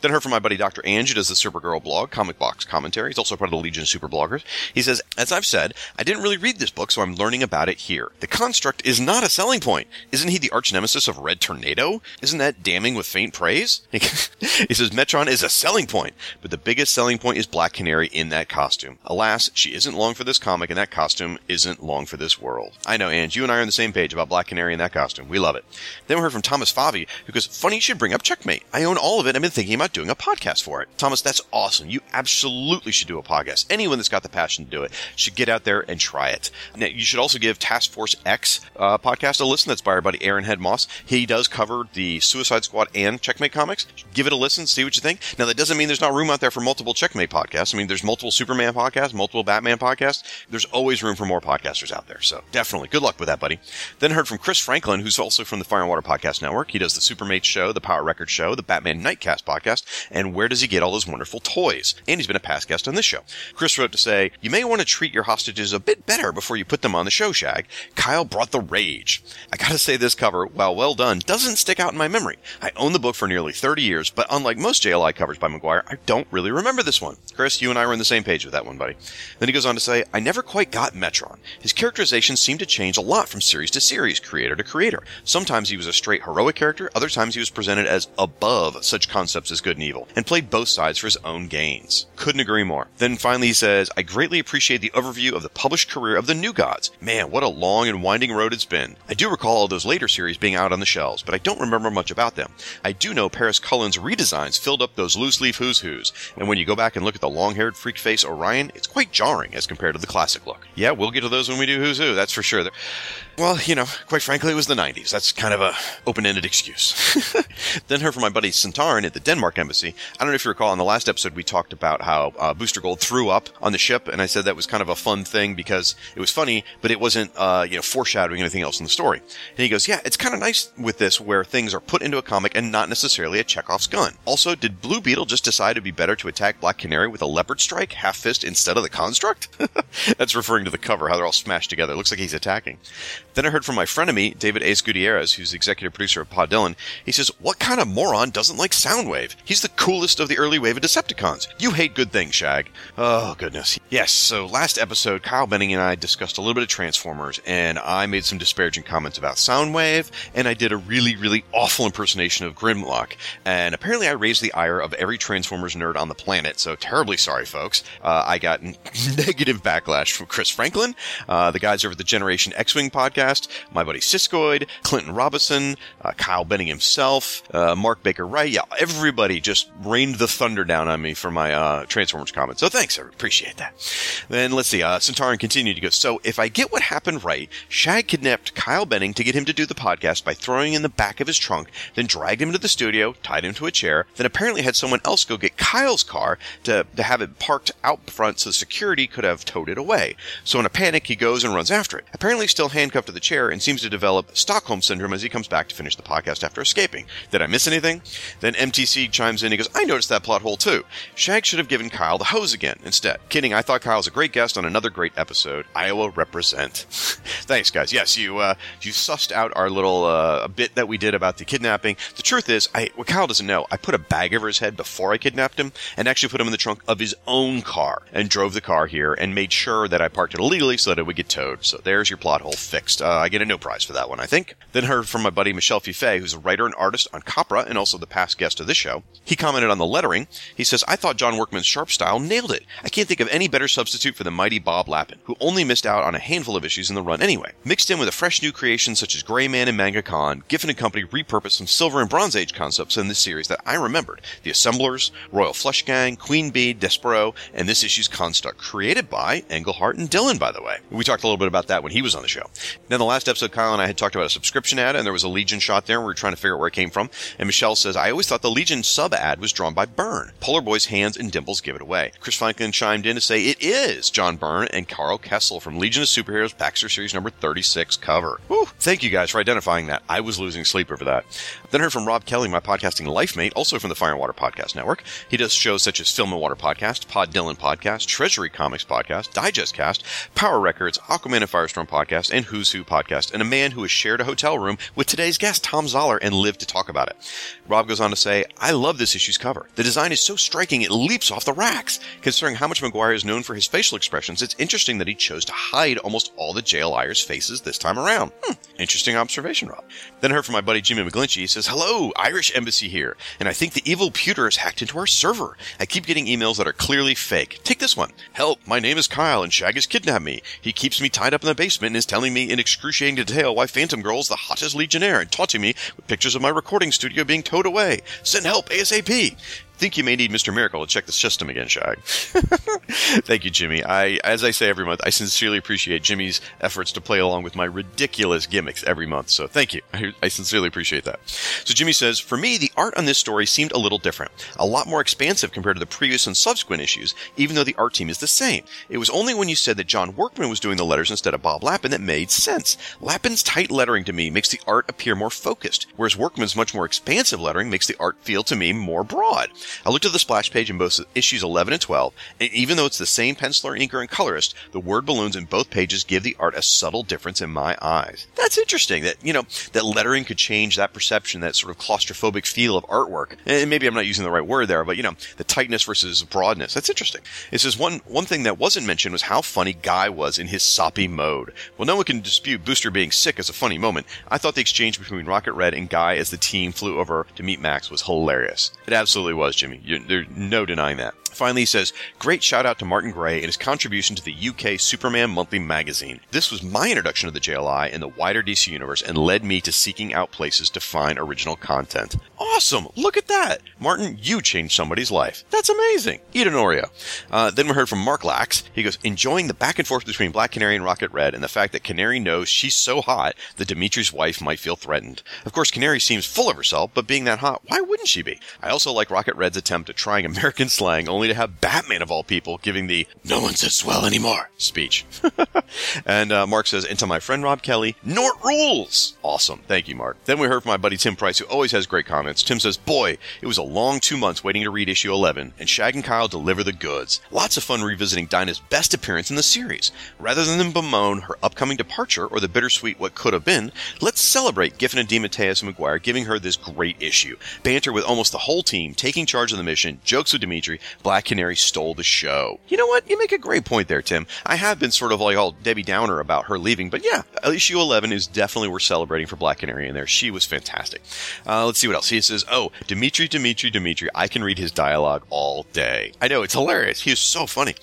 Then heard from my buddy Dr. Who does the Supergirl blog, Comic Box Commentary. He's also part of the Legion of Super Bloggers. He says, As I've said, I didn't really read this book, so I'm learning about it here. The construct is not a selling point. Isn't he the arch nemesis of Red Tornado? Isn't that damning with faint praise? he says, Metron is a selling point, but the biggest selling point is Black Canary in that costume. Alas, she isn't long for this comic, and that costume isn't long for this world. I know, Ange, you and I are on the same page about Black Canary in that costume. We love it. Then we heard from Thomas Favi, who goes, Funny you should bring up Checkmate. I own all of it. I've been thinking about doing a podcast for it. Thomas, that's awesome. You absolutely should do a podcast. Anyone that's got the passion to do it should get out there and try it. Now, you should also give Task Force X uh, podcast a listen. That's by our buddy Aaron Head Moss. He does cover the Suicide Squad and Checkmate comics. Give it a listen, see what you think. Now, that doesn't mean there's not room out there for multiple Checkmate podcasts. I mean, there's multiple Superman podcasts, multiple Batman podcasts. There's always room for more podcasters out there. So definitely good luck with that, buddy. Then heard from Chris Franklin, who's also from the Fire and Water Podcast Network. He does the Supermate Show, the Power Record Show, the Batman Nightcast podcast, and where does he get all those wonderful toys? And he's been a past guest on this show. Chris wrote to say, You may want to treat your hostages a bit better before you put them on the show, Shag. Kyle brought the rage. I gotta say, this cover, while well done, doesn't stick out in my memory. I own the book for nearly 30 years, but unlike most JLI covers by Maguire, I don't really remember this one. Chris, you and I were on the same page with that one, buddy. Then he goes on to say, I never quite got Metron. His characterization seemed to change a lot from series to series, creator to creator. Sometimes he was a straight heroic character, other times he was presented as above such concepts as good and evil, and played both sides for his own gains. Couldn't agree more. Then finally he says, I greatly appreciate the overview of the published career of the New Gods. Man, what a long and winding road it's been. I do recall all those later series being out on the shelves, but I don't remember much about them. I do know Paris Cullins' redesigns filled up those loose leaf who's who's, and when you go back and look at the long haired freak face Orion, it's quite jarring as compared to the classic look. Yeah, we'll get to those when we do who's who, that's for sure. Well, you know, quite frankly, it was the 90s. That's kind of a open-ended excuse. then heard from my buddy Centauran at the Denmark embassy. I don't know if you recall, in the last episode, we talked about how uh, Booster Gold threw up on the ship, and I said that was kind of a fun thing because it was funny, but it wasn't, uh, you know, foreshadowing anything else in the story. And he goes, yeah, it's kind of nice with this where things are put into a comic and not necessarily a Chekhov's gun. Also, did Blue Beetle just decide it'd be better to attack Black Canary with a leopard strike, half fist, instead of the construct? That's referring to the cover, how they're all smashed together. It looks like he's attacking. Then I heard from my frenemy, David Ace Gutierrez, who's executive producer of Pod Dylan. He says, What kind of moron doesn't like Soundwave? He's the coolest of the early wave of Decepticons. You hate good things, Shag. Oh, goodness. Yes, so last episode, Kyle Benning and I discussed a little bit of Transformers, and I made some disparaging comments about Soundwave, and I did a really, really awful impersonation of Grimlock. And apparently I raised the ire of every Transformers nerd on the planet, so terribly sorry, folks. Uh, I got negative backlash from Chris Franklin, uh, the guys over the Generation X-Wing podcast, my buddy Siskoid, Clinton Robinson, uh, Kyle Benning himself, uh, Mark Baker Wright. Yeah, everybody just rained the thunder down on me for my uh, Transformers comments. So thanks, I appreciate that. Then let's see. Uh, Centauran continued to go. So if I get what happened right, Shag kidnapped Kyle Benning to get him to do the podcast by throwing in the back of his trunk, then dragged him into the studio, tied him to a chair, then apparently had someone else go get Kyle's car to, to have it parked out front so security could have towed it away. So in a panic, he goes and runs after it. Apparently still handcuffed to the chair and seems to develop Stockholm syndrome as he comes back to finish the podcast after escaping. Did I miss anything? Then MTC chimes in. He goes, I noticed that plot hole too. Shag should have given Kyle the hose again instead. Kidding. I thought Kyle was a great guest on another great episode. Iowa represent. Thanks, guys. Yes, you uh, you sussed out our little uh, bit that we did about the kidnapping. The truth is, I what Kyle doesn't know, I put a bag over his head before I kidnapped him, and actually put him in the trunk of his own car, and drove the car here, and made sure that I parked it illegally so that it would get towed. So there's your plot hole fixed. Uh, I get a no prize for that one, I think. Then heard from my buddy Michel Fiffe, who's a writer and artist on Copra, and also the past guest of this show. He commented on the lettering. He says, I thought John Workman's sharp style nailed it. I can't think of any better substitute for the mighty Bob Lappan, who only missed out on a handful of issues in the run anyway. Mixed in with a fresh new creation such as Gray Man and Manga Khan, Giffen and Company repurposed some Silver and Bronze Age concepts in this series that I remembered. The Assemblers, Royal Flush Gang, Queen Bee, Despero, and this issue's Construct, created by Englehart and Dillin, by the way. We talked a little bit about that when he was on the show. Now, the last episode, Kyle and I had talked about a subscription ad, and there was a Legion shot there. And we were trying to figure out where it came from. And Michel says, I always thought the Legion sub ad was drawn by Byrne. Polar Boy's hands and dimples give it away. Chris Franklin chimed in to say it is John Byrne and Karl Kesel from Legion of Superheroes Baxter Series number 36 cover. Whew. Thank you guys for identifying that. I was losing sleep over that. Then heard from Rob Kelly, my podcasting life mate, also from the Fire and Water Podcast Network. He does shows such as Film and Water Podcast, Pod Dylan Podcast, Treasury Comics Podcast, Digest Cast, Power Records, Aquaman and Firestorm Podcast, and Who's Who Podcast, and a man who has shared a hotel room with today's guest, Tom Zahler, and lived to talk about it. Rob goes on to say, I love this issue's cover. The design is so striking it leaps off the racks. Considering how much Maguire is known for his facial expressions, it's interesting that he chose to hide almost all the JLIers' faces this time around. Hmm, interesting observation, Rob. Then I heard from my buddy Jimmy McGlinchey. He says, Hello, Irish Embassy here, and I think the evil pewter has hacked into our server. I keep getting emails that are clearly fake. Take this one. Help, my name is Kyle, and Shag has kidnapped me. He keeps me tied up in the basement and is telling me in excruciating detail why Phantom Girl is the hottest Legionnaire and taunting me with pictures of my recording studio being towed away. Send help ASAP. Think you may need Mr. Miracle to check the system again, Shag. Thank you, Jimmy. I, as I say every month, I sincerely appreciate Jimmy's efforts to play along with my ridiculous gimmicks every month. So thank you. I, I sincerely appreciate that. So Jimmy says, for me, the art on this story seemed a little different, a lot more expansive compared to the previous and subsequent issues, even though the art team is the same. It was only when you said that John Workman was doing the letters instead of Bob Lappan that made sense. Lappan's tight lettering to me makes the art appear more focused, whereas Workman's much more expansive lettering makes the art feel to me more broad. I looked at the splash page in both issues 11 and 12, and even though it's the same penciler, inker, and colorist, the word balloons in both pages give the art a subtle difference in my eyes. That's interesting that, you know, that lettering could change that perception, that sort of claustrophobic feel of artwork. And maybe I'm not using the right word there, but, you know, the tightness versus broadness. That's interesting. It says one, one thing that wasn't mentioned was how funny Guy was in his soppy mode. Well, no one can dispute Booster being sick as a funny moment. I thought the exchange between Rocket Red and Guy as the team flew over to meet Max was hilarious. It absolutely was, Jimmy. You, there's no denying that. Finally, he says, Great shout out to Martin Gray and his contribution to the UK Superman Monthly magazine. This was my introduction to the JLI and the wider DC universe and led me to seeking out places to find original content. Awesome! Look at that! Martin, you changed somebody's life. That's amazing! Eat an Oreo. Uh, then we heard from Mark Lax. He goes, enjoying the back and forth between Black Canary and Rocket Red and the fact that Canary knows she's so hot that Dimitri's wife might feel threatened. Of course, Canary seems full of herself, but being that hot, why wouldn't she be? I also like Rocket Red's attempt at trying American slang only to have Batman of all people giving the no one says swell anymore speech. and uh, Mark says, and to my friend Rob Kelly, Nort rules! Awesome. Thank you, Mark. Then we heard from my buddy Tim Price, who always has great comments. Tim says, boy, it was a long two months waiting to read issue 11, and Shag and Kyle deliver the goods. Lots of fun revisiting Dinah's best appearance in the series. Rather than bemoan her upcoming departure or the bittersweet what could have been, let's celebrate Giffen and DeMatteis and Maguire giving her this great issue. Banter with almost the whole team, taking charge of the mission, jokes with Dimitri, Black Canary stole the show. You know what? You make a great point there, Tim. I have been sort of like all Debbie Downer about her leaving, but yeah, issue 11 is definitely worth celebrating for Black Canary in there. She was fantastic. Uh, let's see what else. He says, Oh, Dimitri, Dimitri, Dimitri, I can read his dialogue all day. I know, it's hilarious. He is so funny.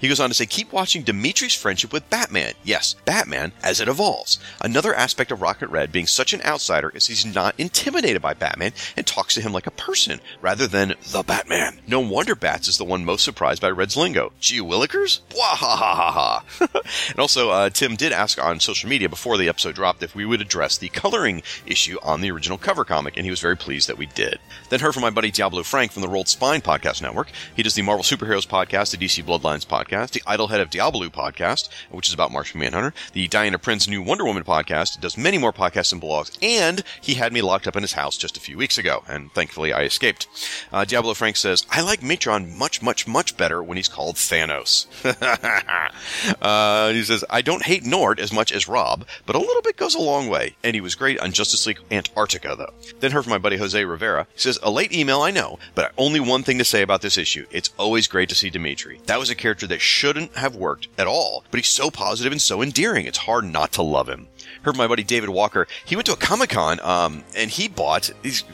He goes on to say, Keep watching Dimitri's friendship with Batman. Yes, Batman as it evolves. Another aspect of Rocket Red being such an outsider is he's not intimidated by Batman and talks to him like a person rather than the Batman. No wonder Bats is the one most surprised by Red's lingo. Gee willikers? Wah ha ha ha ha. and also, uh, Tim did ask on social media before the episode dropped if we would address the coloring issue on the original cover comic, and he was very pleased that we did. Then heard from my buddy Diablo Frank from the Rolled Spine Podcast Network. He does the Marvel Superheroes podcast, the DC Bloodlines podcast, the Idol-Head of Diablo podcast, which is about Martian Manhunter, the Diana Prince New Wonder Woman podcast, does many more podcasts and blogs, and he had me locked up in his house just a few weeks ago, and thankfully I escaped. Uh, Diablo Frank says, I like Matron much, much, much better when he's called Thanos. uh, he says, I don't hate Nort as much as Rob, but a little bit goes a long way, and he was great on Justice League Antarctica, though. Then heard from my buddy Jose Rivera. He says, a late email, I know, but only one thing to say about this issue. It's always great to see Dimitri. That was a character that shouldn't have worked at all, but he's so positive and so endearing. It's hard not to love him. Heard my buddy David Walker. He went to a Comic Con, um, and he bought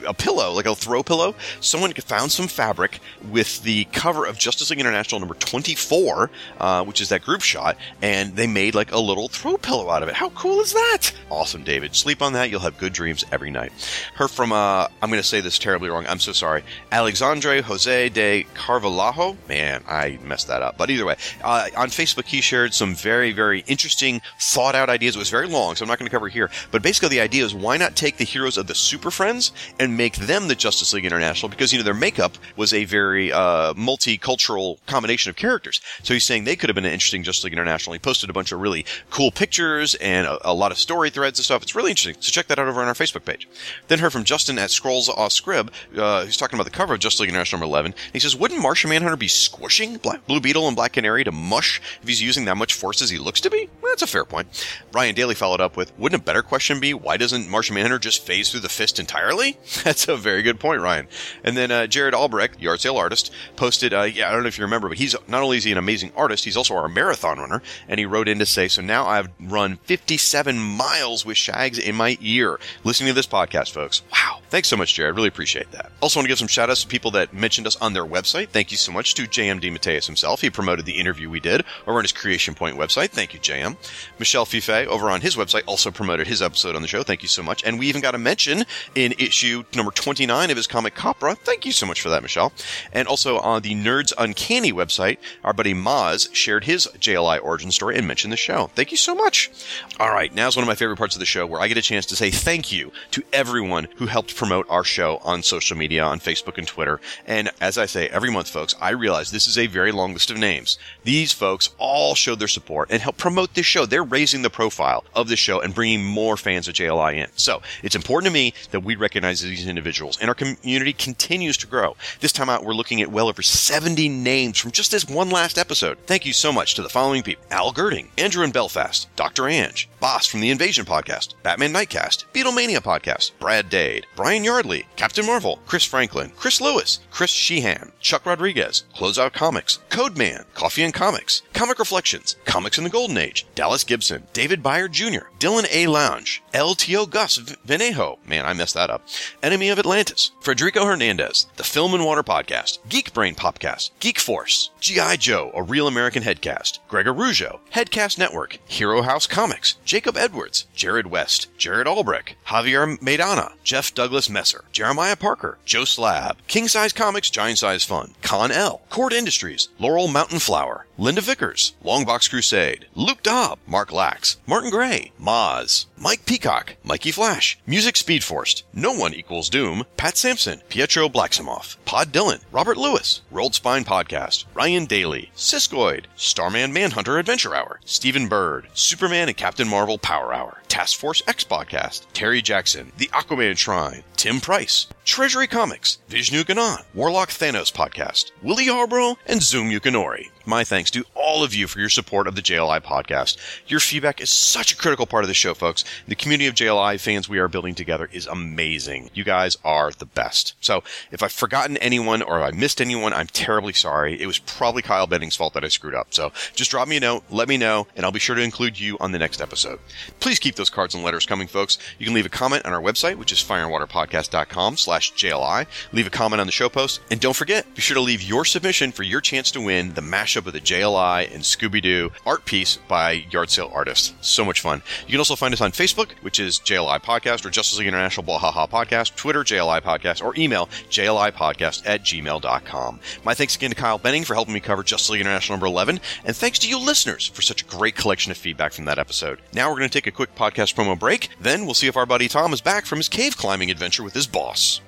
a pillow, like a throw pillow. Someone found some fabric with the cover of Justice League International number 24, uh, which is that group shot, and they made like a little throw pillow out of it. How cool is that? Awesome, David. Sleep on that. You'll have good dreams every night. Heard from, uh, I'm going to say this terribly wrong. I'm so sorry. Alexandre Jose de Carvalho. Man, I messed that up. But either way, uh, on Facebook, he shared some very, very interesting, thought out ideas. It was very long, so I'm not going to cover here. But basically, the idea is why not take the heroes of the Super Friends and make them the Justice League International? Because, you know, their makeup was a very uh, multicultural combination of characters. So he's saying they could have been an interesting Justice League International. He posted a bunch of really cool pictures and a, a lot of story threads and stuff. It's really interesting. So check that out over on our Facebook page. Then heard from Justin at Scrolls Off Scrib, uh, who's talking about the cover of Justice League International number 11. He says, wouldn't Martian Manhunter be squishing Black, Blue Beetle and Black Canary to mush if he's using that much force as he looks to be? Well, that's a fair point. Ryan Daly followed up with, wouldn't a better question be, why doesn't Martian Manhunter just phase through the fist entirely? That's a very good point, Ryan. And then uh, Jared Albrecht, yard sale artist, posted, uh, yeah, I don't know if you remember, but he's not only is he an amazing artist, he's also our marathon runner. And he wrote in to say, so now I've run 57 miles with shags in my ear listening to this podcast, folks. Wow. Thanks so much, Jared. Really appreciate that. Also want to give some shout outs to people that mentioned us on their website. Thank you so much to JM DeMatteis himself. He promoted the interview we did over on his Creation Point website. Thank you, JM. Michel Fiffe over on his website also promoted his episode on the show. Thank you so much. And we even got a mention in issue number 29 of his comic Copra. Thank you so much for that, Michel. And also on the Nerds Uncanny website, our buddy Maz shared his JLI origin story and mentioned the show. Thank you so much. All right, now's one of my favorite parts of the show where I get a chance to say thank you to everyone who helped promote our show on social media, on Facebook and Twitter. And as I say every month, folks, I realize this is a very long list of names. These folks all showed their support and helped promote this show. They're raising the profile of the show and bringing more fans of JLI in. So it's important to me that we recognize these individuals and our community continues to grow. This time out, we're looking at well over 70 names from just this one last episode. Thank you so much to the following people. Al Girding, Andrew in Belfast, Dr. Ange, Boss from the Invasion Podcast, Batman Nightcast, Beetlemania Podcast, Brad Dade, Brian Yardley, Captain Marvel, Chris Franklin, Chris Lewis, Chris Sheehan, Chuck Rodriguez, Closeout Comics, Codeman, Coffee and Comics, Comic Reflections, Comics in the Golden Age, Dallas Gibson, David Byer Jr., Dylan A. Lounge, LTO Gus Venejo, man, I messed that up, Enemy of Atlantis, Frederico Hernandez, the Film and Water Podcast, Geek Brain Popcast, Geek Force, G.I. Joe, a Real American Headcast, Gregor Rougeau, Headcast Network, Hero House Comics, Jacob Edwards, Jared West, Jared Albrecht, Javier Maidana, Jeff Douglas Messer, Jeremiah Parker, Joe Slab, King Size Comics, Giant Size Fun, Con L, Kord Industries, Laurel Mountain Flower, Linda Vickers, Longbox Crusade, Luke Dobb, Mark Lax, Martin Gray, Maz, Mike Peacock, Mikey Flash, Music Speed Forced, No One Equals Doom, Pat Sampson, Pietro Blacksamoff, Pod Dylan, Robert Lewis, Rolled Spine Podcast, Ryan Daly, Siskoid, Starman Manhunter Adventure Hour, Stephen Bird, Superman and Captain Marvel Power Hour, Task Force X Podcast, Terry Jackson, The Aquaman Shrine, Tim Price, Treasury Comics, Vishnu Ganon, Warlock Thanos Podcast, Willie Harborough, and Zoom Yukinori. My thanks to all of you for your support of the JLI podcast. Your feedback is such a critical part of the show, folks. The community of JLI fans we are building together is amazing. You guys are the best. So if I've forgotten anyone or if I missed anyone, I'm terribly sorry. It was probably Kyle Benning's fault that I screwed up. So just drop me a note, let me know, and I'll be sure to include you on the next episode. Please keep those cards and letters coming, folks. You can leave a comment on our website, which is fireandwaterpodcast.com slash JLI. Leave a comment on the show post. And don't forget, be sure to leave your submission for your chance to win the Mash mashup of the JLI and Scooby Doo art piece by Yard Sale Artist. So much fun. You can also find us on Facebook, which is JLI Podcast or Justice League International Bwahaha Podcast, Twitter, JLI Podcast, or email JLI Podcast at gmail.com. My thanks again to Kyle Benning for helping me cover Justice League International number 11, and thanks to you listeners for such a great collection of feedback from that episode. Now we're going to take a quick podcast promo break, then we'll see if our buddy Tom is back from his cave climbing adventure with his boss.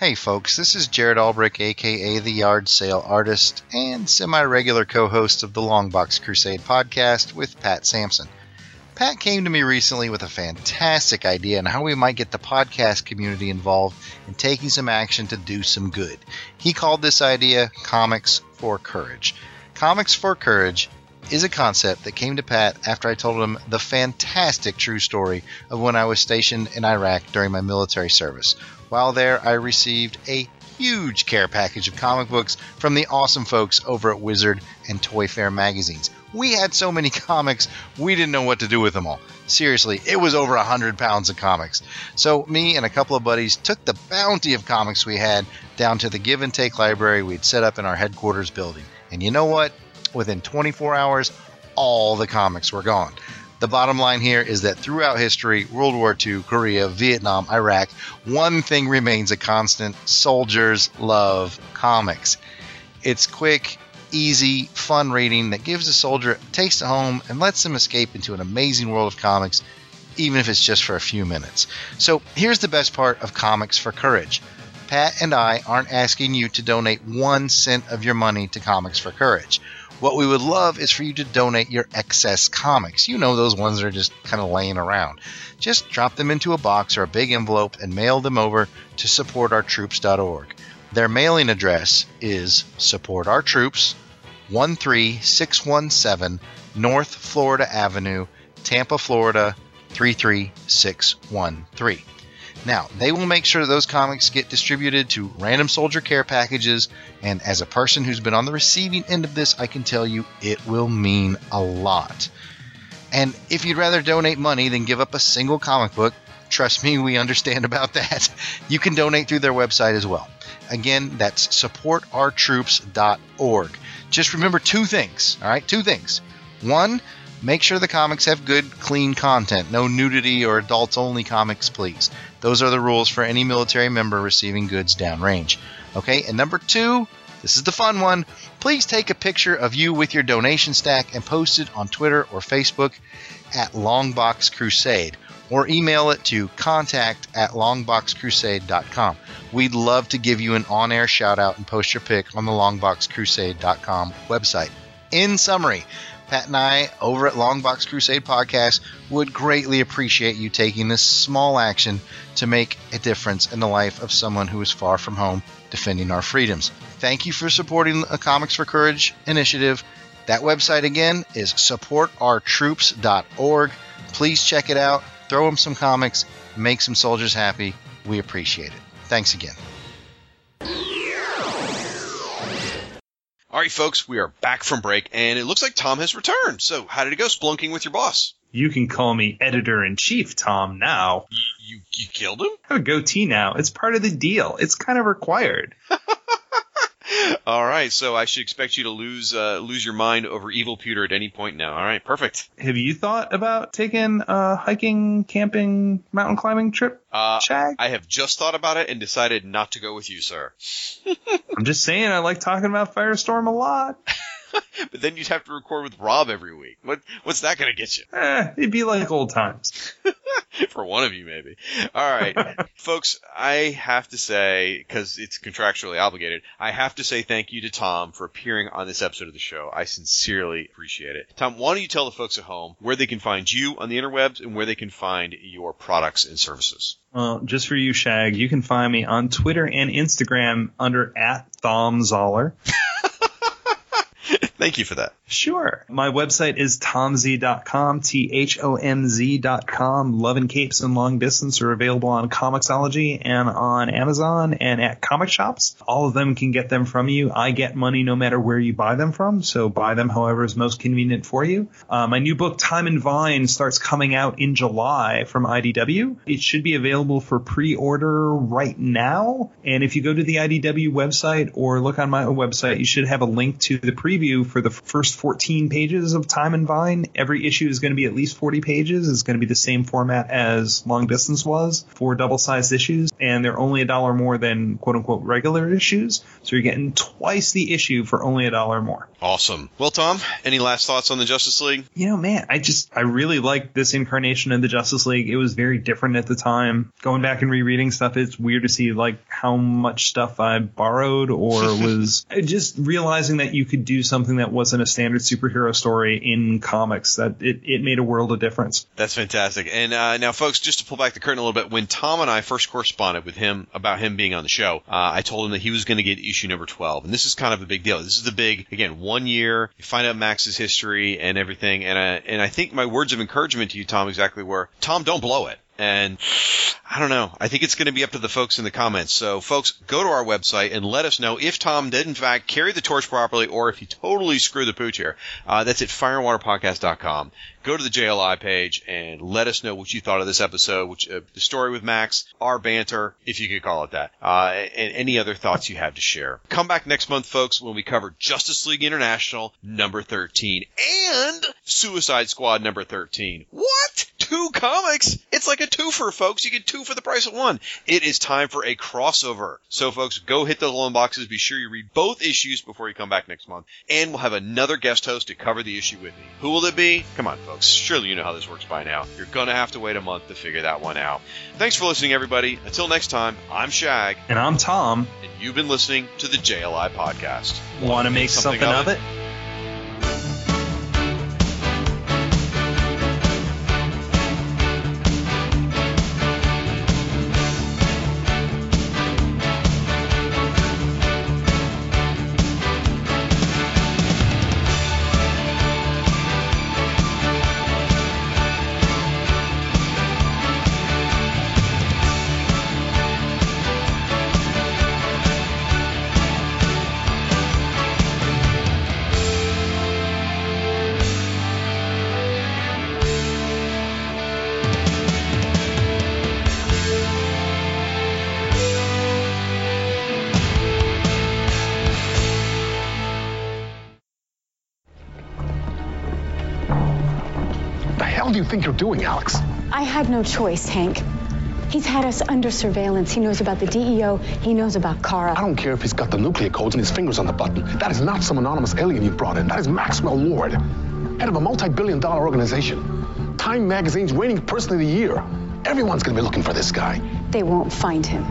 Hey folks, this is Jared Albrecht, aka the Yard Sale Artist, and semi regular co host of the Longbox Crusade podcast with Pat Sampson. Pat came to me recently with a fantastic idea on how we might get the podcast community involved in taking some action to do some good. He called this idea Comics for Courage. Comics for Courage is a concept that came to Pat after I told him the fantastic true story of when I was stationed in Iraq during my military service. While there, I received a huge care package of comic books from the awesome folks over at Wizard and Toy Fair magazines. We had so many comics, we didn't know what to do with them all. Seriously, it was over a hundred pounds of comics. So, me and a couple of buddies took the bounty of comics we had down to the give and take library we'd set up in our headquarters building. And you know what? Within 24 hours, all the comics were gone. The bottom line here is that throughout history, World War II, Korea, Vietnam, Iraq, one thing remains a constant soldiers love comics. It's quick, easy, fun reading that gives a soldier a taste of home and lets them escape into an amazing world of comics, even if it's just for a few minutes. So here's the best part of Comics for Courage. Pat and I aren't asking you to donate one cent of your money to Comics for Courage. What we would love is for you to donate your excess comics. You know, those ones that are just kind of laying around. Just drop them into a box or a big envelope and mail them over to supportourtroops.org. Their mailing address is Support Our Troops, 13617 North Florida Avenue, Tampa, Florida 33613. Now, they will make sure those comics get distributed to random soldier care packages, and as a person who's been on the receiving end of this, I can tell you it will mean a lot. And if you'd rather donate money than give up a single comic book, trust me, we understand about that. You can donate through their website as well. Again, that's supportourtroops.org. Just remember two things, all right? Two things. One, make sure the comics have good, clean content. No nudity or adults only comics, please. Those are the rules for any military member receiving goods downrange. Okay, and number two, this is the fun one. Please take a picture of you with your donation stack and post it on Twitter or Facebook at Longbox Crusade or email it to contact at longboxcrusade.com. We'd love to give you an on air shout out and post your pic on the longboxcrusade.com website. In summary, Pat and I over at Longbox Crusade Podcast would greatly appreciate you taking this small action to make a difference in the life of someone who is far from home defending our freedoms. Thank you for supporting the Comics for Courage initiative. That website again is supportourtroops.org. Please check it out. Throw them some comics, make some soldiers happy. We appreciate it. Thanks again. All right, folks, we are back from break, and it looks like Tom has returned. So, how did it go splunking with your boss? You can call me editor in chief, Tom, now. You, you, you killed him? I have a goatee now. It's part of the deal. It's kind of required. All right, so I should expect you to lose uh, lose your mind over evil pewter at any point now. All right, perfect. Have you thought about taking a hiking, camping, mountain climbing trip, Uh, Shag? I have just thought about it and decided not to go with you, sir. I'm just saying, I like talking about Firestorm a lot. But then you'd have to record with Rob every week. What what's that going to get you? Eh, it'd be like old times. For one of you, maybe. All right, folks. I have to say, because it's contractually obligated, I have to say thank you to Tom for appearing on this episode of the show. I sincerely appreciate it. Tom, why don't you tell the folks at home where they can find you on the interwebs and where they can find your products and services? Well, just for you, Shag, you can find me on Twitter and Instagram under at Thomzahler. Thank you for that. Sure. My website is thomz.com, T H O M Z.com. Love and Capes and Long Distance are available on Comixology and on Amazon and at comic shops. All of them can get them from you. I get money no matter where you buy them from, so buy them however is most convenient for you. Uh, my new book, Time and Vine, starts coming out in July from IDW. It should be available for pre order right now. And if you go to the IDW website or look on my website, you should have a link to the preview for the first 14 pages of Time and Vine. Every issue is going to be at least 40 pages. It's going to be the same format as Long Distance was for double sized issues. And they're only a dollar more than quote unquote regular issues. So you're getting twice the issue for only a dollar more. Awesome. Well, Tom, any last thoughts on the Justice League? You know, man, I just, I really like this incarnation of the Justice League. It was very different at the time. Going back and rereading stuff, it's weird to see like how much stuff I borrowed or was just realizing that you could do something that wasn't a standard superhero story in comics. That it, it made a world of difference. That's fantastic. And uh, now, folks, just to pull back the curtain a little bit, when Tom and I first corresponded with him about him being on the show, uh, I told him that he was going to get issue number 12. And this is kind of a big deal. This is the big, again, one year, you find out Max's history and everything. And, uh, and I think my words of encouragement to you, Tom, exactly were, Tom, don't blow it. And I don't know. I think it's going to be up to the folks in the comments. So, folks, go to our website and let us know if Tom did, in fact, carry the torch properly or if he totally screwed the pooch here. Uh, that's at fireandwaterpodcast.com. Go to the JLI page and let us know what you thought of this episode, which uh, the story with Max, our banter, if you could call it that, uh, and any other thoughts you have to share. Come back next month, folks, when we cover Justice League International number 13 and Suicide Squad number 13. What? Two comics? It's like a twofer, folks. You get two for the price of one. It is time for a crossover. So, folks, go hit those loan boxes. Be sure you read both issues before you come back next month. And we'll have another guest host to cover the issue with me. Who will it be? Come on, folks. Surely you know how this works by now. You're going to have to wait a month to figure that one out. Thanks for listening, everybody. Until next time, I'm Shag, And I'm Tom. and you've been listening to the JLI podcast. Want to make something, of it? The doing, Alex? I had no choice, Hank. He's had us under surveillance. He knows about the DEO. He knows about Kara. I don't care if he's got the nuclear codes and his fingers on the button. That is not some anonymous alien you brought in. That is Maxwell Lord, head of a multi-billion dollar organization. Time magazine's reigning person of the year. Everyone's gonna be looking for this guy. They won't find him.